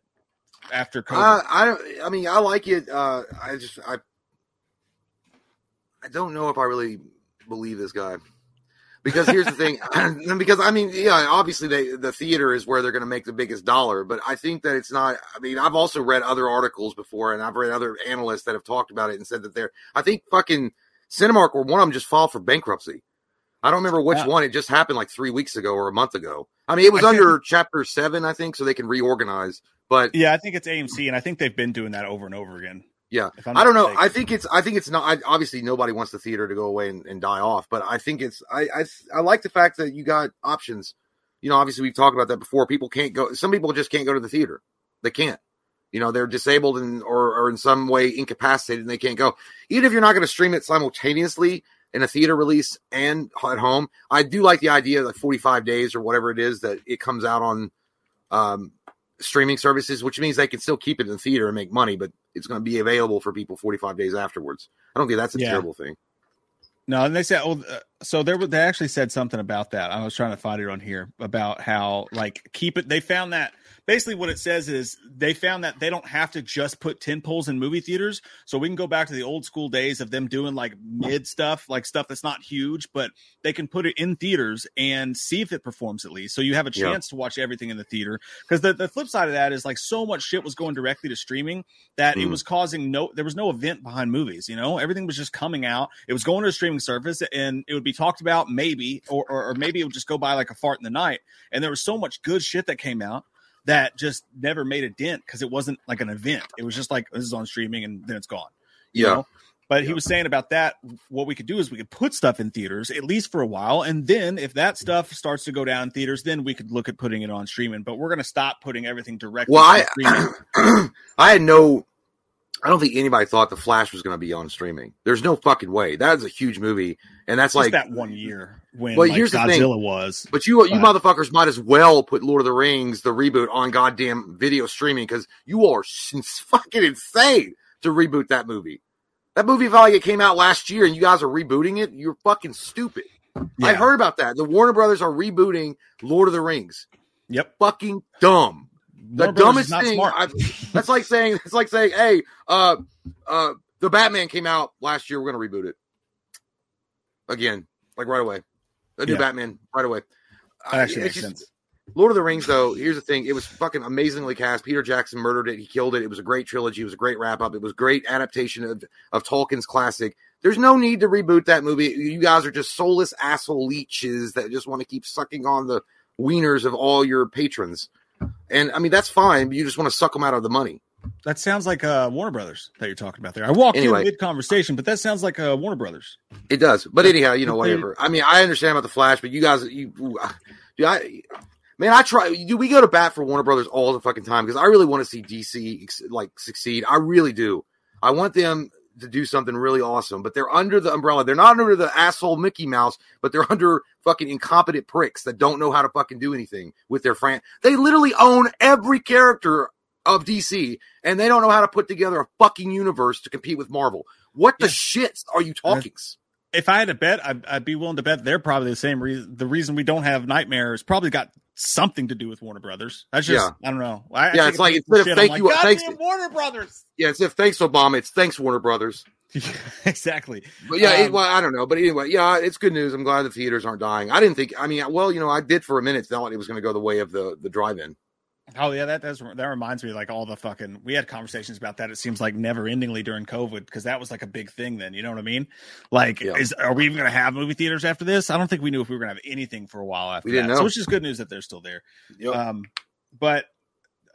after COVID. Uh, I. I mean, I like it. Uh, I just I I don't know if I really believe this guy because here's the thing. because I mean, yeah, obviously they the theater is where they're going to make the biggest dollar, but I think that it's not. I mean, I've also read other articles before, and I've read other analysts that have talked about it and said that they're. I think fucking Cinemark or one of them just filed for bankruptcy. I don't remember which Yeah. one. It just happened like three weeks ago or a month ago. I mean, it was I under chapter seven, I think, so they can reorganize. But Yeah, I think it's AMC, and I think they've been doing that over and over again. yeah, I don't know. mistaken. I think it's. I think it's not. I, obviously, nobody wants the theater to go away and, and die off. But I think it's. I, I I like the fact that you got options. You know, obviously we've talked about that before. People can't go. Some people just can't go to the theater. They can't. You know, they're disabled and or, or in some way incapacitated and they can't go. Even if you're not going to stream it simultaneously in a theater release and at home, I do like the idea that 45 days or whatever it is that it comes out on um, streaming services, which means they can still keep it in the theater and make money, but it's going to be available for people 45 days afterwards. I don't think that's a Yeah. terrible thing. No, and they said, oh, uh, so there, they actually said something about that. I was trying to find it on here about how, like, keep it. They found that basically what it says is they found that they don't have to just put tentpoles in movie theaters. So we can go back to the old school days of them doing like mid stuff, like stuff that's not huge, but they can put it in theaters and see if it performs at least. So you have a Yeah. chance to watch everything in the theater. Because the, the flip side of that is like so much shit was going directly to streaming that it Mm. was causing no, there was no event behind movies, you know, everything was just coming out. It was going to a streaming service and it would be talked about maybe, or, or, or maybe it would just go by like a fart in the night. And there was so much good shit that came out that just never made a dent because it wasn't like an event. It was just like this is on streaming and then it's gone. you Yeah. know? But he was saying about that, what we could do is we could put stuff in theaters at least for a while, and then if that stuff starts to go down in theaters, then we could look at putting it on streaming. But we're going to stop putting everything directly. Well, on I streaming. I had no. I don't think anybody thought the Flash was going to be on streaming. There's no fucking way. That is a huge movie, and that's Just like. that one year when Well, like, here's the Godzilla thing. was. But you, you motherfuckers, might as well put Lord of the Rings, the reboot, on goddamn video streaming because you are fucking insane to reboot that movie. That movie like came out last year, and you guys are rebooting it. You're fucking stupid. I heard about that. The Warner Brothers are rebooting Lord of the Rings. Yep. Fucking dumb. The Warner dumbest thing. that's like saying it's like saying, "Hey, uh, uh, the Batman came out last year. We're gonna reboot it again, like right away. A new Yeah. Batman right away." That actually makes just- sense. Lord of the Rings, though, here's the thing: it was fucking amazingly cast. Peter Jackson murdered it. He killed it. It was a great trilogy. It was a great wrap up. It was great adaptation of of Tolkien's classic. There's no need to reboot that movie. You guys are just soulless asshole leeches that just want to keep sucking on the wieners of all your patrons. And I mean, that's fine, but you just want to suck them out of the money. That sounds like uh, Warner Brothers that you're talking about there. I walked Anyway. in mid conversation, but that sounds like uh, Warner Brothers. It does, but anyhow, you know, whatever. I mean, I understand about the Flash, but you guys, you, dude, I, man, I try. Do we go to bat for Warner Brothers all the fucking time? Because I really want to see DC like succeed. I really do. I want them to do something really awesome, but they're under the umbrella. They're not under the asshole Mickey Mouse, but they're under fucking incompetent pricks that don't know how to fucking do anything with their fran. They literally own every character of DC, and they don't know how to put together a fucking universe to compete with Marvel. What the Yeah. shit are you talking? If I had a bet, I'd, I'd be willing to bet they're probably the same reason. The reason we don't have Nightmares probably got something to do with Warner Brothers. That's just Yeah. I don't know. I, I Yeah, take it's like, instead of shit, thank I'm you- like, thanks- "Goddamn Warner Brothers. Yeah, it's if thanks Obama, it's thanks Warner Brothers. exactly. But yeah, it, Um, well, I don't know. But anyway, yeah, it's good news. I'm glad the theaters aren't dying. I didn't think. I mean, well, you know, I did for a minute thought it was going to go the way of the the drive-in. Oh yeah, that does that reminds me like all the fucking we had conversations about that. It seems like never endingly during COVID because that was like a big thing then. You know what I mean? Like, Yeah. is are we even gonna have movie theaters after this? I don't think we knew if we were gonna have anything for a while after that. know. So it's just good news that they're still there. Yep. Um, but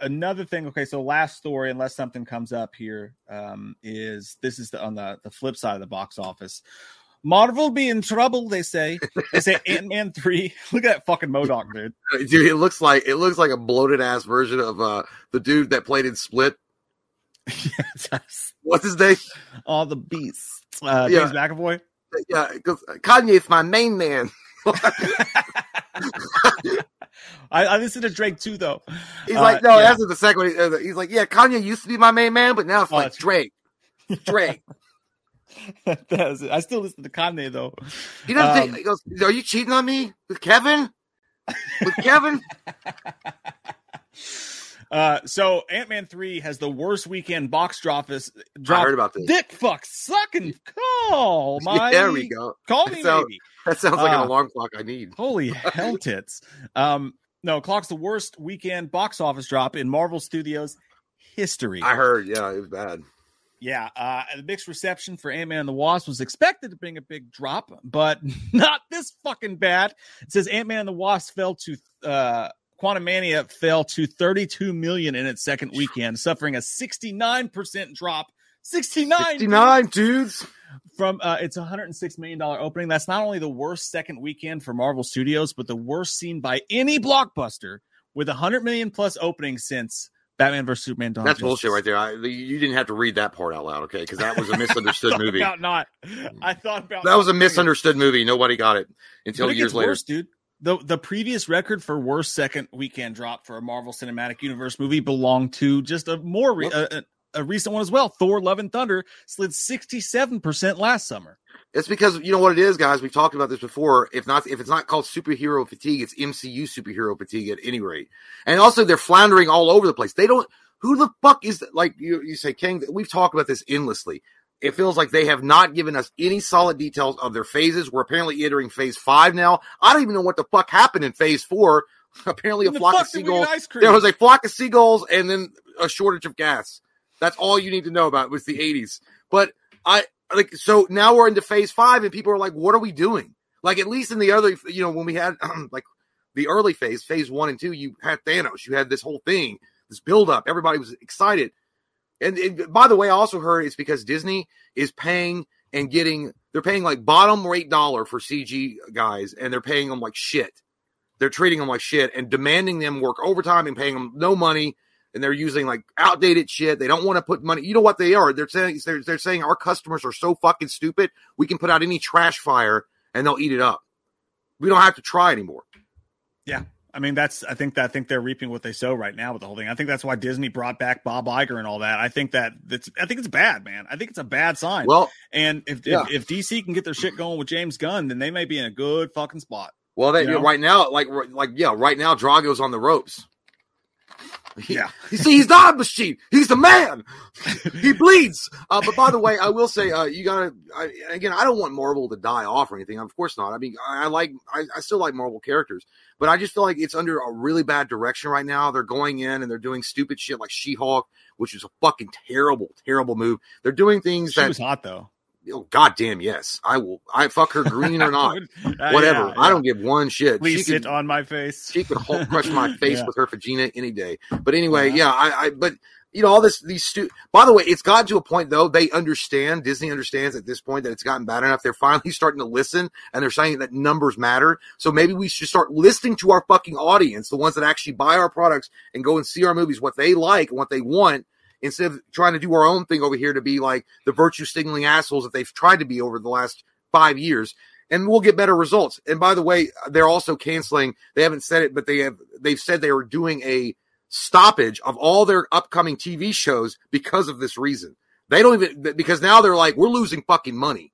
another thing, okay, so last story, unless something comes up here, um, is this is the on the the flip side of the box office. Marvel be in trouble, they say. They say Ant Man three. Look at that fucking MODOK, dude. Dude, it looks like it looks like a bloated ass version of uh the dude that played in Split. What's his name? All the beasts. Uh, Yeah. James McAvoy. Yeah, because Kanye's my main man. I, I listened to Drake too, though. He's Uh, like, no, yeah. that's the second one. He's like, yeah, Kanye used to be my main man, but now it's Oh, like Drake. Drake. That was it. I still listen to Kanye though. He doesn't Um, think, he goes, Are you cheating on me with Kevin? With Kevin? Uh, so Ant Man three has the worst weekend box office. Drop. I heard about this. Dick fuck sucking call my. there we go. Call me So- maybe. That sounds like Uh, an alarm clock I need. Holy hell tits. Um, no, clock's the worst weekend box office drop in Marvel Studios history. I heard, yeah, it was bad. Yeah, uh, the mixed reception for Ant Man and the Wasp was expected to bring a big drop, but not this fucking bad. It says Ant Man and the Wasp fell to uh, Quantumania fell to 32 million in its second weekend, suffering a 69% drop. 69, 69 dudes. From uh, its 106 million dollar opening. That's not only the worst second weekend for Marvel Studios, but the worst seen by any blockbuster with 100 million plus opening since Batman vs Superman. Dawn That's bullshit right there. I, you didn't have to read that part out loud, okay? Because that was a misunderstood movie. About not. I thought about that was a misunderstood movie. Nobody got it until it years later, worse, dude. The the previous record for worst second weekend drop for a Marvel Cinematic Universe movie belonged to just a more re- a, a recent one as well. Thor: Love and Thunder slid sixty seven percent last summer. It's because you know what it is, guys. We've talked about this before. If not, if it's not called superhero fatigue, it's MCU superhero fatigue at any rate. And also, they're floundering all over the place. They don't. Who the fuck is like you? You say King. We've talked about this endlessly. It feels like they have not given us any solid details of their phases. We're apparently entering phase five now. I don't even know what the fuck happened in phase four. Apparently, a flock of seagulls. There was a flock of seagulls, and then a shortage of gas. That's all you need to know about was the 80s. But I like so now we're into phase five, and people are like, "What are we doing?" Like at least in the other, you know, when we had like the early phase, phase one and two, you had Thanos, you had this whole thing, this build up, everybody was excited. And by the way, I also heard it's because Disney is paying and getting they're paying like bottom rate dollar for CG guys, and they're paying them like shit. They're treating them like shit and demanding them work overtime and paying them no money and they're using like outdated shit. They don't want to put money. You know what they are? They're saying they're, they're saying our customers are so fucking stupid. We can put out any trash fire and they'll eat it up. We don't have to try anymore. Yeah. I mean, that's, I think that, I think they're reaping what they sow right now with the whole thing. I think that's why Disney brought back Bob Iger and all that. I think that that's, I think it's bad, man. I think it's a bad sign. Well, and if, yeah. if, if DC can get their shit going with James Gunn, then they may be in a good fucking spot. Well, that, you know? right now, like, like, yeah, right now, Drago's on the ropes. Yeah. you see, he's not a machine. He's the man. he bleeds. Uh, but by the way, I will say, uh, you gotta, I, again, I don't want Marvel to die off or anything. Of course not. I mean, I, I like, I, I, still like Marvel characters, but I just feel like it's under a really bad direction right now. They're going in and they're doing stupid shit like She Hulk, which is a fucking terrible, terrible move. They're doing things she that. was hot though. Oh goddamn yes, I will. I fuck her green or not, uh, whatever. Yeah, yeah. I don't give one shit. Please she sit could, on my face. She could Hulk crush my face yeah. with her vagina any day. But anyway, yeah, I, I. But you know all this. These stu- By the way, it's gotten to a point though. They understand. Disney understands at this point that it's gotten bad enough. They're finally starting to listen, and they're saying that numbers matter. So maybe we should start listening to our fucking audience, the ones that actually buy our products and go and see our movies, what they like and what they want instead of trying to do our own thing over here to be like the virtue signaling assholes that they've tried to be over the last five years. And we'll get better results. And by the way, they're also canceling. They haven't said it, but they have. They've said they were doing a stoppage of all their upcoming TV shows because of this reason. They don't even because now they're like we're losing fucking money.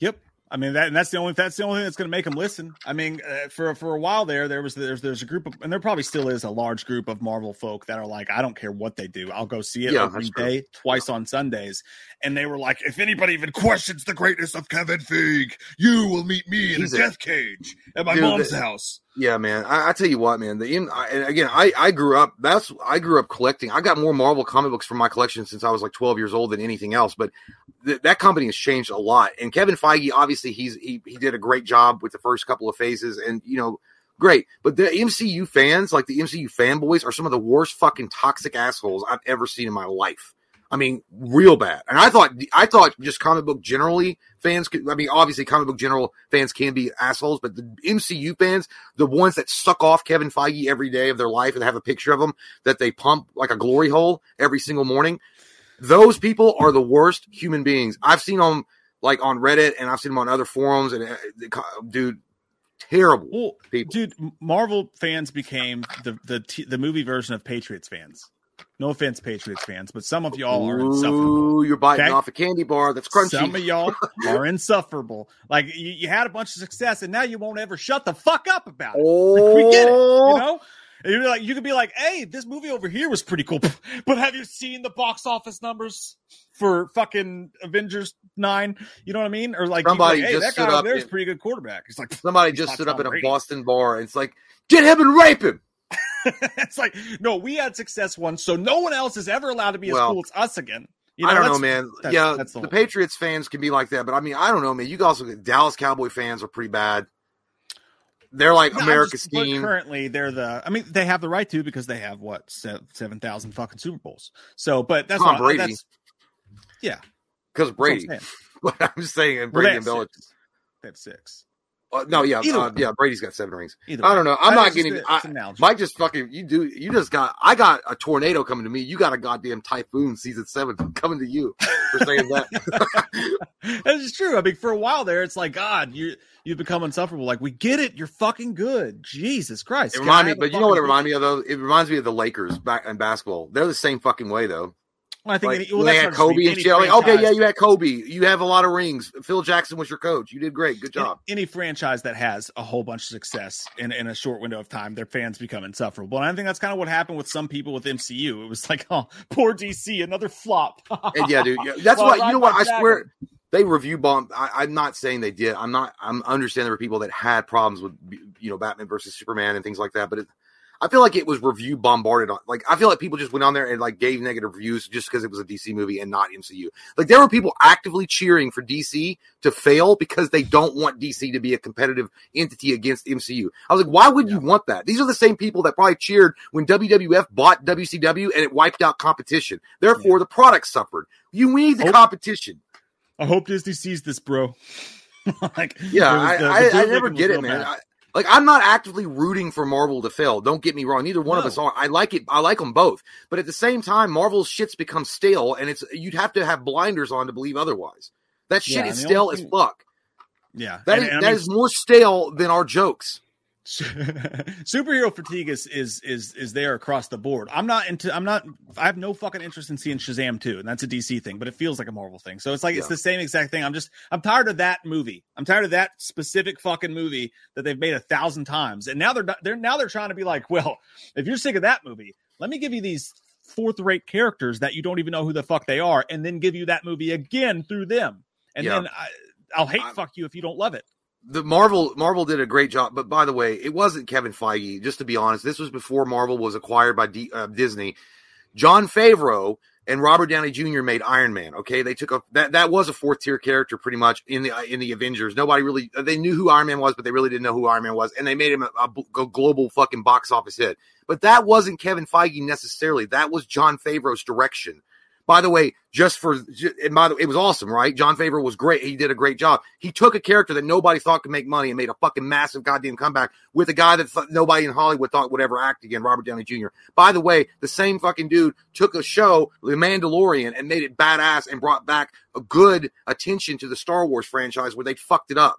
Yep. I mean that, and that's the only that's the only thing that's going to make them listen. I mean, uh, for for a while there, there was there's there's a group of, and there probably still is a large group of Marvel folk that are like, I don't care what they do, I'll go see it yeah, every day, true. twice on Sundays. And they were like, if anybody even questions the greatness of Kevin Feige, you will meet me in He's a death cage at my dude, mom's the, house. Yeah, man. I, I, tell you what, man. The and again, I I grew up. That's I grew up collecting. I got more Marvel comic books from my collection since I was like 12 years old than anything else. But th- that company has changed a lot. And Kevin Feige, obviously, he's he he did a great job with the first couple of phases, and you know, great. But the MCU fans, like the MCU fanboys, are some of the worst fucking toxic assholes I've ever seen in my life. I mean, real bad. And I thought, I thought just comic book generally fans could, I mean, obviously comic book general fans can be assholes, but the MCU fans, the ones that suck off Kevin Feige every day of their life and have a picture of him that they pump like a glory hole every single morning, those people are the worst human beings. I've seen them like on Reddit and I've seen them on other forums and uh, dude, terrible well, people. Dude, Marvel fans became the, the, the movie version of Patriots fans. No offense, Patriots fans, but some of y'all are insufferable. Ooh, you're biting okay? off a candy bar that's crunchy. Some of y'all are insufferable. Like you, you, had a bunch of success, and now you won't ever shut the fuck up about it. Oh. Like, we get it, you oh. know. And you're like, you could be like, "Hey, this movie over here was pretty cool," but have you seen the box office numbers for fucking Avengers Nine? You know what I mean? Or like, somebody like, hey, just that guy up. There's pretty good quarterback. It's like somebody just stood up in a Boston bar, and it's like, get him and rape him. it's like, no, we had success once, so no one else is ever allowed to be as cool as us again. You I don't know, man. that's- yeah, that's the the, Patriots fans can be like that, but I mean, I don't know, man. You guys also Dallas Cowboy fans are pretty bad. They're like No, America's just- team. Currently, they're the. I mean, they have the right to because they have what se- seven thousand fucking Super Bowls. So, but that's Tom not Brady. That's, yeah, because that's what I'm Brady. saying. But I'm saying Well, Brady they and Belichick. They have six. Uh, no, yeah, uh, yeah. Brady's got seven rings. Either I don't know. I'm not getting. a- I, it's. Mike just fucking. You do. You just got. I got a tornado coming to me. You got a goddamn typhoon season seven coming to you for saying that. That is true. I mean, for a while there, it's like God, you you become insufferable. Like we get it, you're fucking good. Jesus Christ. It Can remind I me, but you know what it reminds me of though? It reminds me of the Lakers back in basketball. They're the same fucking way though. I think Like, any, well, when they had Kobe and shit. Okay, yeah, you had Kobe. You have a lot of rings. Phil Jackson was your coach. You did great. Good job. Any, any franchise that has a whole bunch of success in, in a short window of time, their fans become insufferable. And I think that's kind of what happened with some people with MCU. It was like, oh, poor DC, another flop. And yeah, dude. yeah, that's Well, what you know. What I swear, they review bomb. I, I'm not saying they did. I'm not. I'm understanding there were people that had problems with you know Batman versus Superman and things like that. But it, I feel like it was review bombarded on. Like I feel like people just went on there and like gave negative reviews just because it was a DC movie and not MCU. Like there were people actively cheering for DC to fail because they don't want DC to be a competitive entity against MCU. I was like, why would you want that? These are the same people that probably cheered when WWF bought WCW and it wiped out competition. Therefore, the product suffered. You need the Oh. competition. I hope Disney sees this, bro. like, Yeah, I, the- the I, I never get it, man. I, like I'm not actively rooting for Marvel to fail. Don't get me wrong. Neither one of us are. I like it. I like them both. But at the same time, Marvel's shit's become stale, and it's you'd have to have blinders on to believe otherwise. That shit Yeah, is stale only as fuck. yeah, That And- is and that mean, is more stale than our jokes. superhero fatigue is is is is there across the board. I'm not into. I'm not. I have no fucking interest in seeing Shazam too, and that's a DC thing, but it feels like a Marvel thing. So it's like it's the same exact thing. I'm just. I'm tired of that movie. I'm tired of that specific fucking movie that they've made a thousand times, and now they're they're now they're trying to be like, well, if you're sick of that movie, let me give you these fourth rate characters that you don't even know who the fuck they are, and then give you that movie again through them, and Yeah. then I, I'll hate I'm- fuck you if you don't love it. The Marvel Marvel did a great job. But by the way, it wasn't Kevin Feige. Just to be honest, this was before Marvel was acquired by D, uh, Disney. Jon Favreau and Robert Downey Jr. made Iron Man. Okay, they took a that that was a fourth tier character pretty much in the in the Avengers. Nobody really they knew who Iron Man was, but they really didn't know who Iron Man was, and they made him a global fucking box office hit. But that wasn't Kevin Feige necessarily. That was Jon Favreau's direction. By the way, just for and by the it was awesome, right? Jon Favreau was great. He did a great job. He took a character that nobody thought could make money and made a fucking massive goddamn comeback with a guy that th- nobody in Hollywood thought would ever act again, Robert Downey Jr. By the way, the same fucking dude took a show, The Mandalorian, and made it badass and brought back a good attention to the Star Wars franchise where they fucked it up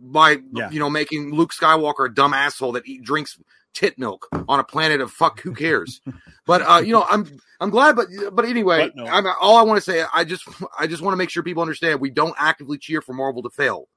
by Yeah. you know making Luke Skywalker a dumb asshole that eat, drinks tit milk on a planet of fuck who cares? But uh you know i'm i'm glad but but anyway no. i'm all i want to say i just i just want to make sure people understand we don't actively cheer for marvel to fail.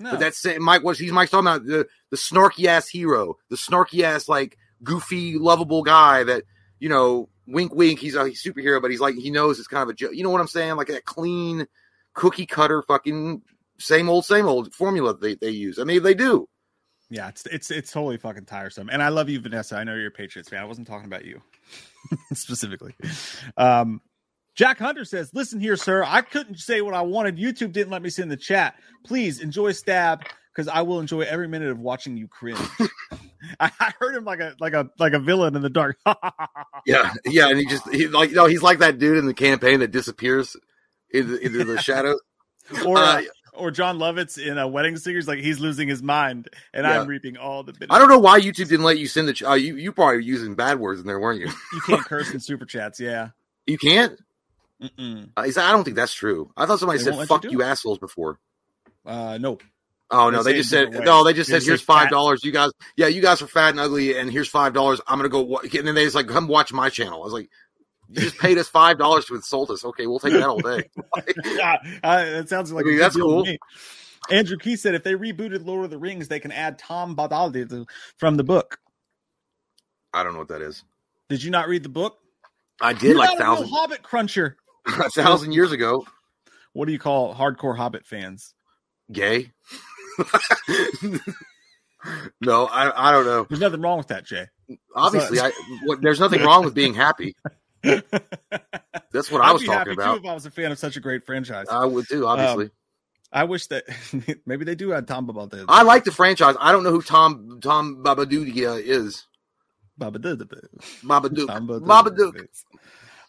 No. but that's mike was he's mike's talking about the the snarky ass hero the snarky ass like goofy lovable guy that you know wink wink he's a superhero but he's like he knows it's kind of a joke. You know what i'm saying? Like that clean cookie cutter fucking same old same old formula they, they use. I mean they do Yeah, it's it's it's totally fucking tiresome. And I love you, Vanessa. I know you're a Patriots fan. I wasn't talking about you specifically. Um, Jack Hunter says, "Listen here, sir. I couldn't say what I wanted. YouTube didn't let me send the chat. Please enjoy Stab because I will enjoy every minute of watching you cringe." I, I heard him like a like a like a villain in the dark. Yeah, yeah, and he just he like you know he's like that dude in the campaign that disappears into, into the shadows. or Uh, uh, or Jon Lovitz in a wedding singers, like he's losing his mind, and Yeah. I'm reaping all the. I don't know why YouTube didn't let you send the. Ch- uh, you you probably were using bad words in there, weren't you? You can't curse in super chats. Yeah. You can't. Mm-mm. Uh, I don't think that's true. I thought somebody They said you "fuck do you, assholes" before. Uh, no. Oh no, they just said different no. They just said here's five dollars. You guys, yeah, you guys are fat and ugly, and here's five dollars. I'm gonna go. wa-" And then they just like come watch my channel. I was like, you just paid us five dollars to insult us. Okay, we'll take that all day. yeah, uh, that sounds like I mean, a that's cool. Andrew Key said if they rebooted Lord of the Rings, they can add Tom to- from the book. I don't know what that is. Did you not read the book? I did You're like thousand Hobbit cruncher. a thousand years ago. What do you call hardcore Hobbit fans? Gay. No, I, I don't know. There's nothing wrong with that, Jay. Obviously, I, what, there's nothing wrong with being happy. That's what I I'd was be talking about. if I was a fan of such a great franchise. I would too, obviously. Um, I wish that maybe they do have Tom Babadook. I like the franchise. I don't know who Tom Tom Babadook is. Babadook. Babadook. Babadook.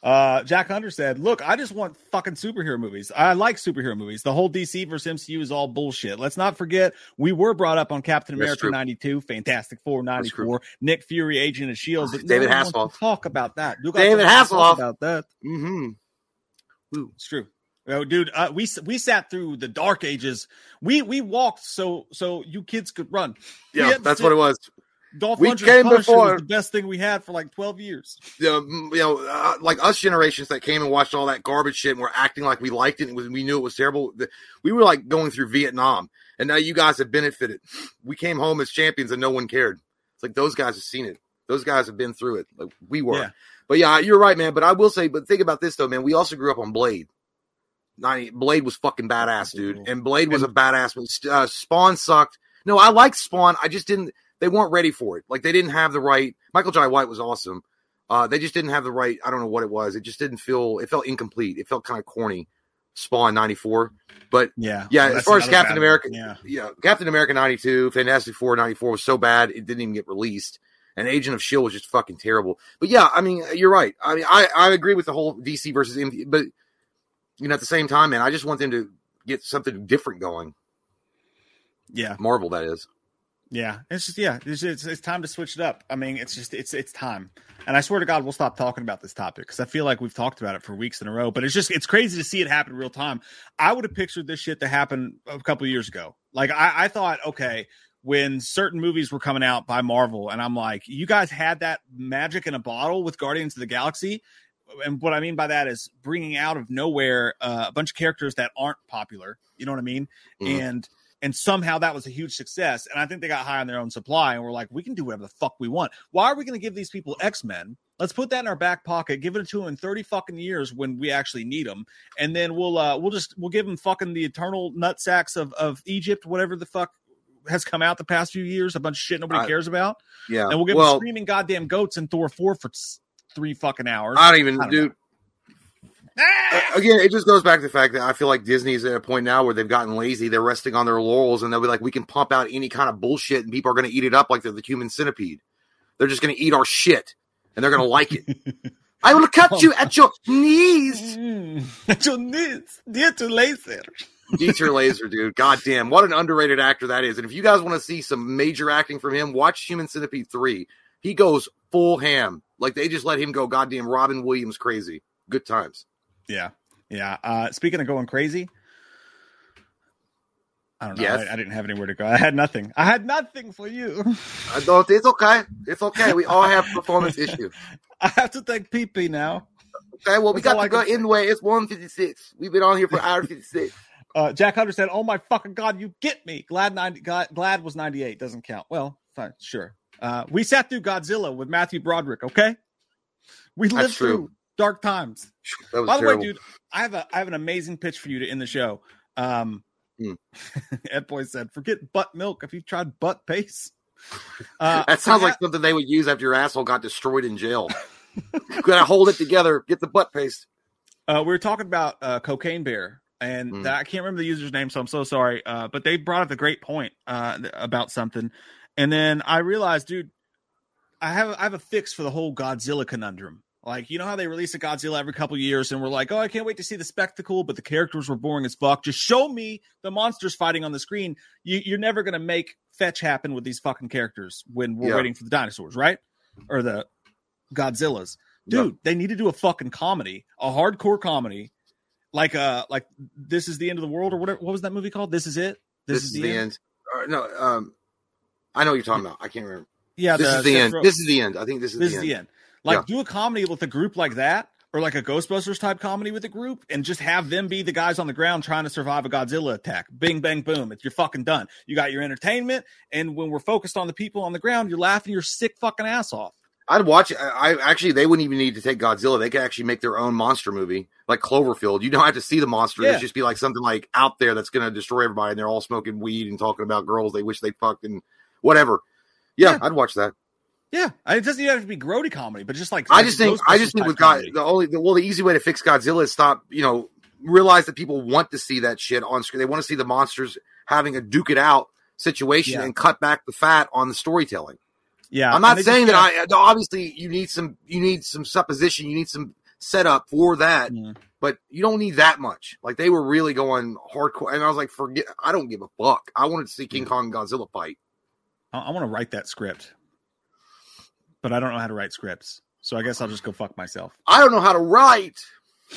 Uh, Jack Hunter said, "Look, I just want fucking superhero movies. I like superhero movies. The whole DC versus MCU is all bullshit. Let's not forget we were brought up on Captain That's America true. '92, Fantastic Four '94, Nick Fury, Agent of Shield. But David no Hasselhoff. talk about that. You David Hasselhoff. about that. Mm-hmm. It's true." Oh, dude, uh, we we sat through the dark ages. We we walked so so you kids could run. Yeah, had to that's what it was. Dolph We Lundgren's came Punisher before- was the best thing we had for like twelve years. You know, you know uh, like us generations that came and watched all that garbage shit and were acting like we liked it and was, we knew it was terrible. We were like going through Vietnam, and now you guys have benefited. We came home as champions and no one cared. It's like those guys have seen it. Those guys have been through it. Like we were. Yeah. But yeah, you're right, man. But I will say, but think about this though, man. We also grew up on Blade. 90, Blade was fucking badass, dude. And Blade was a badass. But uh, Spawn sucked. No, I liked Spawn. I just didn't. They weren't ready for it. Like they didn't have the right. Michael Jai White was awesome. Uh, they just didn't have the right. I don't know what it was. It just didn't feel. It felt incomplete. It felt kind of corny. Spawn '94, but Yeah, yeah. Well, as far as Captain America, one. Yeah. yeah, Captain America '92, Fantastic Four '94 was so bad it didn't even get released. And Agent of Shield was just fucking terrible. But yeah, I mean, you're right. I mean, I I agree with the whole DC versus MD, but you know, at the same time, man, I just want them to get something different going. Yeah. Marvel, that is. Yeah, it's just yeah, it's, it's it's time to switch it up. I mean, it's just it's it's time. And I swear to God, we'll stop talking about this topic because I feel like we've talked about it for weeks in a row. But it's just it's crazy to see it happen in real time. I would have pictured this shit to happen a couple years ago. Like I, I thought, okay, when certain movies were coming out by Marvel, and I'm like, you guys had that magic in a bottle with Guardians of the Galaxy. And what I mean by that is bringing out of nowhere uh, a bunch of characters that aren't popular. You know what I mean? Mhm. And and somehow that was a huge success. And I think they got high on their own supply and we're like, we can do whatever the fuck we want. Why are we going to give these people X Men? Let's put that in our back pocket, give it to them in 30 fucking years when we actually need them. And then we'll, uh, we'll just, we'll give them fucking the eternal nut sacks of, of Egypt, whatever the fuck has come out the past few years, a bunch of shit nobody I- cares about. Yeah. And we'll give well, them screaming goddamn goats in Thor 4 for three fucking hours. I don't even, I don't dude. Uh, Ah! Again, it just goes back to the fact that I feel like Disney's at a point now where they've gotten lazy. They're resting on their laurels, and they'll be like, "We can pump out any kind of bullshit, and people are going to eat it up like they're the human centipede. They're just going to eat our shit, and they're going to like it. I will cut you at your knees. At your knees, Dieter Laser. Dieter Laser, dude. Goddamn, what an underrated actor that is. And if you guys want to see some major acting from him, watch Human Centipede three. He goes full ham. Like they just let him go. Goddamn, Robin Williams crazy. Good times. Yeah. Yeah. Uh, speaking of going crazy, I don't know. Yes. I, I didn't have anywhere to go. I had nothing. I had nothing for you. I don't. It's okay. It's okay. We all have performance issues. I have to take pee pee now. Okay, well, we That's got to go anyway. It's 156. We've been on here for hour 56. Uh, Jack Hunter said, "Oh my fucking god, you get me." Glad ninety. Glad, glad was ninety eight. Doesn't count. Well, fine, sure. Uh, we sat through Godzilla with Matthew Broderick. Okay, we That's lived true. through dark times. That was By the terrible. way, dude, I have a I have an amazing pitch for you to end the show. Um, Hmm. Ed Boy said, "Forget butt milk. If you tried butt paste." Uh, that sounds like something they would use after your asshole got destroyed in jail. Gotta hold it together. Get the butt paste. Uh, we were talking about uh, Cocaine Bear, and Mm. I can't remember the user's name, so I'm so sorry. Uh, but they brought up a great point uh, about something, and then I realized, dude, I have I have a fix for the whole Godzilla conundrum. Like, you know how they release a Godzilla every couple years, and we're like, oh, I can't wait to see the spectacle, but the characters were boring as fuck. Just show me the monsters fighting on the screen. You, you're never gonna make fetch happen with these fucking characters when we're Yeah. waiting for the dinosaurs, right? Or the Godzillas dude they need to do a fucking comedy a hardcore comedy like uh like this is the end of the world or whatever what was that movie called this is it This, is, the end. Or, no, um, I know what you're talking about. I can't remember. yeah this the- is the end. This is the end. I think this is this the is end. the end like Yeah. do a comedy with a group like that or like a ghostbusters type comedy with a group and just have them be the guys on the ground trying to survive a godzilla attack bing bang boom it's you're fucking done you got your entertainment and when we're focused on the people on the ground you're laughing your sick fucking ass off I'd watch. I, I actually they wouldn't even need to take Godzilla. They could actually make their own monster movie, like Cloverfield. You don't have to see the monster. Yeah. It's just be like something like out there that's going to destroy everybody, and they're all smoking weed and talking about girls they wish they fucked and whatever. Yeah, Yeah. I'd watch that. Yeah, I- it doesn't even have to be grody comedy, but just like I just think I just think with God comedy. the only the, well the easy way to fix Godzilla is stop you know realize that people want to see that shit on screen. They want to see the monsters having a duke it out situation Yeah. and cut back the fat on the storytelling. yeah, I'm not saying just- that I obviously you need some you need some supposition, you need some setup for that, Yeah. but you don't need that much. Like they were really going hardcore, and I was like, forget. I don't give a fuck. I wanted to see King Kong and Godzilla fight. I, I want to write that script, but I don't know how to write scripts, so I guess I'll just go fuck myself. I don't know how to write.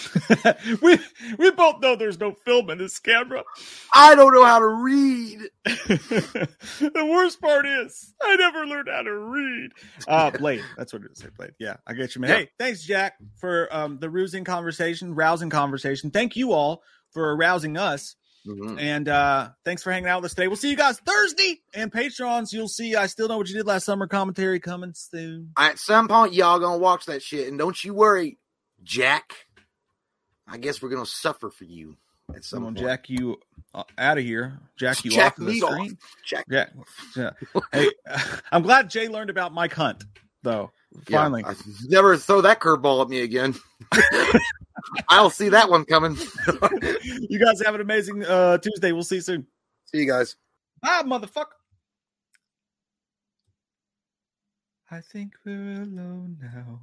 we we both know there's no film in this camera. I don't know how to read. the worst part is I never learned how to read. Uh Blade. That's what it is. Blade. Yeah, I get you, man. Yeah. Hey, thanks, Jack, for um the rousing conversation, rousing conversation. Thank you all for arousing us. Mhm. And uh thanks for hanging out with us today. We'll see you guys Thursday and Patrons. You'll see I still know what you did last summer commentary coming soon. At some point, y'all gonna watch that shit, and don't you worry, Jack. I guess we're gonna suffer for you at some I'm gonna point. jack you uh, out of here. Jack you Jack off of the me off. screen. Jack. Yeah. yeah. Hey, I'm glad Jay learned about Mike Hunt, though. Yeah, Finally. I never throw that curveball at me again. I'll see that one coming. you guys have an amazing uh, Tuesday. We'll see you soon. see you guys. Bye, motherfucker. I think we're alone now.